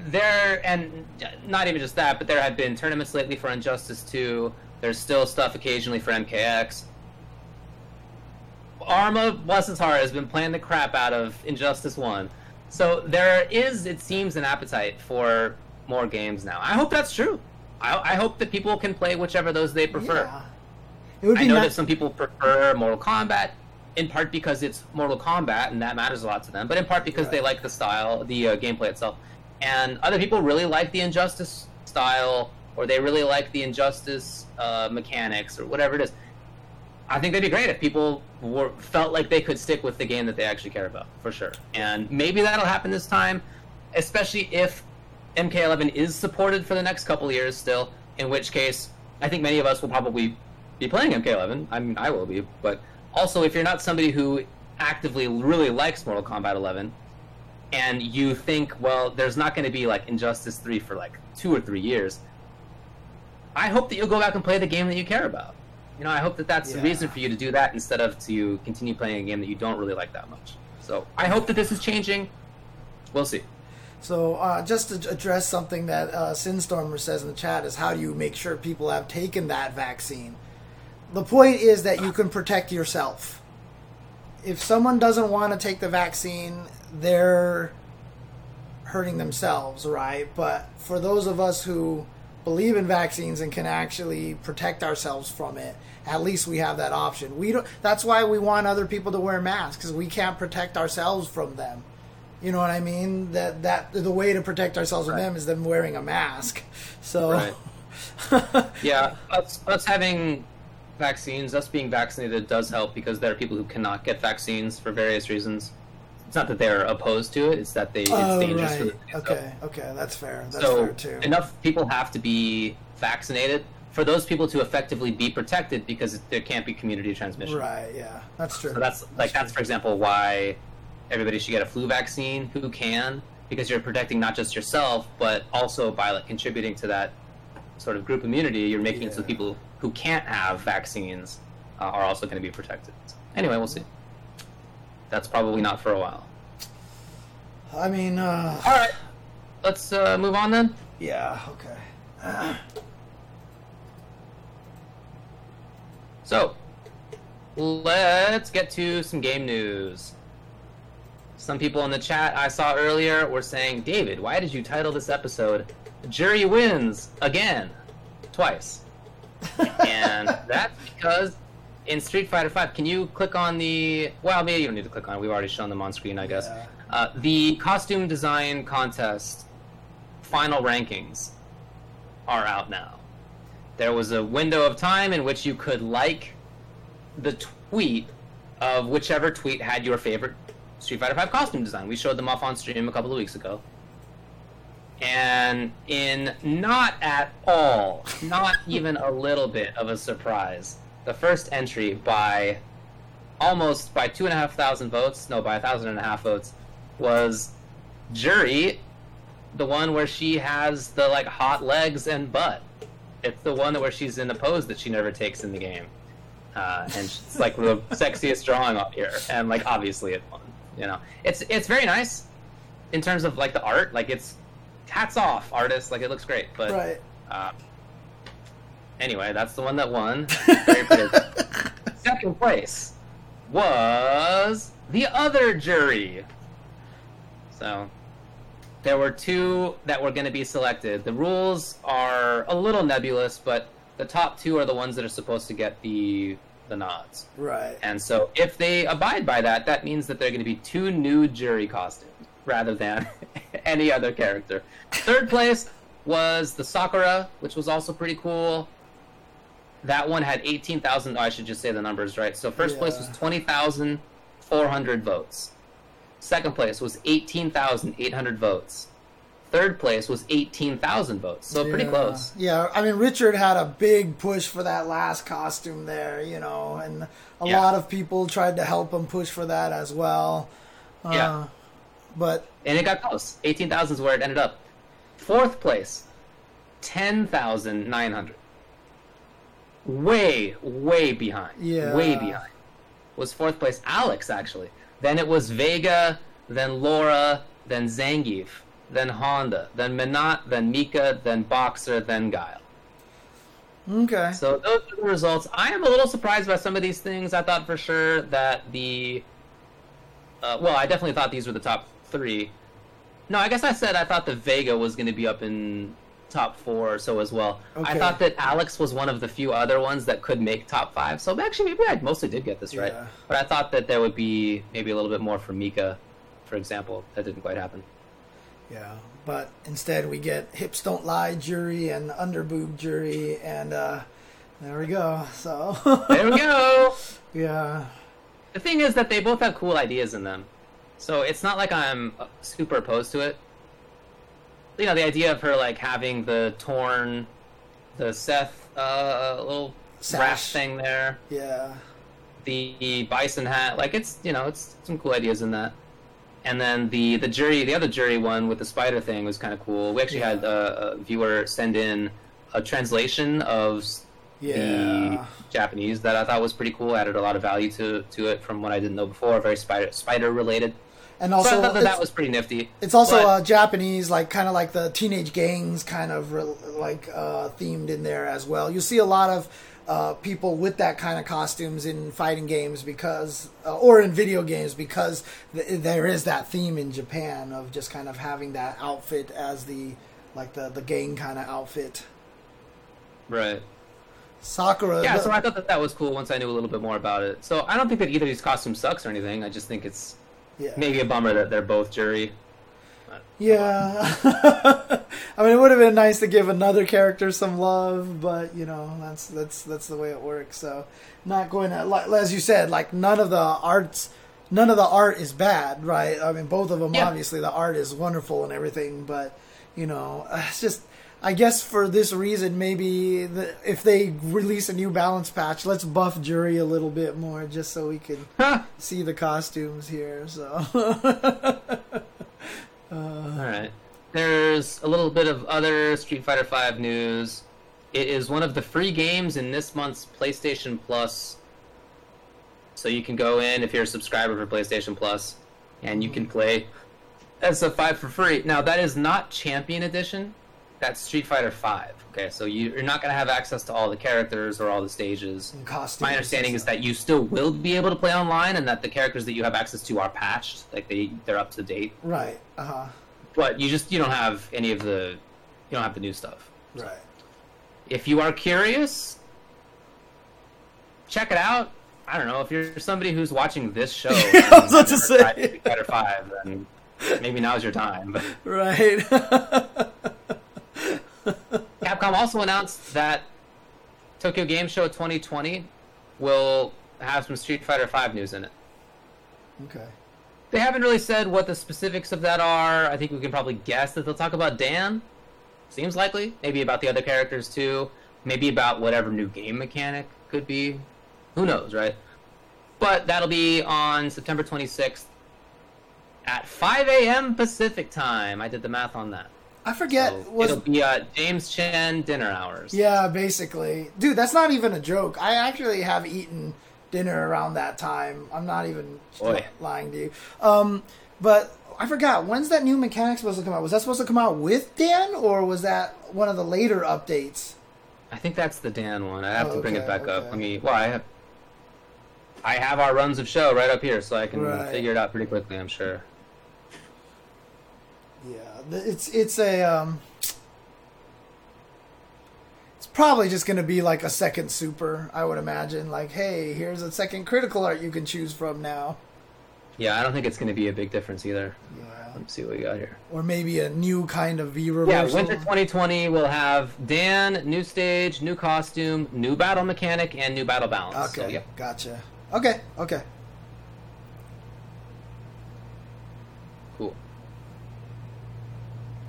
there, and not even just that, but there have been tournaments lately for Injustice 2. There's still stuff occasionally for MKX. Arma, bless his heart, has been playing the crap out of Injustice 1. So there is, it seems, an appetite for more games now. I hope that's true. I, I hope that people can play whichever those they prefer. Yeah. It would be I know that some people prefer Mortal Kombat, in part because it's Mortal Kombat and that matters a lot to them, but in part because right. they like the style, the uh, gameplay itself. And other people really like the Injustice style, or they really like the Injustice uh, mechanics, or whatever it is. I think they'd be great if people were, felt like they could stick with the game that they actually care about, for sure. And maybe that'll happen this time, especially if MK11 is supported for the next couple years still, in which case I think many of us will probably be playing MK11. I mean, I will be, but also if you're not somebody who actively really likes Mortal Kombat 11, and you think, well, there's not going to be like Injustice 3 for like two or three years, I hope that you'll go back and play the game that you care about You know, I hope that that's Yeah. the reason for you to do that instead of to continue playing a game that you don't really like that much. So I hope that this is changing. We'll see. So, uh, just to address something that uh, Sinstormer says in the chat is how do you make sure people have taken that vaccine? The point is that you can protect yourself. If someone doesn't want to take the vaccine, they're hurting themselves, right? But for those of us who believe in vaccines and can actually protect ourselves from it, at least we have that option. We don't. That's why we want other people to wear masks because we can't protect ourselves from them. You know what I mean? That that the way to protect ourselves from them is them wearing a mask. So, Right. Yeah, us, us having vaccines, us being vaccinated does help because there are people who cannot get vaccines for various reasons. It's not that they're opposed to it; it's that they it's oh dangerous for right, them. to do okay, okay, that's fair. That's so fair too. enough people have to be vaccinated for those people to effectively be protected because there can't be community transmission. Right, yeah, that's true. So that's like that's for example why everybody should get a flu vaccine who can because you're protecting not just yourself but also by like contributing to that sort of group immunity you're making it so people who can't have vaccines uh, are also going to be protected. Anyway, we'll see. That's probably not for a while. I mean, uh, All right, let's uh, move on then. yeah, okay. So, let's get to some game news. Some people in the chat I saw earlier were saying, David, why did you title this episode Juri Wins Again? Twice. and that's because in Street Fighter V, can you click on the. Well, maybe you don't need to click on it. We've already shown them on screen, I guess. Yeah. Uh, the costume design contest final rankings are out now. There was a window of time in which you could like the tweet of whichever tweet had your favorite Street Fighter V costume design. We showed them off on stream a couple of weeks ago. And in not at all, not even a little bit of a surprise, the first entry by almost by two and a half thousand votes, no, by a thousand and a half votes, was Juri, the one where she has the like hot legs and butt. It's the one where she's in a pose that she never takes in the game, uh, and it's like the sexiest drawing up here, and like obviously it won. You know, it's it's very nice in terms of like the art. Like it's hats off, artists. Like it looks great, but Right. uh, anyway, that's the one that won. Second place was the other Juri. So there were two that were going to be selected. The rules are a little nebulous, but the top two are the ones that are supposed to get the the nods. Right. And so if they abide by that, that means that they're going to be two new Juri costumes rather than any other character. Third place was the Sakura, which was also pretty cool. That one had 18,000. Oh, I should just say the numbers right. So first place was Yeah. 20,400 votes. Second place was 18,800 votes. Third place was 18,000 votes. So pretty close. Yeah, I mean Richard had a big push for that last costume there, you know, and a Yeah. lot of people tried to help him push for that as well. Uh, Yeah. But and it got close. Eighteen thousand is where it ended up. Fourth place, ten thousand nine hundred. Way, way behind. Yeah. Way behind. Was fourth place Alex actually. Then it was Vega, then Laura, then Zangief, then Honda, then Menat, then Mika, then Boxer, then Guile. okay. So those are the results. I am a little surprised by some of these things. I thought for sure that the, uh, well, I definitely thought these were the top three. No, I guess I said I thought the Vega was going to be up in top four or so as well. I thought that Alex was one of the few other ones that could make top five. So actually, maybe I mostly did get this right. But I thought that there would be maybe a little bit more for Mika, for example. That didn't quite happen. Yeah, but instead we get hips don't lie Juri and underboob Juri, and uh, there we go. So There we go. yeah, The thing is that they both have cool ideas in them, so it's not like I'm super opposed to it. You know, the idea of her like having the torn, the Seth uh, little Sash. rash thing there, yeah, the bison hat, like it's you know it's some cool ideas in that. And then the the Juri, the other Juri one with the spider thing was kind of cool. We actually Yeah. had a, a viewer send in a translation of Yeah. the Japanese that I thought was pretty cool. Added a lot of value to to it from what I didn't know before. Very spider spider related. And So also, I thought that, that was pretty nifty. it's also But- uh, Japanese, like kind of like the teenage gangs, kind of re- like uh, themed in there as well. You see a lot of uh, people with that kind of costumes in fighting games because, uh, or in video games because th- there is that theme in Japan of just kind of having that outfit as the like the the gang kind of outfit. right. Sakura, Yeah, the- so I thought that that was cool once I knew a little bit more about it. So I don't think that either of these costumes sucks or anything. I just think it's yeah. maybe a bummer that they're both Juri. Yeah. I mean, it would have been nice to give another character some love, but you know, that's that's that's the way it works. So, not going to like as you said, like none of the arts, none of the art is bad, right? I mean, both of them Yeah. obviously the art is wonderful and everything, but you know, it's just. I guess for this reason, maybe the, if they release a new balance patch, let's buff Juri a little bit more, just so we can see the costumes here. So, uh, All right. There's a little bit of other Street Fighter V news. It is one of the free games in this month's PlayStation Plus. So you can go in if you're a subscriber for PlayStation Plus, and you can mm-hmm. play SF5 for free. Now that is not Champion Edition. That's Street Fighter V. Okay, so you- you're not going to have access to all the characters or all the stages. My understanding is that you still will be able to play online, and that the characters that you have access to are patched, like they they're up to date right. Uh huh. but you just you don't have any of the you don't have the new stuff. Right. If you are curious, check it out. I don't know if you're somebody who's watching this show. I was about to say. Street Fighter Five, then maybe now's your time. But Right. Capcom also announced that Tokyo Game Show 2020 will have some Street Fighter V news in it. okay. They haven't really said what the specifics of that are. I think we can probably guess that they'll talk about Dan. Seems likely. Maybe about the other characters too. Maybe about whatever new game mechanic could be. Who knows, right? But that'll be on September 26th at 5 a.m. Pacific time. I did the math on that. I forget. So was it'll be uh, James Chen dinner hours. yeah, basically, dude. That's not even a joke. I actually have eaten dinner around that time. I'm not even Boy. lying to you. Um, but I forgot when's that new mechanic supposed to come out? Was that supposed to come out with Dan, or was that one of the later updates? I think that's the Dan one. I have Oh, to bring it okay, back up. okay. Let me. Well, I have. I have our runs of show right up here, so I can Right. figure it out pretty quickly. I'm sure. It's it's a um, it's probably just going to be like a second super. I would imagine. Like, hey, here's a second critical art you can choose from now. Yeah, I don't think it's going to be a big difference either. Yeah, Let's see what we got here. or maybe a new kind of V Yeah. Winter 2020 will have Dan, new stage, new costume, new battle mechanic, and new battle balance. Okay, So, yeah. gotcha. Okay, okay. Cool.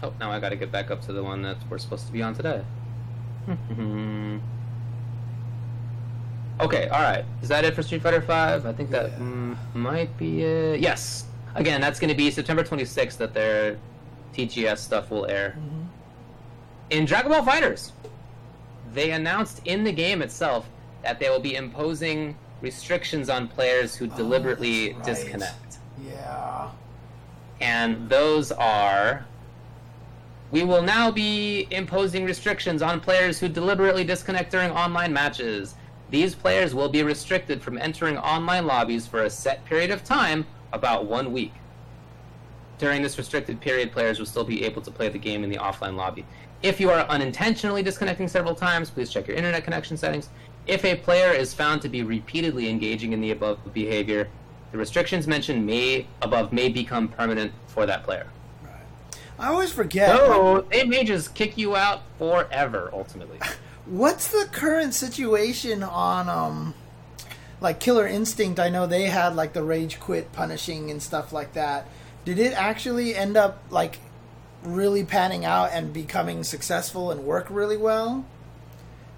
Oh, now I got to get back up to the one that we're supposed to be on today. okay, all right. Is that it for Street Fighter Five? I think that Yeah. mm, might be it. Yes. Again, that's going to be September 26th that their TGS stuff will air. Mm-hmm. In Dragon Ball FighterZ, they announced in the game itself that they will be imposing restrictions on players who deliberately Oh, that's right. disconnect Yeah. and those are we will now be imposing restrictions on players who deliberately disconnect during online matches. These players will be restricted from entering online lobbies for a set period of time, about one week. During this restricted period, players will still be able to play the game in the offline lobby. If you are unintentionally disconnecting several times, please check your internet connection settings. If a player is found to be repeatedly engaging in the above behavior, the restrictions mentioned may above may become permanent for that player. I always forget. So they may just kick you out forever, ultimately. What's the current situation on um like Killer Instinct? I know they had like the rage quit punishing and stuff like that. Did it actually end up like really panning out and becoming successful and work really well?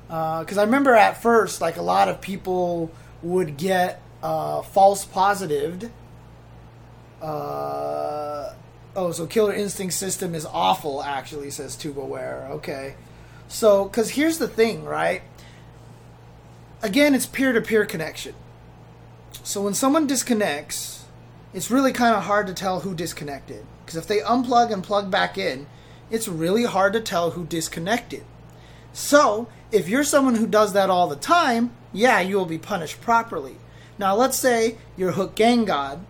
Because I remember at first, like a lot of people would get uh, false positived. Uh, oh, so Killer Instinct system is awful. Actually, says TubaWare. Okay. So, because here's the thing, right? again, it's peer to peer connection. So when someone disconnects, it's really kind of hard to tell who disconnected. Because if they unplug and plug back in, it's really hard to tell who disconnected. So, if you're someone who does that all the time, yeah, you will be punished properly. Now, let's say you're Hook Gang God,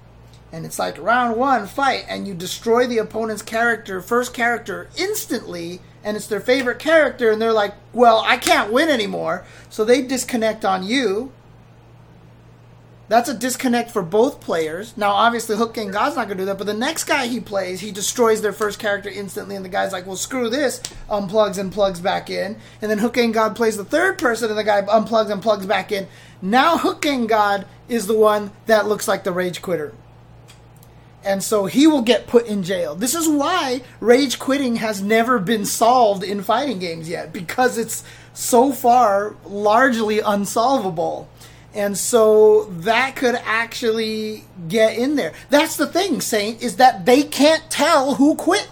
and it's like round one fight, and you destroy the opponent's character, first character, instantly, and it's their favorite character, and they're like, well, I can't win anymore. So they disconnect on you. That's a disconnect for both players. Now, obviously, Hook Gang God's not going to do that, but the next guy he plays, he destroys their first character instantly, and the guy's like, well, screw this, unplugs and plugs back in. And then Hook Gang God plays the third person, and the guy unplugs and plugs back in. Now, Hook Gang God is the one that looks like the rage quitter. And so he will get put in jail. This is why rage quitting has never been solved in fighting games yet, because it's so far largely unsolvable and so that could actually get in there. That's the thing, Saint, is that they can't tell who quit.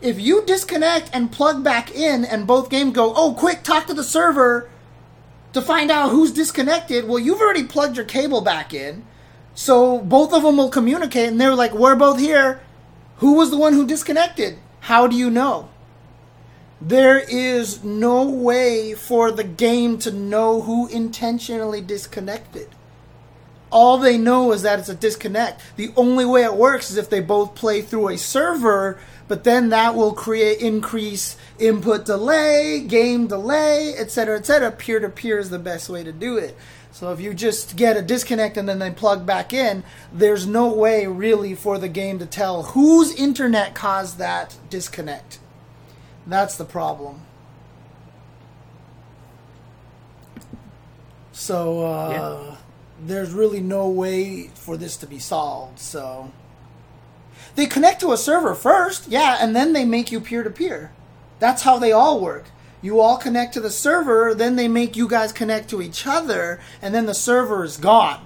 If you disconnect and plug back in and both games go, oh, quick, talk to the server to find out who's disconnected, well, you've already plugged your cable back in. So both of them will communicate and they're like, we're both here. Who was the one who disconnected? How do you know? There is no way for the game to know who intentionally disconnected. All they know is that it's a disconnect. The only way it works is if they both play through a server, but then that will create increase input delay, game delay, etc., etc. Peer to peer is the best way to do it. So if you just get a disconnect and then they plug back in, there's no way really for the game to tell whose internet caused that disconnect. That's the problem. So uh, yeah. there's really no way for this to be solved. So they connect to a server first, yeah, and then they make you peer to peer. That's how they all work. You all connect to the server, then they make you guys connect to each other, and then the server is gone.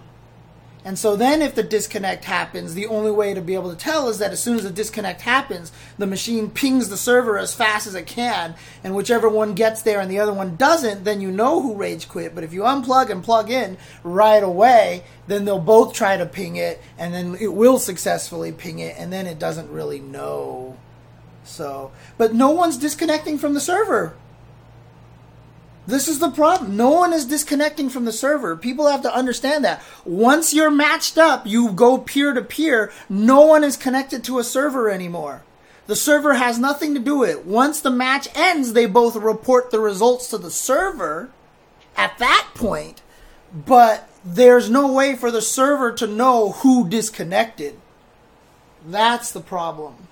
And so then if the disconnect happens, the only way to be able to tell is that as soon as the disconnect happens, the machine pings the server as fast as it can, and whichever one gets there and the other one doesn't, then you know who rage quit. But if you unplug and plug in right away, then they'll both try to ping it, and then it will successfully ping it, and then it doesn't really know. So, but no one's disconnecting from the server. This is the problem. No one is disconnecting from the server. People have to understand that. Once you're matched up, you go peer to peer. No one is connected to a server anymore. The server has nothing to do with it. Once the match ends, they both report the results to the server at that point, but there's no way for the server to know who disconnected. That's the problem.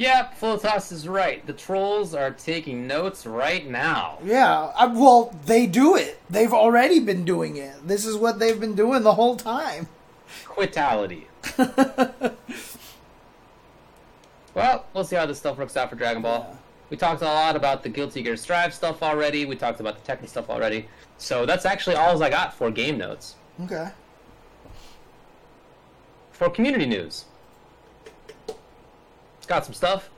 Yep, Flotas is right. The trolls are taking notes right now. Yeah, I, well, they do it. They've already been doing it. This is what they've been doing the whole time. Quitality. well, we'll see how this stuff works out for Dragon Ball. Yeah. We talked a lot about the Guilty Gear Strive stuff already. We talked about the Tekken stuff already. So that's actually all I got for game notes. Okay. For community news got some stuff.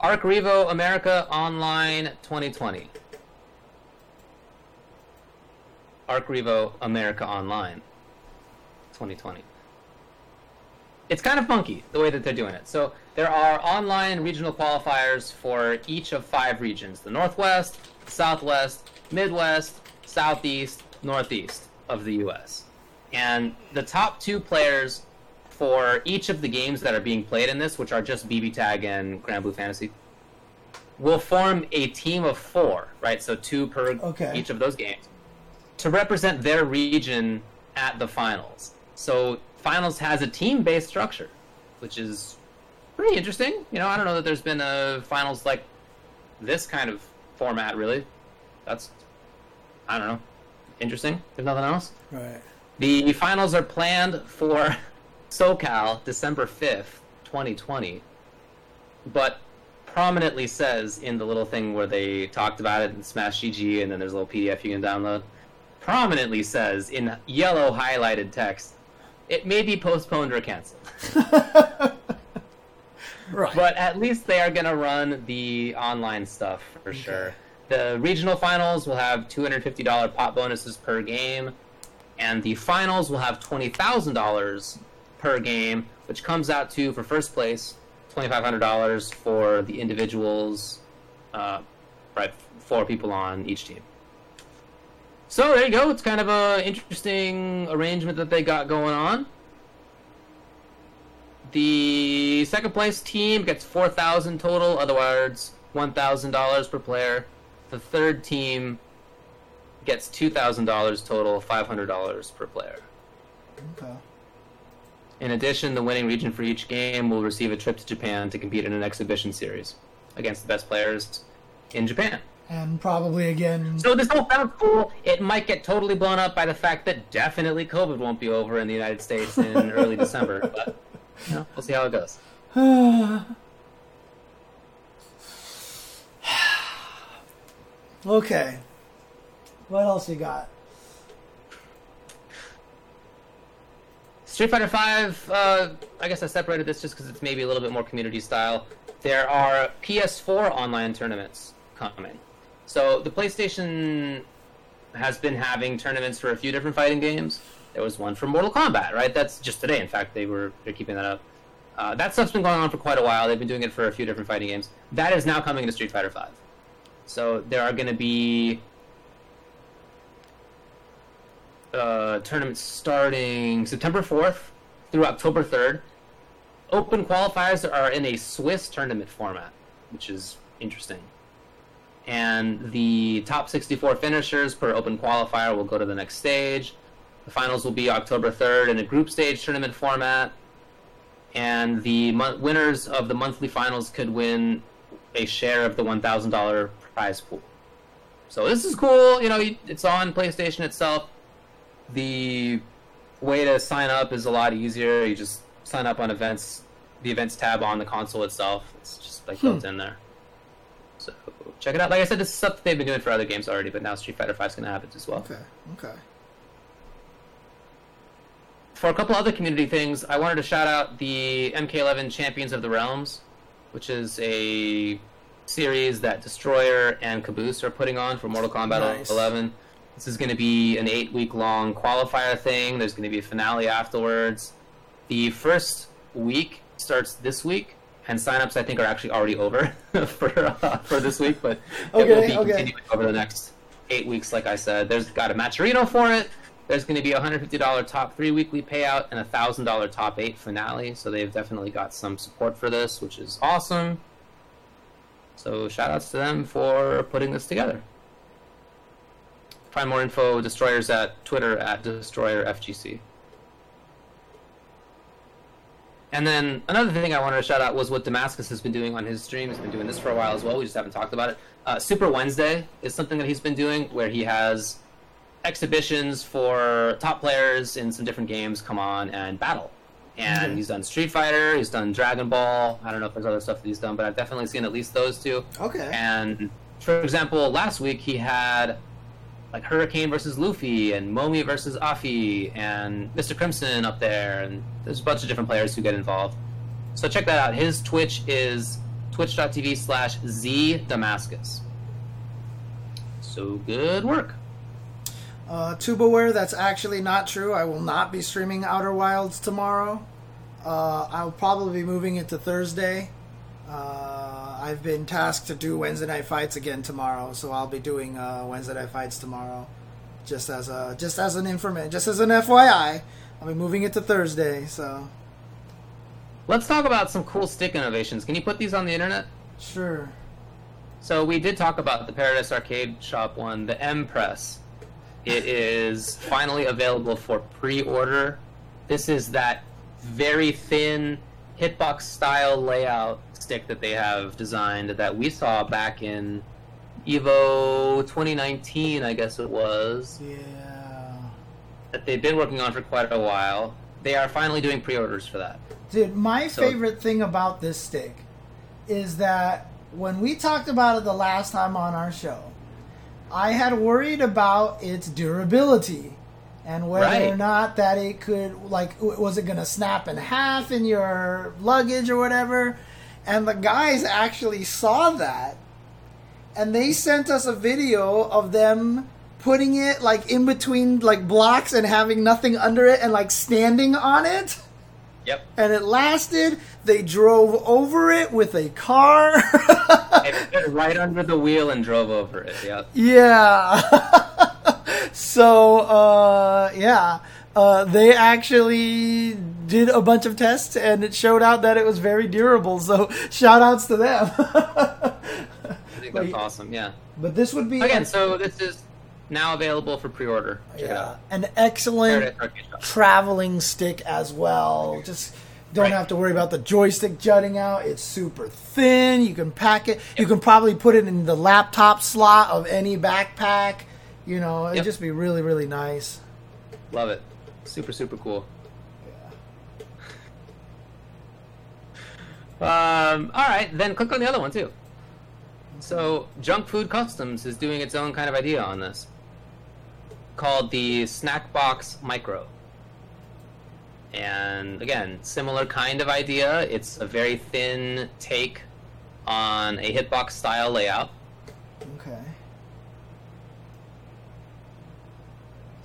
Arc Revo America Online 2020. Arc Revo America Online 2020. It's kind of funky the way that they're doing it. So there are online regional qualifiers for each of five regions the Northwest, Southwest, Midwest, Southeast, Northeast of the US. And the top two players for each of the games that are being played in this, which are just BB Tag and Granblue Fantasy, will form a team of four, right? So two per okay. each of those games to represent their region at the finals. So finals has a team-based structure, which is pretty interesting. You know, I don't know that there's been a finals like this kind of format really. That's I don't know. Interesting. There's nothing else. Right. The finals are planned for SoCal, December 5th, 2020, but prominently says in the little thing where they talked about it in Smash GG and then there's a little PDF you can download, prominently says in yellow highlighted text, it may be postponed or canceled. right. But at least they are going to run the online stuff for okay. sure. The regional finals will have $250 pot bonuses per game, and the finals will have $20,000 per game, which comes out to, for first place, $2,500 for the individuals, uh, right, four people on each team. So there you go. It's kind of a interesting arrangement that they got going on. The second place team gets four thousand total, otherwise one thousand dollars per player. The third team gets two thousand dollars total, five hundred dollars per player. Okay. In addition, the winning region for each game will receive a trip to Japan to compete in an exhibition series against the best players in Japan. And probably again. So this whole sounds cool. It might get totally blown up by the fact that definitely COVID won't be over in the United States in early December. But you know, we'll see how it goes. okay. What else you got? Street Fighter Five. Uh, I guess I separated this just because it's maybe a little bit more community style. There are PS4 online tournaments coming. So the PlayStation has been having tournaments for a few different fighting games. There was one for Mortal Kombat, right? That's just today. In fact, they were they're keeping that up. Uh, that stuff's been going on for quite a while. They've been doing it for a few different fighting games. That is now coming to Street Fighter Five. So there are going to be uh, tournaments starting September fourth through October third. Open qualifiers are in a Swiss tournament format, which is interesting. And the top 64 finishers per open qualifier will go to the next stage. The finals will be October 3rd in a group stage tournament format. And the mo- winners of the monthly finals could win a share of the $1,000 prize pool. So this is cool. You know, it's on PlayStation itself. The way to sign up is a lot easier. You just sign up on events, the events tab on the console itself. It's just like built hmm. in there. So check it out. Like I said, this is stuff they've been doing for other games already, but now Street Fighter Five is going to have it as well. Okay. Okay for a couple other community things, I wanted to shout out the MK11 Champions of the Realms, which is a series that Destroyer and Caboose are putting on for Mortal Kombat nice. 11. This is going to be an eight week long qualifier thing. There's going to be a finale afterwards. The first week starts this week, and signups I think are actually already over for uh, for this week, but okay, it will be okay. continuing over the next eight weeks. Like I said, there's got a Matcherino for it. There's going to be a $150 top three weekly payout and a $1,000 top eight finale. So they've definitely got some support for this, which is awesome. So shout outs to them for putting this together. Find more info, Destroyers at Twitter at DestroyerFGC. And then another thing I wanted to shout out was what Damascus has been doing on his stream. He's been doing this for a while as well. We just haven't talked about it. Uh, Super Wednesday is something that he's been doing where he has exhibitions for top players in some different games come on and battle. And mm-hmm. he's done Street Fighter, he's done Dragon Ball. I don't know if there's other stuff that he's done, but I've definitely seen at least those two. Okay. And for example, last week he had like Hurricane versus Luffy and Momi versus Afi and Mr. Crimson up there, and there's a bunch of different players who get involved. So check that out. His Twitch is twitch.tv slash z Damascus. So good work. Uh, Tubaware, that's actually not true. I will not be streaming Outer Wilds tomorrow. Uh, I'll probably be moving it to Thursday. Uh, I've been tasked to do Wednesday night fights again tomorrow, so I'll be doing uh, Wednesday night fights tomorrow. Just as a just as an information, just as an FYI, I'll be moving it to Thursday. So let's talk about some cool stick innovations. Can you put these on the internet? Sure. So we did talk about the Paradise Arcade Shop one, the M Press. It is finally available for pre-order. This is that very thin hitbox style layout stick that they have designed that we saw back in Evo 2019, I guess it was. Yeah. That they've been working on for quite a while. They are finally doing pre-orders for that. Dude, my so, favorite thing about this stick is that when we talked about it the last time on our show, I had worried about its durability and whether right. or not that it could like was it going to snap in half in your luggage or whatever and the guys actually saw that and they sent us a video of them putting it like in between like blocks and having nothing under it and like standing on it. Yep. And it lasted. They drove over it with a car. they put it right under the wheel and drove over it. Yep. Yeah. so uh, yeah. Uh, they actually did a bunch of tests and it showed out that it was very durable. So shout outs to them. I think that's awesome. Yeah. But this would be again. So this is now available for pre-order. Check yeah, an excellent traveling stick as well. Just don't right. have to worry about the joystick jutting out. It's super thin. You can pack it. Yep. You can probably put it in the laptop slot of any backpack. You know, it'd yep. just be really, really nice. Love it. Super, super cool. Um, all right, then click on the other one too. So, Junk Food Customs is doing its own kind of idea on this, called the Snack Box Micro. And again, similar kind of idea. It's a very thin take on a hitbox style layout. Okay.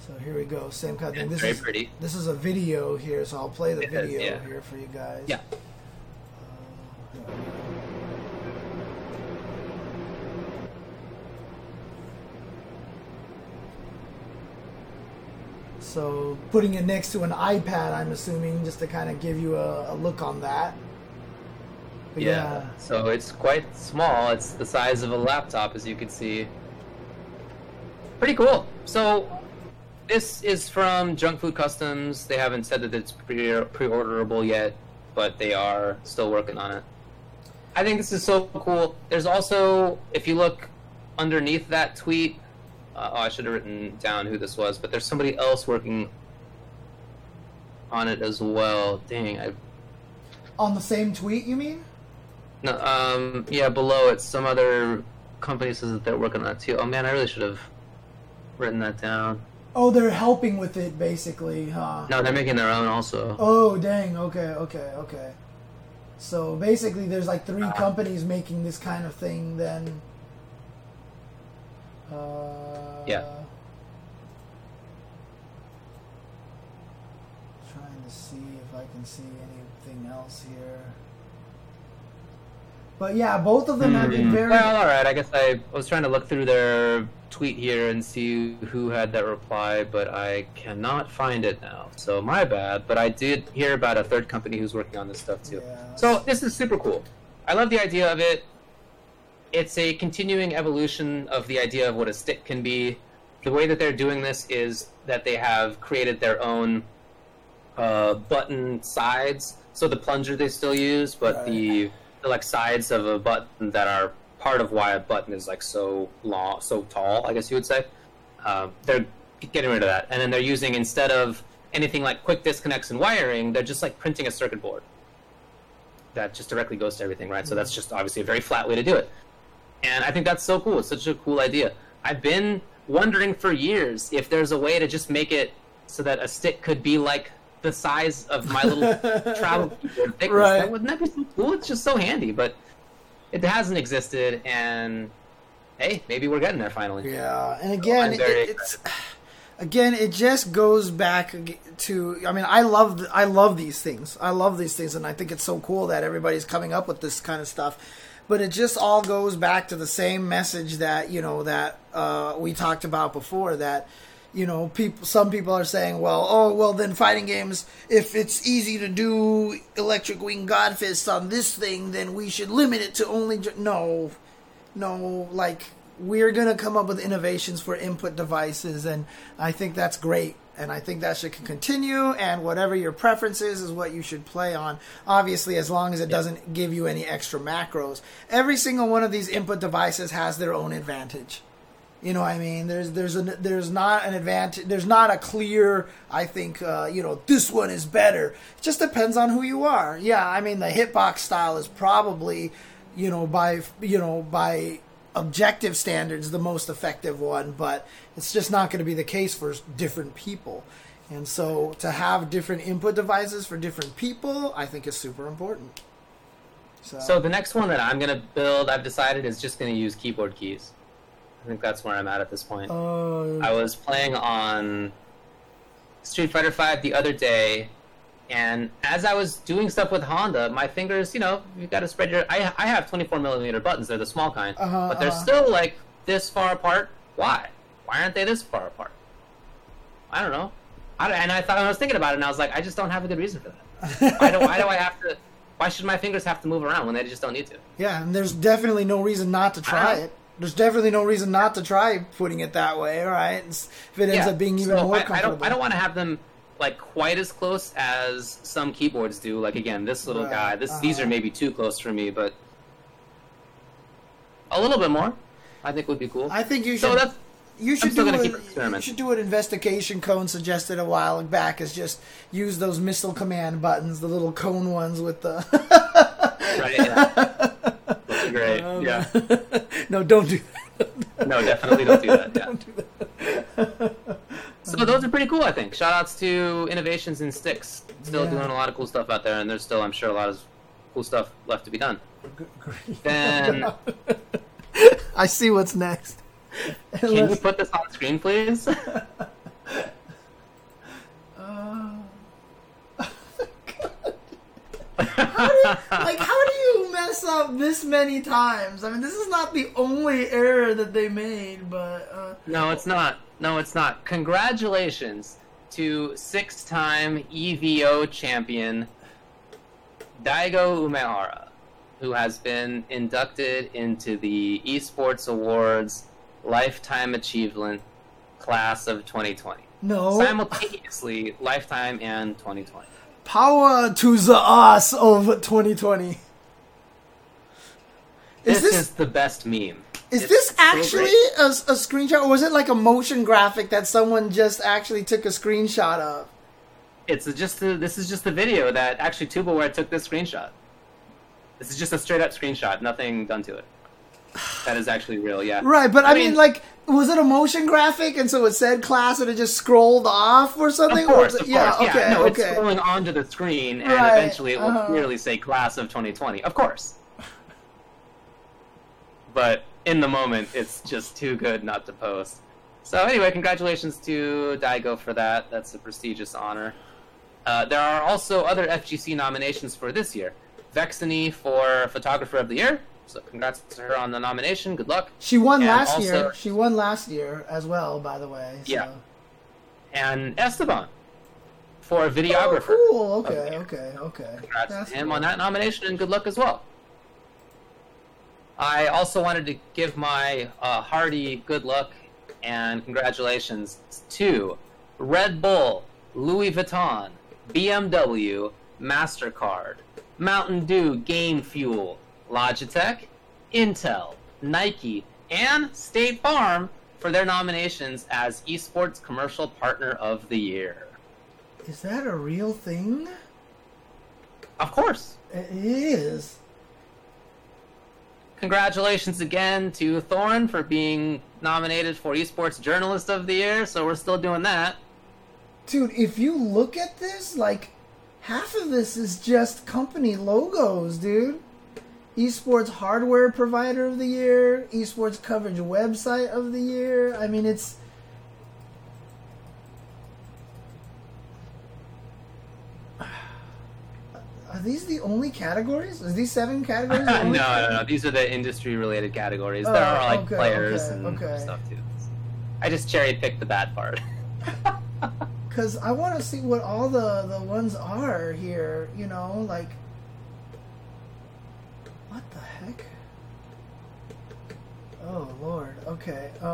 So here we go, same kind of thing. This very is, pretty. This is a video here, so I'll play the it video is, yeah. here for you guys. Yeah. So putting it next to an iPad, I'm assuming, just to kind of give you a, a look on that. Yeah. yeah. So it's quite small. It's the size of a laptop, as you can see. Pretty cool. So this is from Junk Food Customs. They haven't said that it's pre orderable yet, but they are still working on it. I think this is so cool. There's also, if you look underneath that tweet, uh, oh, I should have written down who this was, but there's somebody else working on it as well. Dang, I. On the same tweet, you mean? No, um, yeah, below it, some other company says that they're working on it too. Oh man, I really should have written that down. Oh, they're helping with it basically, huh? No, they're making their own also. Oh, dang. Okay, okay, okay. So basically, there's like three companies making this kind of thing. Then. Uh, yeah. Trying to see if I can see anything else here. But yeah, both of them mm-hmm. have been mm-hmm. very. Well, all right. I guess I was trying to look through their tweet here and see who had that reply, but I cannot find it now. So my bad. But I did hear about a third company who's working on this stuff too. Yeah. So this is super cool. I love the idea of it. It's a continuing evolution of the idea of what a stick can be. The way that they're doing this is that they have created their own uh, button sides. So the plunger they still use, but right. the the like sides of a button that are part of why a button is like so long, so tall. I guess you would say. Um, they're getting rid of that, and then they're using instead of anything like quick disconnects and wiring, they're just like printing a circuit board that just directly goes to everything, right? Mm-hmm. So that's just obviously a very flat way to do it. And I think that's so cool. It's such a cool idea. I've been wondering for years if there's a way to just make it so that a stick could be like the size of my little travel thickness. Right. That, wouldn't that be so cool? It's just so handy, but it hasn't existed, and hey, maybe we're getting there finally. Yeah, and again, it, it's again, it just goes back to. I mean, I love I love these things. I love these things, and I think it's so cool that everybody's coming up with this kind of stuff. But it just all goes back to the same message that you know that uh, we talked about before. That you know, people. Some people are saying, "Well, oh, well, then fighting games. If it's easy to do Electric Wind Godfist on this thing, then we should limit it to only." No, no. Like we're gonna come up with innovations for input devices, and I think that's great. And I think that should continue. And whatever your preference is, is what you should play on. Obviously, as long as it doesn't give you any extra macros. Every single one of these input devices has their own advantage. You know, I mean, there's there's a there's not an advantage. There's not a clear. I think uh, you know this one is better. It just depends on who you are. Yeah, I mean the hitbox style is probably you know by you know by objective standards the most effective one, but it's just not going to be the case for different people. And so to have different input devices for different people, I think is super important. So, So the next one that I'm gonna build, I've decided is just gonna use keyboard keys. I think that's where I'm at at this point. uh, I was playing on Street Fighter V the other day, and as I was doing stuff with Honda, my fingers, you know, you got to spread your. I I have 24 millimeter buttons. They're the small kind, Uh-huh, but they're uh-huh. still like this far apart. Why? Why aren't they this far apart? I don't know. I, and I thought I was thinking about it, and I was like, I just don't have a good reason for that. Why do why do I have to? Why should my fingers have to move around when they just don't need to? yeah, and there's definitely no reason not to try it. There's definitely no reason not to try putting it that way, right? If it ends Yeah, up being even so more I, I don't. I don't want to have them like quite as close as some keyboards do. Like again, this little Right, guy. This these uh-huh. are maybe too close for me, but a little bit more, I think would be cool. I think you should. so that's You should still do keep you should do what investigation cone suggested a while back is just use those missile command buttons, the little cone ones with the. right. Yeah. Great. Um, yeah. no, don't do that. No, definitely don't do that. Yeah. don't do that. So those are pretty cool. I think. Shout outs to Innovations in Sticks. Still Yeah. doing a lot of cool stuff out there, and there's still, I'm sure, a lot of cool stuff left to be done. Great. Then I see what's next. can you put this on screen, please? Like, how do you mess up this many times? I mean, this is not the only error that they made, but uh, No, it's not. No, it's not. Congratulations to six-time EVO champion Daigo Umehara, who has been inducted into the Esports Awards Lifetime Achievement class of 2020. no. Simultaneously, Lifetime and 2020. Power to the ass of 2020. Is This, this is the best meme. is It's this actually great. a, a screenshot, or was it like a motion graphic that someone just actually took a screenshot of? It's just a, this is just the video that actually Tubaware took this screenshot. This is just a straight up screenshot, nothing done to it. That is actually real, yeah. Right, but I, I mean, mean- like, was it a motion graphic, and so it said class, and it just scrolled off or something? Of course, Or was of it- yeah, course, okay. No, okay. it's scrolling onto the screen, and Right, eventually it will uh-huh. clearly say "Class of 2020." Of course. But in the moment, it's just too good not to post. So anyway, congratulations to Daigo for that. That's a prestigious honor. Uh, there are also other FGC nominations for this year. Vexanie for Photographer of the Year. So congrats to her on the nomination. Good luck. She won And last also- year. She won last year as well, by the way. so- Yeah. And Esteban for Oh, videographer. cool. of Okay, okay, okay. Congrats That's to him cool. on that nomination, and good luck as well. I also wanted to give my uh, hearty good luck and congratulations to Red Bull, Louis Vuitton, BMW, MasterCard, Mountain Dew Game Fuel, Logitech, Intel, Nike, and State Farm for their nominations as Esports Commercial Partner of the Year. Is that a real thing? Of course. It is. Congratulations again to Thorin for being nominated for Esports Journalist of the Year, so we're still doing that. Dude, if you look at this, like, half of this is just company logos, dude. Esports Hardware Provider of the Year, Esports Coverage Website of the Year. I mean, it's. Are these the only categories? Is these seven categories? no, the only no, no. These are the industry related categories. Oh, there are oh, like okay, players okay, and okay. stuff too. I just cherry picked the bad part. Because I want to see what all the, the ones are here, you know, like. What the heck? Oh, Lord. Okay. Uh.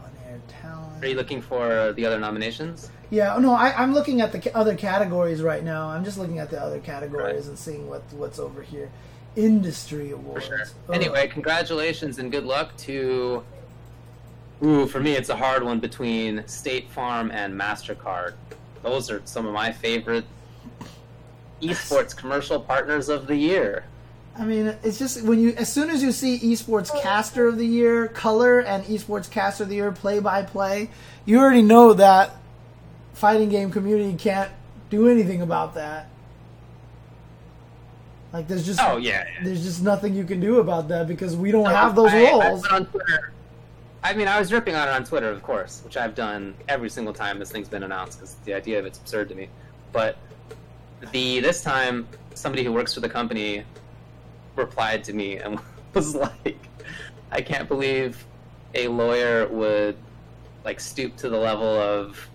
On air talent. are you looking for the other nominations? Yeah, no, I, I'm looking at the ca- other categories right now. I'm just looking at the other categories Right. and seeing what what's over here. Industry For awards. sure. Ugh. Anyway, congratulations and good luck to. Ooh, for me, it's a hard one between State Farm and MasterCard. Those are some of my favorite esports commercial partners of the year. I mean, it's just when you, as soon as you see esports caster of the year, color, and esports caster of the year, play by play, you already know that fighting game community can't do anything about that. Like there's just oh yeah, yeah. there's just nothing you can do about that because we don't No, have those I- I roles. Twitter. I mean, I was ripping on it on Twitter, of course, which I've done every single time this thing's been announced because the idea of it's absurd to me. But the this time, somebody who works for the company replied to me and was like, "I can't believe a lawyer would like stoop to the level of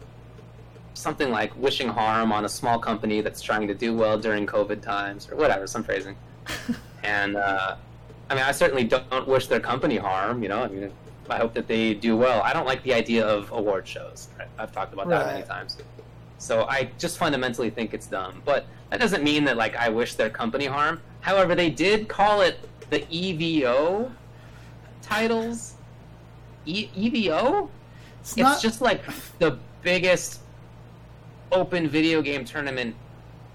something like wishing harm on a small company that's trying to do well during COVID times or whatever, some phrasing." and uh, I mean, I certainly don't wish their company harm. You know, I mean, I hope that they do well. I don't like the idea of award shows. Right? I've talked about that many times. So I just fundamentally think it's dumb. But that doesn't mean that like I wish their company harm. However, they did call it the EVO titles. E- EVO? It's It's not just like the biggest open video game tournament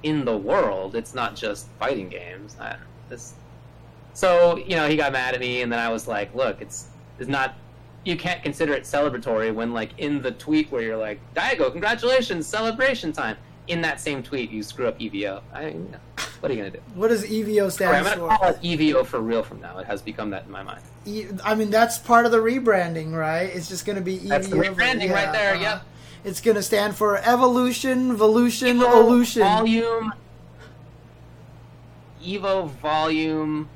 in the world. It's not just fighting games. I, this, so you know, he got mad at me, and then I was like, "Look, it's it's not. You can't consider it celebratory when, like, in the tweet where you're like, Daigo, congratulations, celebration time. In that same tweet, you screw up EVO. I, know, what are you gonna do? what does EVO stand stand I'm gonna for? call it EVO for real from now. It has become that in my mind. E- I mean, that's part of the rebranding, right? It's just going to be EVO. That's the rebranding right there, yep. It's going to stand for Evolution, Volution, Evo Olution. Volume. Evo Volume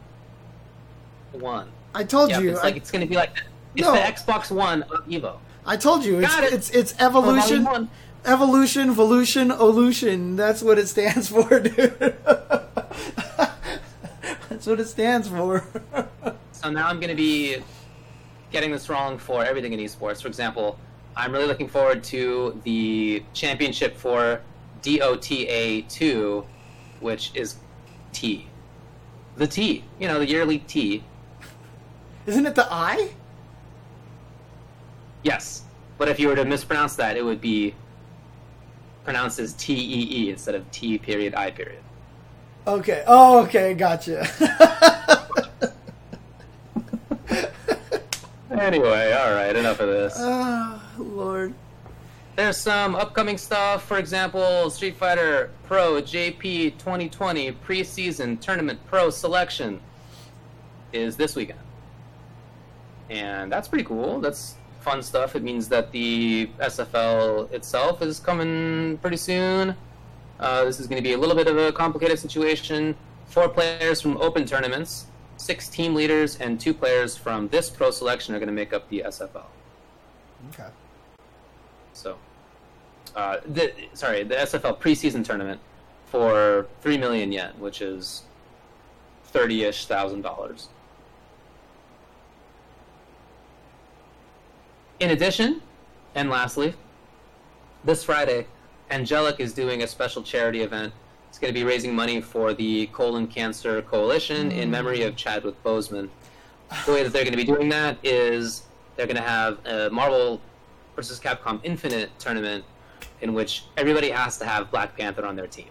One. I told Yeah, you. it's I, like it's going to be like it's No. the Xbox One of Evo. I told you. It's it. it's it's Oh, Evolution, One. Evolution, Volution, Olution. That's what it stands for, dude. That's what it stands for. So now I'm going to be getting this wrong for everything in esports. For example, I'm really looking forward to the championship for DOTA 2, which is T. The T. You know, the yearly T. Isn't it the I? Yes. But if you were to mispronounce that, it would be pronounced as T E E instead of T period I period. Okay. Oh, okay. Gotcha. Anyway, alright, enough of this. oh, Lord. There's some upcoming stuff. For example, Street Fighter Pro JP 2020 preseason tournament pro selection is this weekend. And that's pretty cool. That's fun stuff. It means that the SFL itself is coming pretty soon. Uh, this is going to be a little bit of a complicated situation. Four players from open tournaments, six team leaders, and two players from this pro selection are going to make up the SFL. Okay. So, uh, the, sorry, the SFL preseason tournament for three million yen, which is thirty-ish thousand dollars. In addition, and lastly, this Friday, Angelic is doing a special charity event. It's going to be raising money for the Colon Cancer Coalition in mm. memory of Chadwick Boseman. The way that they're going to be doing that is they're going to have a Marvel versus Capcom Infinite tournament in which everybody has to have Black Panther on their team.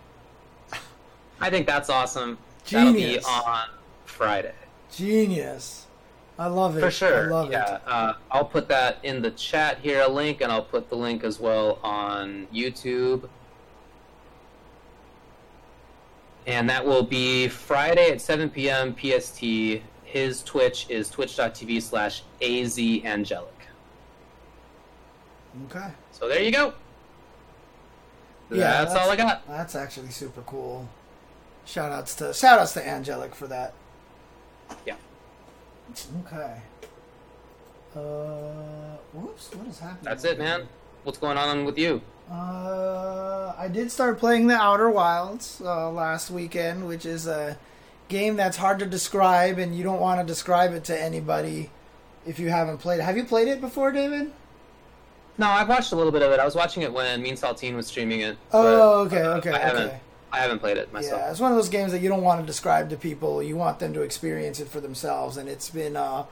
I think that's awesome. That'll be on Friday. Genius. I love it. For sure. I love yeah. it. Uh, I'll put that in the chat here, a link, and I'll put the link as well on YouTube. And that will be Friday at 7 p.m. PST. His Twitch is twitch.tv slash azangelic. Okay. So there you go. Yeah, that's, all I got. That's actually super cool. Shout outs to shout outs to Angelic for that. Yeah. Okay. Uh, whoops! What is happening? That's it, man. What's going on with you? Uh, I did start playing the Outer Wilds uh, last weekend, which is a game that's hard to describe, and you don't want to describe it to anybody if you haven't played it. Have you played it before, David? No, I've watched a little bit of it. I was watching it when Mean Saltine was streaming it. Oh, okay, okay, I haven't. okay. I haven't played it myself. Yeah, it's one of those games that you don't want to describe to people. You want them to experience it for themselves, and it's been uh,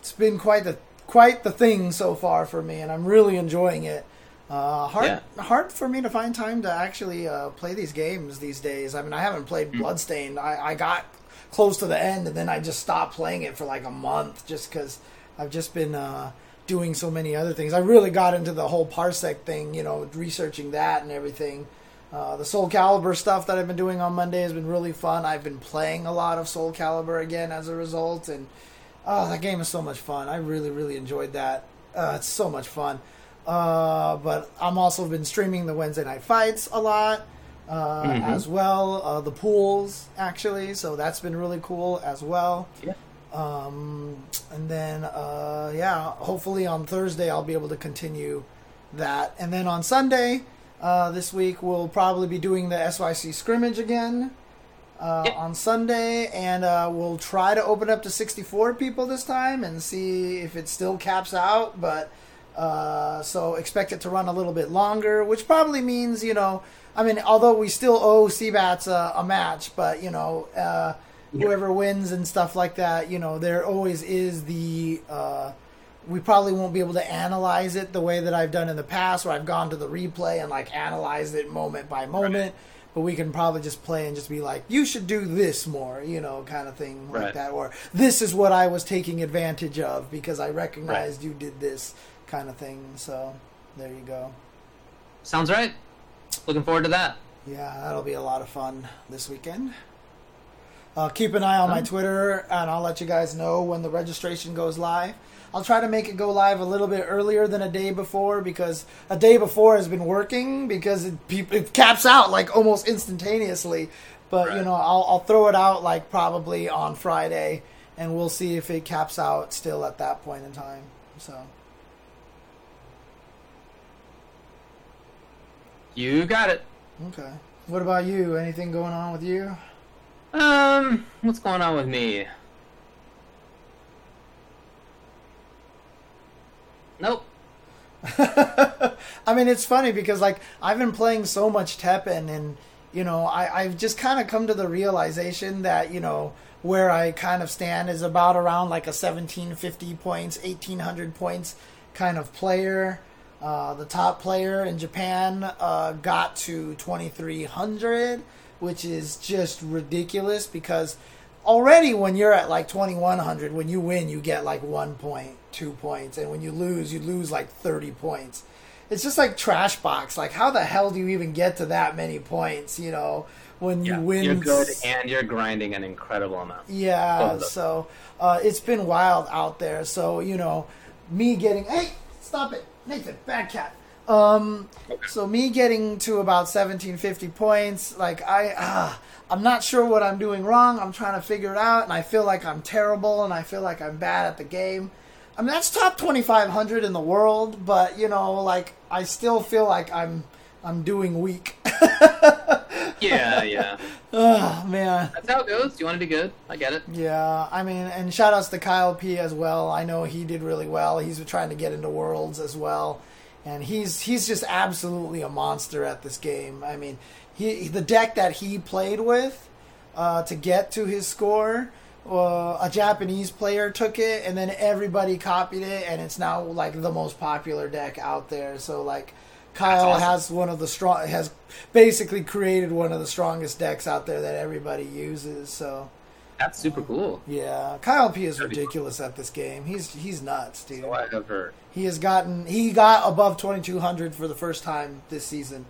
it's been quite the quite the thing so far for me, and I'm really enjoying it. Uh, hard Yeah. hard for me to find time to actually uh, play these games these days. I mean, I haven't played Mm. Bloodstained. I, I got close to the end, and then I just stopped playing it for like a month, just because I've just been uh, doing so many other things. I really got into the whole parsec thing, you know, researching that and everything. Uh, the Soul Calibur stuff that I've been doing on Monday has been really fun. I've been playing a lot of Soul Calibur again as a result, and oh, that game is so much fun. I really, really enjoyed that. Uh, it's so much fun. Uh, but I'm also been streaming the Wednesday night fights a lot uh, mm-hmm. as well. Uh, the pools actually, so that's been really cool as well. Yeah. Um, and then uh, yeah, hopefully on Thursday I'll be able to continue that, and then on Sunday uh, this week we'll probably be doing the SYC scrimmage again. Uh, on Sunday, and uh, we'll try to open up to 64 people this time and see if it still caps out. But uh, so expect it to run a little bit longer, which probably means you know, I mean, although we still owe Seabats a, a match, but you know, uh, whoever wins and stuff like that, you know, there always is the. We probably won't be able to analyze it the way that I've done in the past, where I've gone to the replay and like analyzed it moment by moment. Right. But we can probably just play and just be like, you should do this more, you know, kind of thing right. like that. Or this is what I was taking advantage of because I recognized right. you did this kind of thing. So there you go. Sounds right. Looking forward to that. Yeah, that'll be a lot of fun this weekend. Uh, keep an eye on my Twitter, and I'll let you guys know when the registration goes live. I'll try to make it go live a little bit earlier than a day before because a day before has been working because it, it caps out like almost instantaneously. But right. you know, I'll, I'll throw it out like probably on Friday, and we'll see if it caps out still at that point in time. So. You got it. Okay. What about you? Anything going on with you? Um, what's going on with me? Nope. I mean, it's funny because like I've been playing so much Teppen, and you know, I I've just kind of come to the realization that you know where I kind of stand is about around like a 1750 points, 1800 points kind of player. Uh, the top player in Japan uh, got to 2300, which is just ridiculous because already when you're at like 2100, when you win, you get like one point, two points, and when you lose, you lose like 30 points. It's just like trash box. Like, how the hell do you even get to that many points? You know, when yeah, you win, you're good and you're grinding an incredible amount. Yeah, so uh, it's been wild out there. So you know, me getting hey, stop it Nathan, bad cat. Um, okay. so me getting to about 1750 points, like I, uh, I'm not sure what I'm doing wrong. I'm trying to figure it out, and I feel like I'm terrible, and I feel like I'm bad at the game. I mean, that's top 2,500 in the world, but you know, like I still feel like I'm, I'm doing weak. yeah, yeah. Oh man, that's how it goes. You want to be good? I get it. Yeah, I mean, and shout outs to Kyle P as well. I know he did really well. He's trying to get into Worlds as well, and he's he's just absolutely a monster at this game. I mean, he the deck that he played with uh, to get to his score. Uh, a Japanese player took it, and then everybody copied it, and it's now like the most popular deck out there. So like Kyle awesome. has one of the strong has basically created one of the strongest decks out there that everybody uses. So that's super cool. Yeah, Kyle P is ridiculous at this game. He's he's nuts, dude. So I have heard. He has gotten he got above twenty two hundred for the first time this season.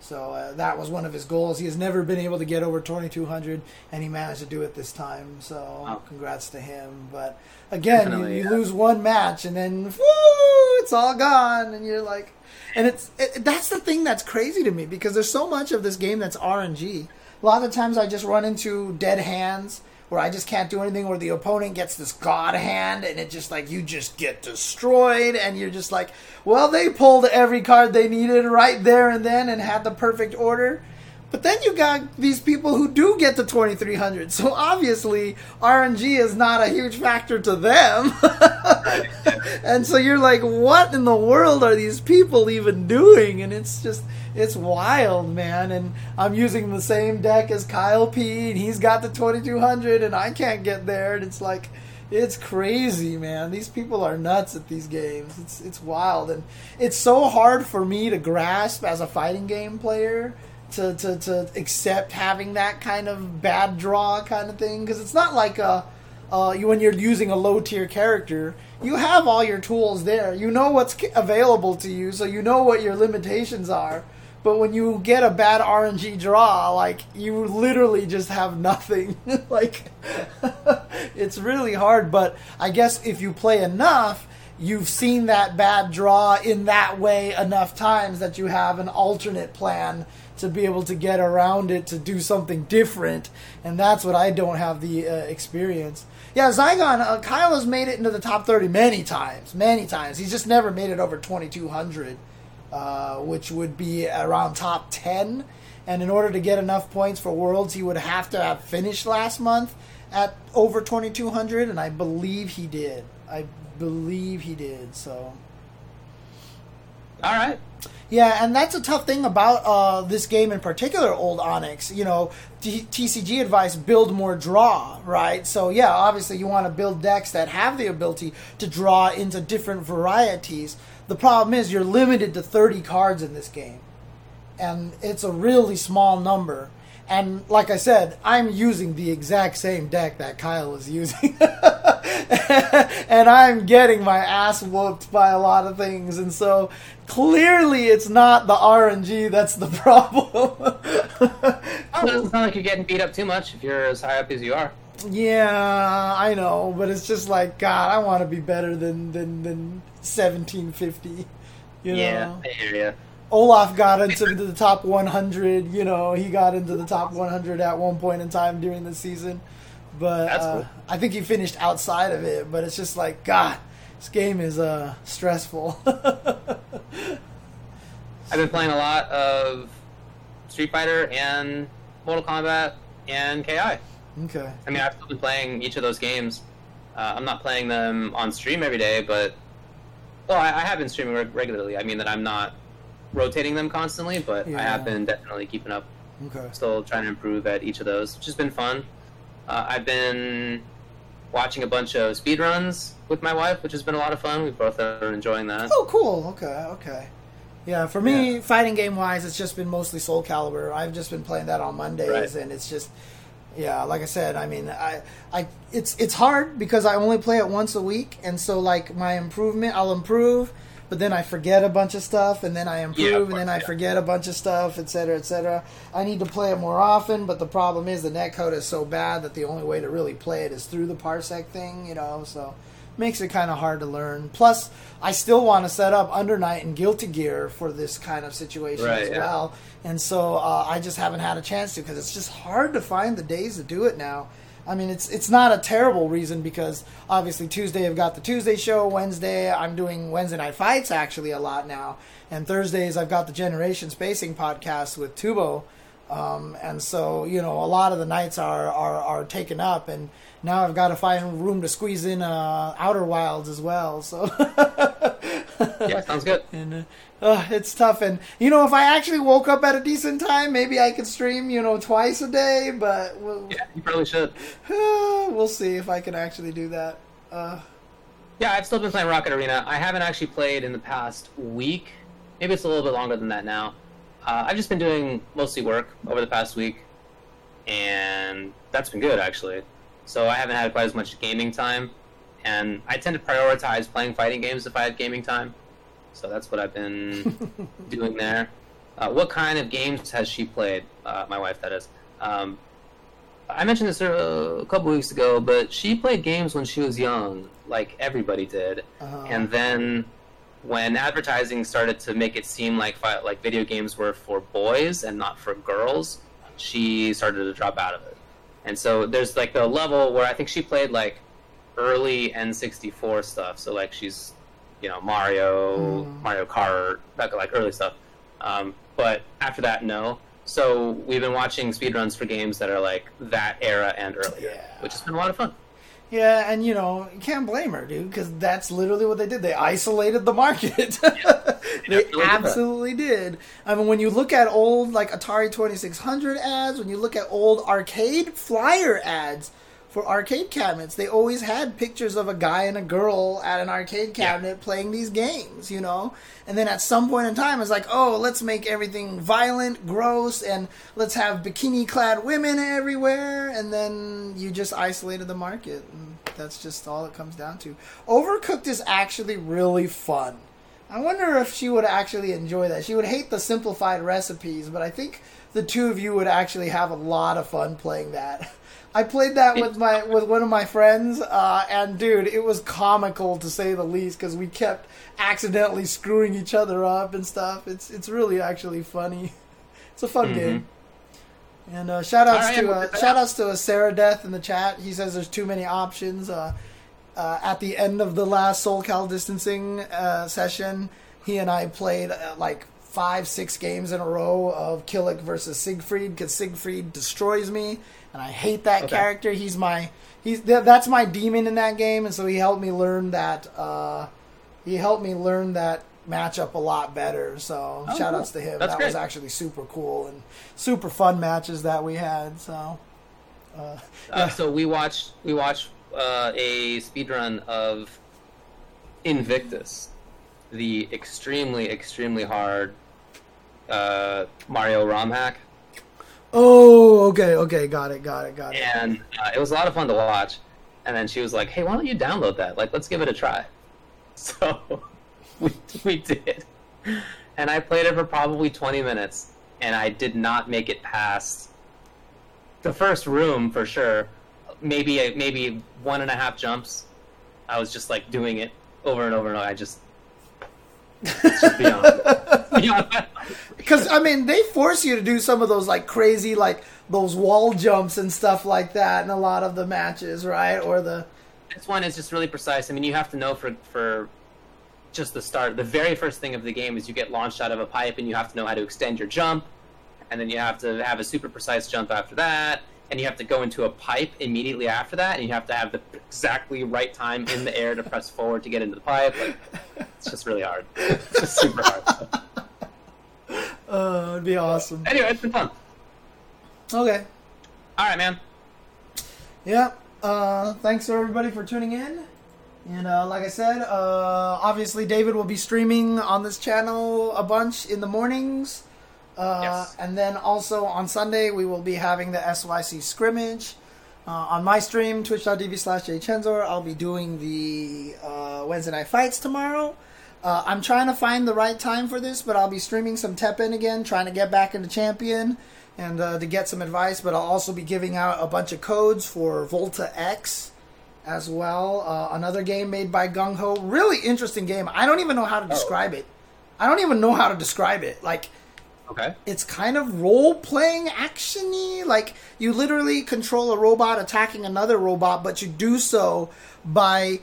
So uh, that was one of his goals. He has never been able to get over 2200, and he managed to do it this time. So oh. congrats to him. But again, you, you yeah. lose one match, and then woo, it's all gone, and you're like, and it's it, that's the thing that's crazy to me because there's so much of this game that's RNG. A lot of times I just run into dead hands where I just can't do anything, where the opponent gets this god hand and it just like you just get destroyed, and you're just like, well, they pulled every card they needed right there and then and had the perfect order. But then you got these people who do get to 2300. So obviously, RNG is not a huge factor to them. and so you're like, what in the world are these people even doing? And it's just, it's wild, man. And I'm using the same deck as Kyle P. And he's got the 2200, and I can't get there. And it's like, it's crazy, man. These people are nuts at these games. It's it's wild, and it's so hard for me to grasp as a fighting game player to, to, to accept having that kind of bad draw kind of thing because it's not like a uh, you, when you're using a low tier character you have all your tools there you know what's available to you so you know what your limitations are but when you get a bad RNG draw, like you literally just have nothing. like it's really hard, but I guess if you play enough, you've seen that bad draw in that way enough times that you have an alternate plan to be able to get around it to do something different, and that's what I don't have the uh, experience. Yeah, Zygon, uh, Kyle has made it into the top 30 many times, many times. He's just never made it over 2200, uh, which would be around top 10. And in order to get enough points for Worlds, he would have to have finished last month at over 2200, and I believe he did. I believe he did, so. All right. Yeah, and that's a tough thing about uh, this game in particular, Old Onyx. You know, T- TCG advice build more draw, right? So, yeah, obviously you want to build decks that have the ability to draw into different varieties. The problem is you're limited to 30 cards in this game, and it's a really small number. And like I said, I'm using the exact same deck that Kyle is using. and I'm getting my ass whooped by a lot of things. And so clearly it's not the RNG that's the problem. it doesn't sound like you're getting beat up too much if you're as high up as you are. Yeah, I know, but it's just like God. I want to be better than than than seventeen fifty. You know? Yeah, I hear you. Olaf got into the top 100. You know, he got into the top 100 at one point in time during the season. But uh, cool. I think he finished outside of it. But it's just like, God, this game is uh, stressful. I've been playing a lot of Street Fighter and Mortal Kombat and KI. Okay. I mean, I've still been playing each of those games. Uh, I'm not playing them on stream every day, but well, I, I have been streaming regularly. I mean that I'm not rotating them constantly, but yeah. I have been definitely keeping up. Okay. Still trying to improve at each of those, which has been fun. Uh, I've been watching a bunch of speed runs with my wife, which has been a lot of fun. We both are enjoying that. Oh, cool. Okay, okay. Yeah, for me, yeah. fighting game wise, it's just been mostly Soul Calibur. I've just been playing that on Mondays, right. and it's just, yeah, like I said, I mean, I, I, it's it's hard because I only play it once a week, and so like my improvement, I'll improve, but then I forget a bunch of stuff, and then I improve, yeah, and then I yeah. forget a bunch of stuff, etc., etc. I need to play it more often, but the problem is the netcode is so bad that the only way to really play it is through the parsec thing, you know. So makes it kind of hard to learn. Plus, I still want to set up Under Night and Guilty Gear for this kind of situation right, as yeah. well, and so uh, I just haven't had a chance to because it's just hard to find the days to do it now. I mean, it's it's not a terrible reason because obviously Tuesday I've got the Tuesday show. Wednesday I'm doing Wednesday night fights actually a lot now, and Thursdays I've got the Generation Spacing podcast with Tubo, um, and so you know a lot of the nights are are, are taken up, and now I've got to find room to squeeze in uh, Outer Wilds as well. So yeah, sounds good. And, uh, uh, it's tough. And you know, if I actually woke up at a decent time, maybe I could stream, you know, twice a day. But we'll, yeah, you probably should. we'll see if I can actually do that. Uh, yeah, I've still been playing Rocket Arena. I haven't actually played in the past week. Maybe it's a little bit longer than that now. Uh, I've just been doing mostly work over the past week, and that's been good actually. So I haven't had quite as much gaming time, and I tend to prioritize playing fighting games if I have gaming time. So that's what I've been doing there. Uh, what kind of games has she played? Uh, my wife, that is. Um, I mentioned this a couple weeks ago, but she played games when she was young, like everybody did. Uh-huh. And then when advertising started to make it seem like like video games were for boys and not for girls, she started to drop out of it. And so there's like the level where I think she played like early N64 stuff. So like she's you know Mario, mm. Mario Kart, like, like early stuff. Um, but after that, no. So we've been watching speedruns for games that are like that era and earlier, yeah. which has been a lot of fun. Yeah, and you know you can't blame her, dude, because that's literally what they did. They isolated the market. they absolutely did. I mean, when you look at old like Atari Twenty Six Hundred ads, when you look at old arcade flyer ads, for arcade cabinets. They always had pictures of a guy and a girl at an arcade cabinet yeah. playing these games, you know? And then at some point in time, it's like, oh, let's make everything violent, gross, and let's have bikini clad women everywhere. And then you just isolated the market. And that's just all it comes down to. Overcooked is actually really fun. I wonder if she would actually enjoy that. She would hate the simplified recipes, but I think the two of you would actually have a lot of fun playing that. I played that with my with one of my friends, uh, and dude, it was comical to say the least because we kept accidentally screwing each other up and stuff. It's it's really actually funny. It's a fun mm-hmm. game. And uh, shout outs right, to uh, shout outs to Sarah Death in the chat. He says there's too many options. Uh, uh, at the end of the last Soul Cal distancing uh, session, he and I played uh, like five, six games in a row of Kilik versus Siegfried because Siegfried destroys me, and I hate that okay. character. He's my he's that's my demon in that game, and so he helped me learn that. Uh, he helped me learn that matchup a lot better. So oh, shout outs to him. That's that great. was actually super cool and super fun matches that we had. So. Uh, uh yeah. uh, so we watched we watched uh, a speed run of Invictus, the extremely extremely hard uh, Mario ROM hack. Oh, okay, okay, got it, got it, got it. And uh, it was a lot of fun to watch. And then she was like, "Hey, why don't you download that? Like, let's give it a try." So we we did, and I played it for probably twenty minutes, and I did not make it past the first room for sure. Maybe maybe one and a half jumps. I was just like doing it over and over and over. I just because I mean, they force you to do some of those like crazy, like those wall jumps and stuff like that in a lot of the matches, right? Or the this one is just really precise. I mean, you have to know for for just the start. The very first thing of the game is you get launched out of a pipe, and you have to know how to extend your jump, and then you have to have a super precise jump after that, and you have to go into a pipe immediately after that, and you have to have the exactly right time in the air to press forward to get into the pipe. Like, it's just really hard. It's just super hard. Uh, it'd be awesome. Anyway, it's been fun. Okay. All right, man. Yeah. Uh, thanks everybody for tuning in. And uh, like I said, uh, obviously David will be streaming on this channel a bunch in the mornings. Uh, yes. And then also on Sunday, we will be having the SYC scrimmage. Uh, on my stream, twitch.tv slash jchenzor, I'll be doing the uh, Wednesday night fights tomorrow. Uh, I'm trying to find the right time for this, but I'll be streaming some Teppen again, trying to get back into Champion and uh, to get some advice. But I'll also be giving out a bunch of codes for Volta X as well. Uh, another game made by Gung Ho. Really interesting game. I don't even know how to describe oh. it. I don't even know how to describe it. Like, Okay. It's kind of role playing actiony. Like you literally control a robot attacking another robot, but you do so by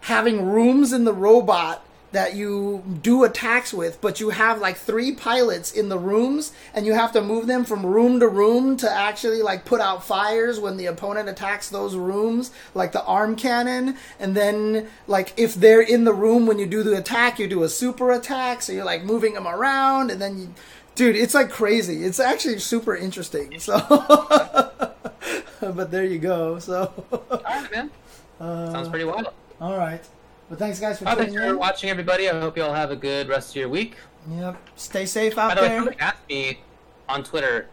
having rooms in the robot that you do attacks with, but you have like three pilots in the rooms and you have to move them from room to room to actually like put out fires when the opponent attacks those rooms, like the arm cannon. And then like if they're in the room when you do the attack, you do a super attack. So you're like moving them around and then you dude, it's like crazy. It's actually super interesting. So, but there you go. So, all right, man. Uh, Sounds pretty wild. All right. But thanks, guys, for oh, thanks for watching, everybody. I hope you all have a good rest of your week. Yep. Stay safe out By the there. Way, asked me on Twitter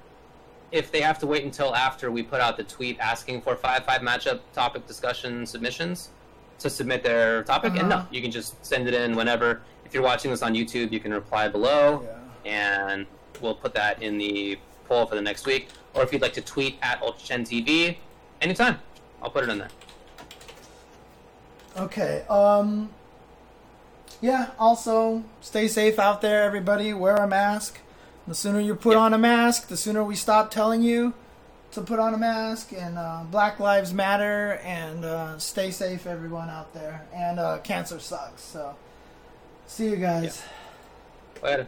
if they have to wait until after we put out the tweet asking for five five matchup topic discussion submissions to submit their topic. Uh-huh. And no, uh-huh. you can just send it in whenever. If you're watching this on YouTube, you can reply below. Yeah and we'll put that in the poll for the next week. Or if you'd like to tweet at UltraChenTV, anytime, I'll put it in there. Okay. Um, yeah. Also, stay safe out there, everybody. Wear a mask. The sooner you put on a mask, the sooner we stop telling you to put on a mask. And uh, Black Lives Matter. And uh, stay safe, everyone out there. And uh, cancer sucks. So, see you guys. Yep. Later.